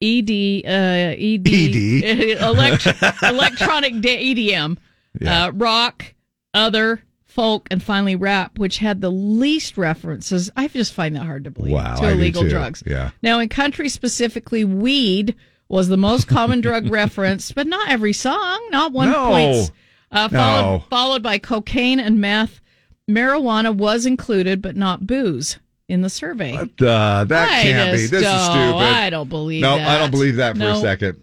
Speaker 1: ED, uh, ED,
Speaker 2: ED.
Speaker 1: elect- electronic da- EDM,
Speaker 2: Yeah.
Speaker 1: uh, rock, other, folk, and finally rap, which had the least references. I just find that hard to believe
Speaker 2: Wow,
Speaker 1: to
Speaker 2: I
Speaker 1: illegal drugs.
Speaker 2: Yeah.
Speaker 1: Now, in country specifically, weed was the most common drug referenced, but not every song, not one
Speaker 2: No.
Speaker 1: point. Uh, followed,
Speaker 2: No.
Speaker 1: followed by cocaine and meth. Marijuana was included, but not booze in the survey.
Speaker 2: Uh, that
Speaker 1: I
Speaker 2: can't be. This is stupid.
Speaker 1: I don't believe
Speaker 2: no,
Speaker 1: that.
Speaker 2: I don't believe that for
Speaker 1: No.
Speaker 2: a second.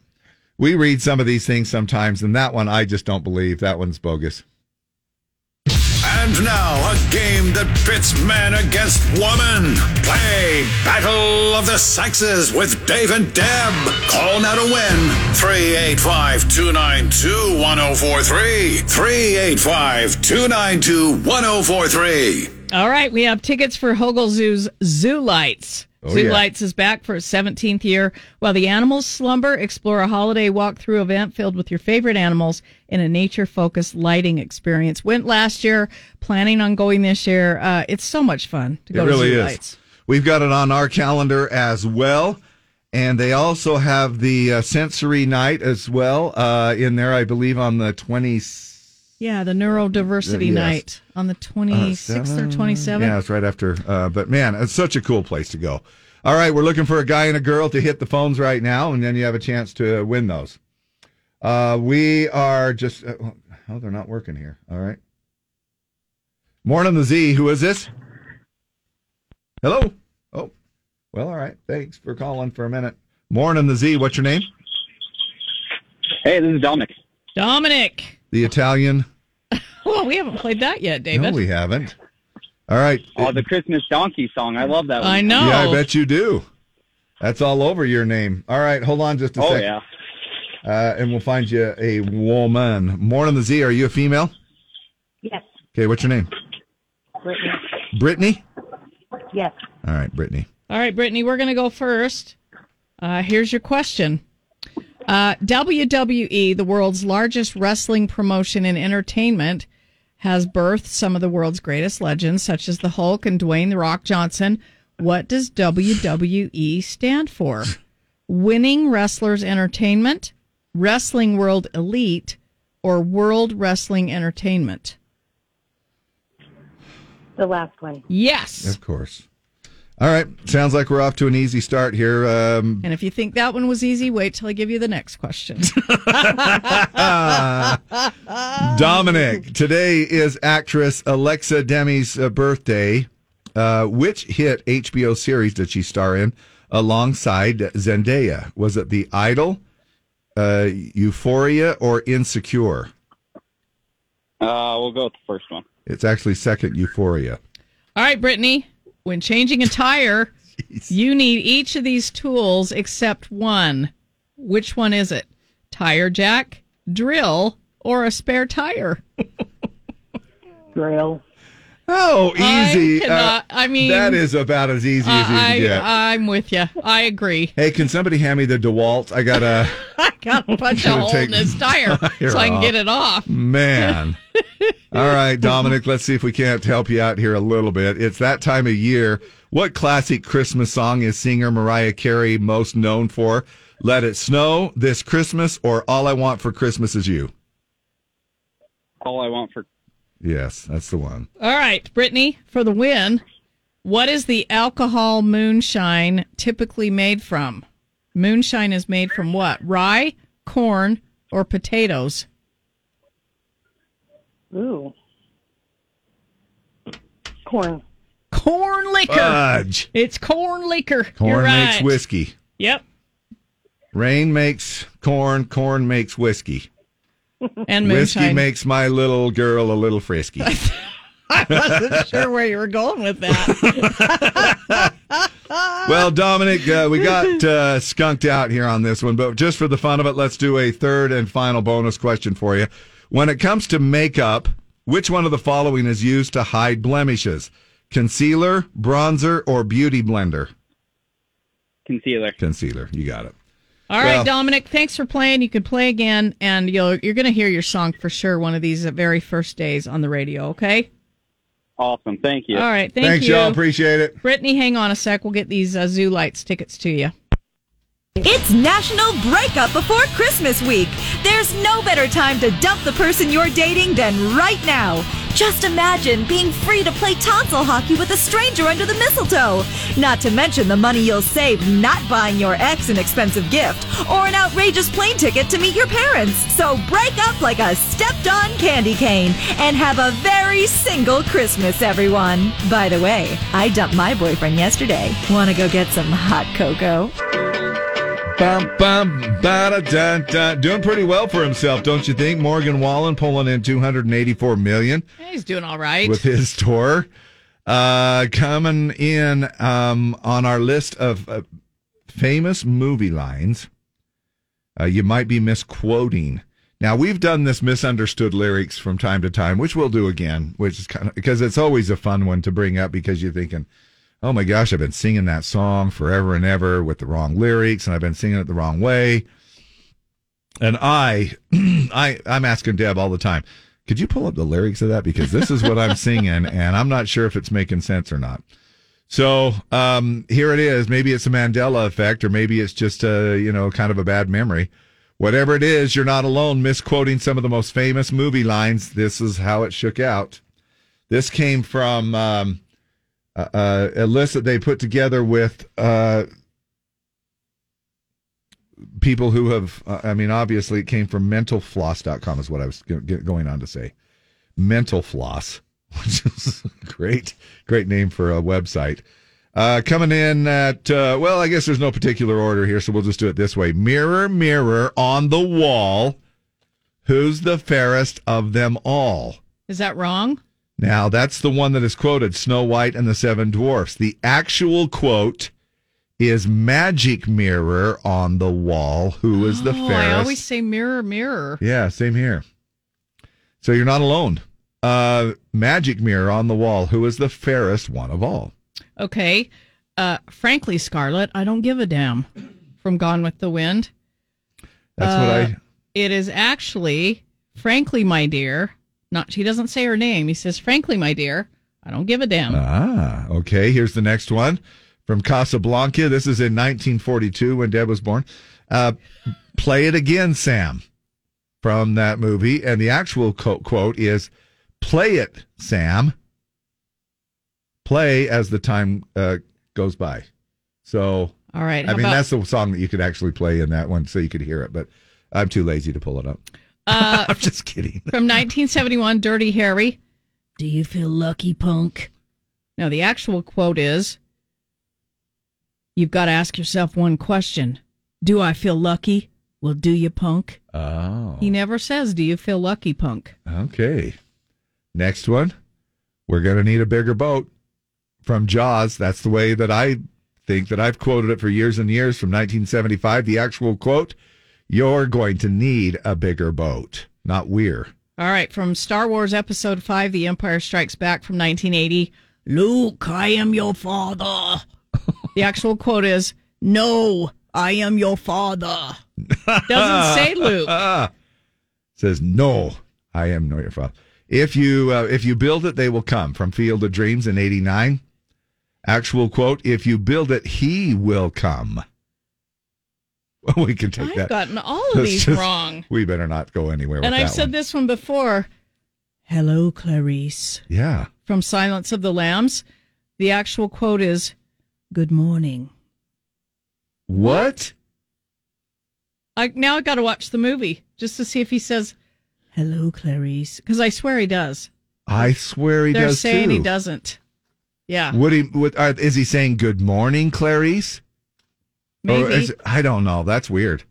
Speaker 2: We read some of these things sometimes, and that one I just don't believe. That one's bogus.
Speaker 17: And now, a game that pits man against woman. Play Battle of the Sexes with Dave and Deb. Call now to win 385 292 1043. 385 292 1043.
Speaker 1: All right, we have tickets for Hogle Zoo's Zoo Lights.
Speaker 17: Oh,
Speaker 1: Zoo
Speaker 17: yeah.
Speaker 1: Lights is back for its 17th year. While the animals slumber, explore a holiday walkthrough event filled with your favorite animals in a nature focused lighting experience. Went last year, planning on going this year. Uh, it's so much fun to go
Speaker 2: it really
Speaker 1: to Zoo
Speaker 2: is.
Speaker 1: Lights.
Speaker 2: We've got it on our calendar as well. And they also have the uh, sensory night as well uh, in there, I believe, on the 20th.
Speaker 1: Yeah, the neurodiversity
Speaker 2: Yes.
Speaker 1: night on the 26th or 27th.
Speaker 2: Yeah, it's right after. Uh, but man, it's such a cool place to go. All right, we're looking for a guy and a girl to hit the phones right now, and then you have a chance to win those. Uh, we are just. Uh, oh, they're not working here. All right. Morning, the Z. Who is this? Hello. Oh, well, all right. Thanks for calling for a minute. Morning, the Z. What's your name?
Speaker 27: Hey, this is Dominic.
Speaker 1: Dominic.
Speaker 2: The Italian.
Speaker 1: Well, we haven't played that yet, David.
Speaker 2: No, we haven't. All right.
Speaker 27: Oh, the Christmas donkey song. I love that one.
Speaker 1: I know.
Speaker 2: Yeah, I bet you do. That's all over your name. All right, hold on just a
Speaker 27: Oh,
Speaker 2: second.
Speaker 27: yeah.
Speaker 2: Uh, and we'll find you a woman. Morning, the Z. Are you a female?
Speaker 18: Yes.
Speaker 2: Okay, what's your name?
Speaker 18: Brittany.
Speaker 2: Brittany?
Speaker 18: Yes.
Speaker 2: All right, Brittany.
Speaker 1: All right, Brittany, we're going to go first. Uh, here's your question. Uh, WWE, the world's largest wrestling promotion and entertainment, has birthed some of the world's greatest legends, such as the Hulk and Dwayne The Rock Johnson. What does WWE stand for? Winning Wrestlers Entertainment, Wrestling World Elite, or World Wrestling Entertainment?
Speaker 18: The last one.
Speaker 1: Yes.
Speaker 2: Of course. All right. Sounds like we're off to an easy start here. Um,
Speaker 1: And if you think that one was easy, wait till I give you the next question.
Speaker 2: Dominic, today is actress Alexa Demie's uh, birthday. Uh, which hit HBO series did she star in alongside Zendaya? Was it The Idol, uh, Euphoria, or Insecure?
Speaker 27: Uh, we'll go with the first one.
Speaker 2: It's actually second Euphoria.
Speaker 1: All right, Brittany, when changing a tire, you need each of these tools except one. Which one is it? Tire jack, drill, or a spare tire?
Speaker 18: Drill.
Speaker 2: Oh, easy.
Speaker 1: I, cannot, I mean,
Speaker 2: that is about as easy as you
Speaker 1: I,
Speaker 2: can get.
Speaker 1: I'm with you. I agree.
Speaker 2: hey, can somebody hand me the DeWalt? I got a
Speaker 1: I got a
Speaker 2: bunch
Speaker 1: of
Speaker 2: holes
Speaker 1: in this tire
Speaker 2: tire
Speaker 1: so I can
Speaker 2: off.
Speaker 1: get it off.
Speaker 2: man. All right, Dominic, let's see if we can't help you out here a little bit. It's that time of year. What classic Christmas song is singer Mariah Carey most known for? Let It Snow, This Christmas, or All I Want for Christmas Is You?
Speaker 27: All I want for
Speaker 2: Yes, that's the one.
Speaker 1: All right, Brittany, for the win, what is the alcohol moonshine typically made from? Moonshine is made from what? Rye, corn, or potatoes?
Speaker 18: Ooh. Corn.
Speaker 1: Corn liquor.
Speaker 2: Fudge.
Speaker 1: It's corn liquor.
Speaker 2: Corn
Speaker 1: You're right.
Speaker 2: makes whiskey.
Speaker 1: Yep.
Speaker 2: Rain makes corn. Corn makes whiskey.
Speaker 1: And
Speaker 2: Whiskey makes my little girl a little frisky.
Speaker 1: I wasn't sure where you were going with that.
Speaker 2: Well, Dominic, uh, we got uh, skunked out here on this one, but just for the fun of it, let's do a third and final bonus question for you. When it comes to makeup, which one of the following is used to hide blemishes? Concealer, bronzer, or beauty blender?
Speaker 27: concealer.
Speaker 2: Concealer. You got it.
Speaker 1: All right,
Speaker 2: Well-
Speaker 1: Dominic, thanks for playing. You can play again, and you'll, you're going to hear your song for sure one of these very first days on the radio, okay?
Speaker 27: Awesome. Thank you.
Speaker 1: All right, thank
Speaker 2: Thanks,
Speaker 1: you.
Speaker 2: y'all. Appreciate it.
Speaker 1: Brittany, hang on a sec. We'll get these uh, Zoo Lights tickets to you.
Speaker 28: It's National Breakup Before Christmas Week. There's no better time to dump the person you're dating than right now. Just imagine being free to play tonsil hockey with a stranger under the mistletoe. Not to mention the money you'll save not buying your ex an expensive gift or an outrageous plane ticket to meet your parents. So break up like a stepped on candy cane and have a very single Christmas, everyone. By the way, I dumped my boyfriend yesterday. Want to go get some hot cocoa?
Speaker 2: Bum, bum, ba, da, da. Doing pretty well for himself, don't you think? Morgan Wallen pulling in 284 million.
Speaker 1: He's doing all right.
Speaker 2: with his tour. Uh, coming in um, on our list of uh, famous movie lines, uh, you might be misquoting. Now we've done this misunderstood lyrics from time to time, which we'll do again, which is kind of because it's always a fun one to bring up because you're thinking, "Oh my gosh, I've been singing that song forever and ever with the wrong lyrics, and I've been singing it the wrong way." And I, I, I'm asking Deb all the time, could you pull up the lyrics of that because this is what I'm singing, and I'm not sure if it's making sense or not. So um, here it is. Maybe it's a Mandela effect, or maybe it's just a you know kind of a bad memory. Whatever it is, you're not alone misquoting some of the most famous movie lines. This is how it shook out. This came from um, uh, uh, a list that they put together with uh, people who have, uh, I mean, obviously it came from mentalfloss.com is what I was go- get- going on to say. Mental Floss, which is a great, great name for a website. Uh, coming in at, uh, well, I guess there's no particular order here, so we'll just do it this way. Mirror, mirror on the wall, who's the fairest of them all?
Speaker 1: Is that wrong?
Speaker 2: Now, that's the one that is quoted Snow White and the Seven Dwarfs. The actual quote is magic mirror on the wall. Who is the
Speaker 1: oh,
Speaker 2: fairest?
Speaker 1: I always say mirror, mirror.
Speaker 2: Yeah, same here. So you're not alone. Uh, magic mirror on the wall. Who is the fairest one of all?
Speaker 1: Okay. Uh, frankly, Scarlett, I don't give a damn. From Gone with the Wind.
Speaker 2: That's
Speaker 1: Uh,
Speaker 2: what I.
Speaker 1: It is actually, frankly, my dear. Not he doesn't say her name. He says, frankly, my dear. I don't give a damn.
Speaker 2: Ah, okay. Here's the next one from Casablanca. This is in 1942 when Deb was born. Uh, play it again, Sam, from that movie. And the actual co- quote is play it, Sam. Play as the time uh, goes by. So,
Speaker 1: All right.
Speaker 2: I mean,
Speaker 1: about-
Speaker 2: that's the song that you could actually play in that one so you could hear it, but I'm too lazy to pull it up.
Speaker 1: Uh,
Speaker 2: I'm just kidding.
Speaker 1: From 1971, Dirty Harry. Do you feel lucky, punk? No, the actual quote is You've got to ask yourself one question Do I feel lucky? Well, do you, punk?
Speaker 2: Oh.
Speaker 1: He never says, Do you feel lucky, punk?
Speaker 2: Okay. Next one. We're going to need a bigger boat from Jaws. That's the way that I think that I've quoted it for years and years from 1975. The actual quote You're going to need a bigger boat, not we're.
Speaker 1: All right, from Star Wars Episode 5, The Empire Strikes Back from 1980. Luke, I am your father. the actual quote is, No, I am your father. Doesn't say Luke.
Speaker 2: Says, No, I am not your father. If you uh, if you build it, they will come. From Field of Dreams in '89. Actual quote: If you build it, he will come. we can take that.
Speaker 1: I've gotten all of
Speaker 2: Let's
Speaker 1: these
Speaker 2: just-
Speaker 1: wrong.
Speaker 2: We better not go anywhere
Speaker 1: And I've said
Speaker 2: one.
Speaker 1: this one before. Hello, Clarice.
Speaker 2: Yeah.
Speaker 1: From Silence of the Lambs. The actual quote is, Good morning.
Speaker 2: What?
Speaker 1: I now I got to watch the movie just to see if he says, "Hello, Clarice," because I swear he does.
Speaker 2: I swear he does.
Speaker 1: They're saying
Speaker 2: too.
Speaker 1: he doesn't. Yeah,
Speaker 2: Would he? Would, uh, is he saying good morning, Clarice?
Speaker 1: Maybe.
Speaker 2: I don't know. That's weird.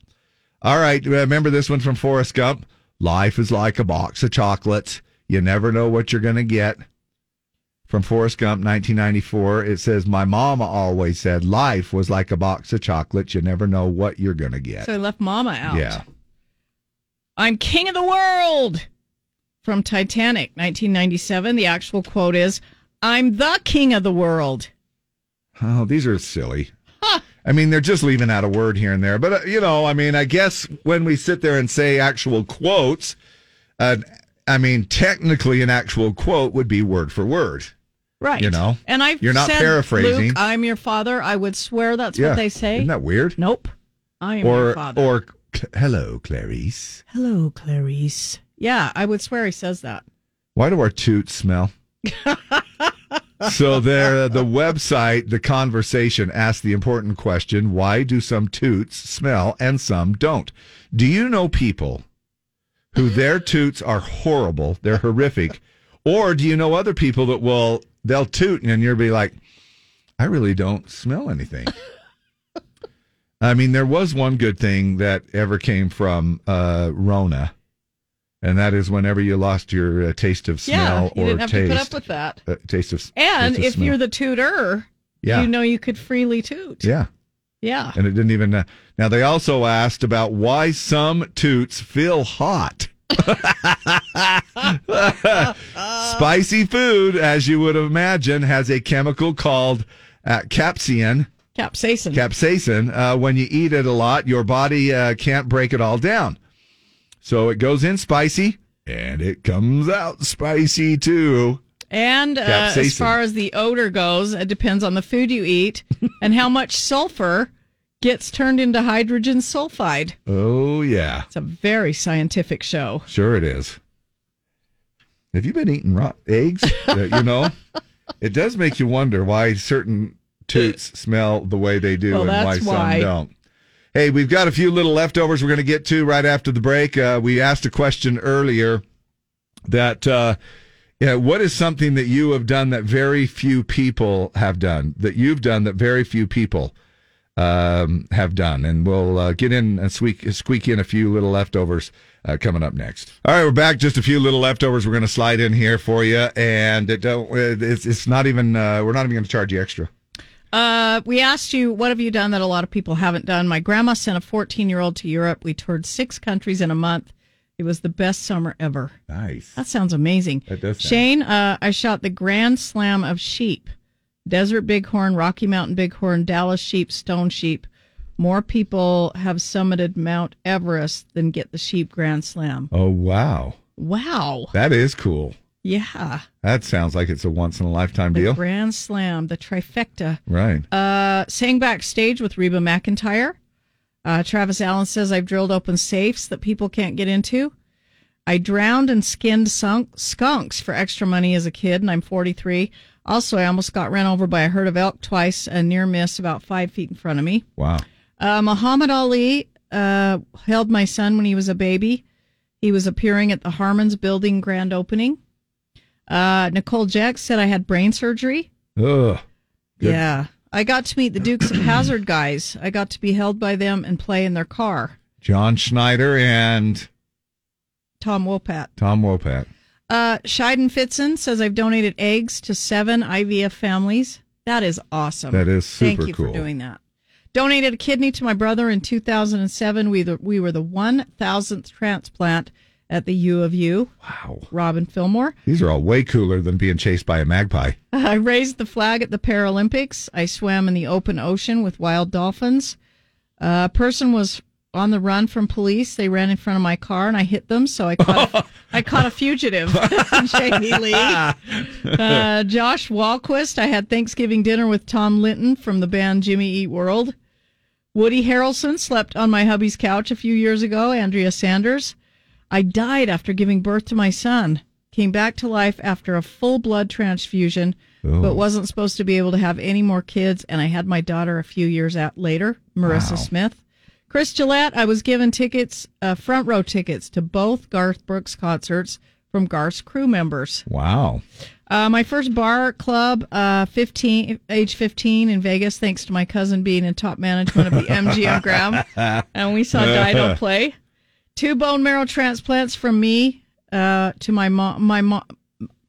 Speaker 2: All right. Remember this one from Forrest Gump? Life is like a box of chocolates. You never know what you're going to get. From Forrest Gump, 1994, it says, My mama always said life was like a box of chocolates. You never know what you're going to get.
Speaker 1: so he left Mama out.
Speaker 2: yeah.
Speaker 1: I'm king of the world. From Titanic, 1997. The actual quote is, "I'm the king of the world."
Speaker 2: Oh, these are silly. I mean, they're just leaving out a word here and there. But, uh, you know, I mean, I guess when we sit there and say actual quotes, uh, I mean, technically, an actual quote would be word for word.
Speaker 1: Right.
Speaker 2: You know?
Speaker 1: And I've
Speaker 2: You're not
Speaker 1: said,
Speaker 2: paraphrasing.
Speaker 1: Luke, I'm your father. I would swear that's
Speaker 2: Yeah.
Speaker 1: what they say.
Speaker 2: Isn't that weird?
Speaker 1: Nope. I am your father.
Speaker 2: or, hello, Clarice.
Speaker 1: Hello, Clarice. Yeah, I would swear he says that.
Speaker 2: Why do our toots smell? so there, the website, the conversation asks the important question: Why do some toots smell and some don't? Do you know people who their toots are horrible? They're horrific, or do you know other people that will they'll toot and you'll be like, I really don't smell anything. I mean, there was one good thing that ever came from uh, Rona, and that is whenever you lost your uh, taste of smell
Speaker 1: yeah, you
Speaker 2: or
Speaker 1: didn't have
Speaker 2: taste,
Speaker 1: to put up with that.
Speaker 2: uh, taste of
Speaker 1: And
Speaker 2: taste of
Speaker 1: if
Speaker 2: smell.
Speaker 1: you're the tutor,
Speaker 2: Yeah.
Speaker 1: you know you could freely toot.
Speaker 2: yeah,
Speaker 1: Yeah.
Speaker 2: and it didn't even. Uh, now they also asked about why some toots feel hot. Spicy food, as you would imagine, has a chemical called uh, capsaicin.
Speaker 1: Capsaicin.
Speaker 2: Capsaicin. Uh, when you eat it a lot, your body uh, can't break it all down. So it goes in spicy and it comes out spicy too.
Speaker 1: And uh, as far as the odor goes, it depends on the food you eat and how much sulfur gets turned into hydrogen sulfide.
Speaker 2: Oh, yeah.
Speaker 1: It's a very scientific show.
Speaker 2: Sure it is. Have you been eating raw eggs? You know, it does make you wonder why certain toots smell the way they do
Speaker 1: Well,
Speaker 2: and why
Speaker 1: that's
Speaker 2: some
Speaker 1: why.
Speaker 2: don't. Hey, we've got a few little leftovers we're going to get to right after the break. Uh, we asked a question earlier that uh, yeah, what is something that you have done that very few people have done that you've done that very few people um, have done, and we'll uh, get in and squeak squeak in a few little leftovers uh, coming up next. All right, we're back. Just a few little leftovers we're going to slide in here for you, and it don't. It's, it's not even. Uh, we're not even going to charge you extra.
Speaker 1: Uh, we asked you, what have you done that a lot of people haven't done? My grandma sent a 14 year old to Europe. We toured six countries in a month. It was the best summer ever.
Speaker 2: Nice.
Speaker 1: That sounds amazing.
Speaker 2: That does sound-
Speaker 1: Shane, uh, I shot the Grand Slam of sheep Desert Bighorn, Rocky Mountain Bighorn, Dall's sheep, stone sheep. More people have summited Mount Everest than get the sheep Grand Slam.
Speaker 2: Oh, wow.
Speaker 1: Wow.
Speaker 2: That is cool.
Speaker 1: Yeah.
Speaker 2: That sounds like it's a once in a lifetime deal.
Speaker 1: Grand Slam, the trifecta.
Speaker 2: Right.
Speaker 1: Uh, sang backstage with Reba McEntire. Uh, Travis Allen says, I've drilled open safes that people can't get into. I drowned and skinned sunk, skunks for extra money as a kid, and I'm 43. Also, I almost got ran over by a herd of elk twice, a near miss about five feet in front of me.
Speaker 2: Wow.
Speaker 1: Uh, Muhammad Ali uh, held my son when he was a baby. He was appearing at the Harmons building grand opening. Uh, Nicole Jack said I had brain surgery.
Speaker 2: Ugh. Good.
Speaker 1: Yeah. I got to meet the Dukes of Hazzard guys. I got to be held by them and play in their car.
Speaker 2: John Schneider and
Speaker 1: Tom Wopat.
Speaker 2: Tom Wopat.
Speaker 1: Uh, Scheiden Fitzen says I've donated eggs to seven IVF families. That is awesome.
Speaker 2: That is
Speaker 1: Thank
Speaker 2: super
Speaker 1: you
Speaker 2: cool.
Speaker 1: for doing that. Donated a kidney to my brother in 2007. We the, we were the one thousandth transplant at the U of U.
Speaker 2: Wow.
Speaker 1: Robin Fillmore.
Speaker 2: These are all way cooler than being chased by a magpie.
Speaker 1: I raised the flag at the Paralympics. I swam in the open ocean with wild dolphins. Uh, a person was on the run from police. They ran in front of my car and I hit them, so I caught a, I caught a fugitive. Jamie Lee. Uh, Josh Walquist. I had Thanksgiving dinner with Tom Linton from the band Jimmy Eat World. Woody Harrelson slept on my hubby's couch a few years ago. Andrea Sanders. I died after giving birth to my son. Came back to life after a full blood transfusion,
Speaker 2: Oh.
Speaker 1: but wasn't supposed to be able to have any more kids. And I had my daughter a few years out later, Marissa
Speaker 2: Wow.
Speaker 1: Smith. Chris Gillette, I was given tickets, uh, front row tickets to both Garth Brooks concerts from Garth's crew members.
Speaker 2: Wow.
Speaker 1: Uh, my first bar club, uh, 15, age 15 in Vegas, thanks to my cousin being in top management of the MGM Grand. And we saw Dido play. Two bone marrow transplants from me uh, to my mom, my mom,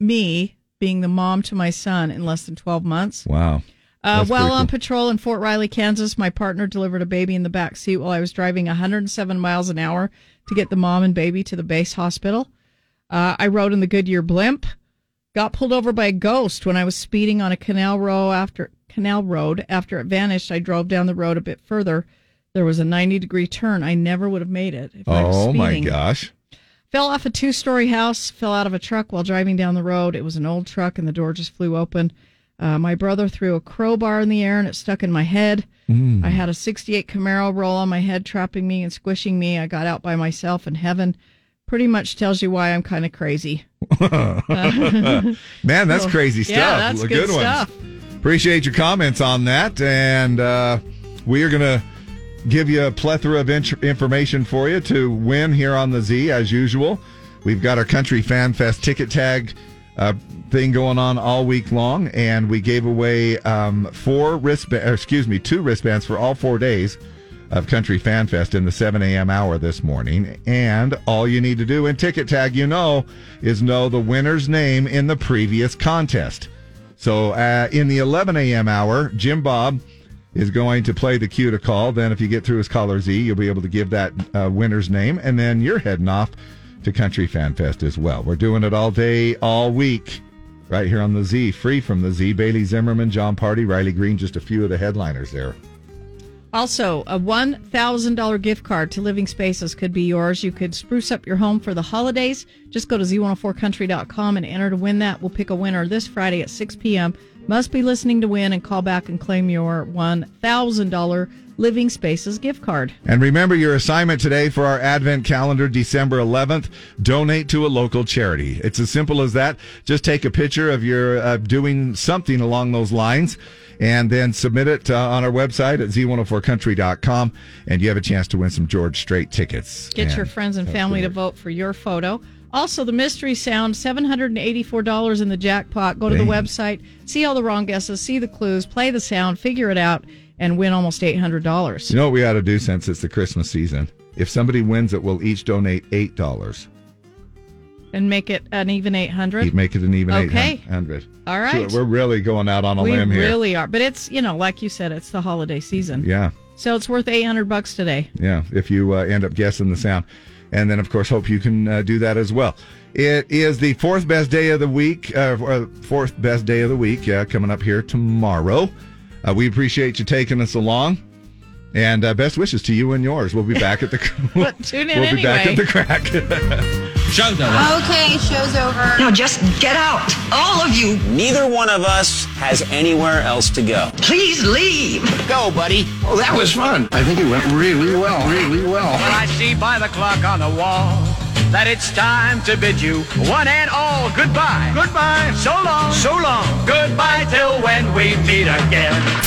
Speaker 1: me being the mom to my son in less than 12 months.
Speaker 2: Wow.
Speaker 1: Uh, while
Speaker 2: pretty
Speaker 1: on patrol in Fort Riley, Kansas, my partner delivered a baby in the back seat while I was driving 107 miles an hour to get the mom and baby to the base hospital. Uh, I rode in the Goodyear blimp. Got pulled over by a ghost when I was speeding on a canal row after canal road. After it vanished, I drove down the road a bit further. There was a 90 degree turn. I never would have made it if
Speaker 2: Oh my gosh.
Speaker 1: Fell off a two story house, fell out of a truck while driving down the road. It was an old truck and the door just flew open. Uh, my brother threw a crowbar in the air and it stuck in my head.
Speaker 2: Mm.
Speaker 1: I had a 68 Camaro roll on my head, trapping me and squishing me. I got out by myself in heaven. Pretty much tells you why I'm kind of crazy.
Speaker 2: Man, that's
Speaker 1: So,
Speaker 2: crazy stuff.
Speaker 1: yeah, that's good
Speaker 2: ones.
Speaker 1: stuff.
Speaker 2: Appreciate your comments on that. And uh, we are going to give you a plethora of information for you to win here on the Z, as usual. We've got our Country Fan Fest ticket tag uh, thing going on all week long, and we gave away um, four wristbands, excuse me, two wristbands for all four days of Country Fan Fest in the 7 a.m. hour this morning. And all you need to do in ticket tag, you know, is know the winner's name in the previous contest. So uh, in the 11 a.m. hour, Jim Bob is going to play the cue to call. Then, if you get through his caller Z, you'll be able to give that uh, winner's name, and then you're heading off to Country Fan Fest as well. We're doing it all day, all week, right here on the Z, free from the Z. Bailey Zimmerman, Jon Pardi, Riley Green, just a few of the headliners there.
Speaker 1: Also, a $1,000 gift card to Living Spaces could be yours. You could spruce up your home for the holidays. Just go to z104country.com and enter to win that. We'll pick a winner this Friday at 6 p.m. Must be listening to win and call back and claim your $1,000 Living Spaces gift card.
Speaker 2: And remember your assignment today for our Advent calendar, December 11th. Donate to a local charity. It's as simple as that. Just take a picture of your uh, doing something along those lines and then submit it uh, on our website at z104country.com. And you have a chance to win some George Strait tickets.
Speaker 1: Get
Speaker 2: And
Speaker 1: your friends and family to vote for your photo. Also, the mystery sound $784 in the jackpot. Go to the website, see all the wrong guesses, see the clues, play the sound, figure it out, and win almost $800.
Speaker 2: You know what we ought to do since it's the Christmas season? If somebody wins it, we'll each donate $8.
Speaker 1: And make it an even 800?
Speaker 2: Make it an even
Speaker 1: Okay.
Speaker 2: 800.
Speaker 1: All right.
Speaker 2: So we're really going out on a
Speaker 1: we
Speaker 2: limb here.
Speaker 1: We really are. But it's, you know, like you said, it's the holiday season.
Speaker 2: Yeah.
Speaker 1: So it's worth 800 bucks today.
Speaker 2: Yeah, if you uh, end up guessing the sound. And then, of course, hope you can uh, do that as well. It is the fourth best day of the week, uh, uh, fourth best day of the week, yeah, coming up here tomorrow. Uh, we appreciate you taking us along. And uh, best wishes to you and yours. We'll be back at the
Speaker 1: in
Speaker 2: we'll be back at the crack.
Speaker 29: Show's
Speaker 16: Okay, show's over.
Speaker 29: Now just get out, all of you. Neither one of us has anywhere else to go. Please leave. Go, buddy.
Speaker 21: Oh, that was fun. I think it went really well, really well.
Speaker 30: Well, I see by the clock on the wall that it's time to bid you one and all goodbye. Goodbye. So long. So long. Goodbye till when we meet again.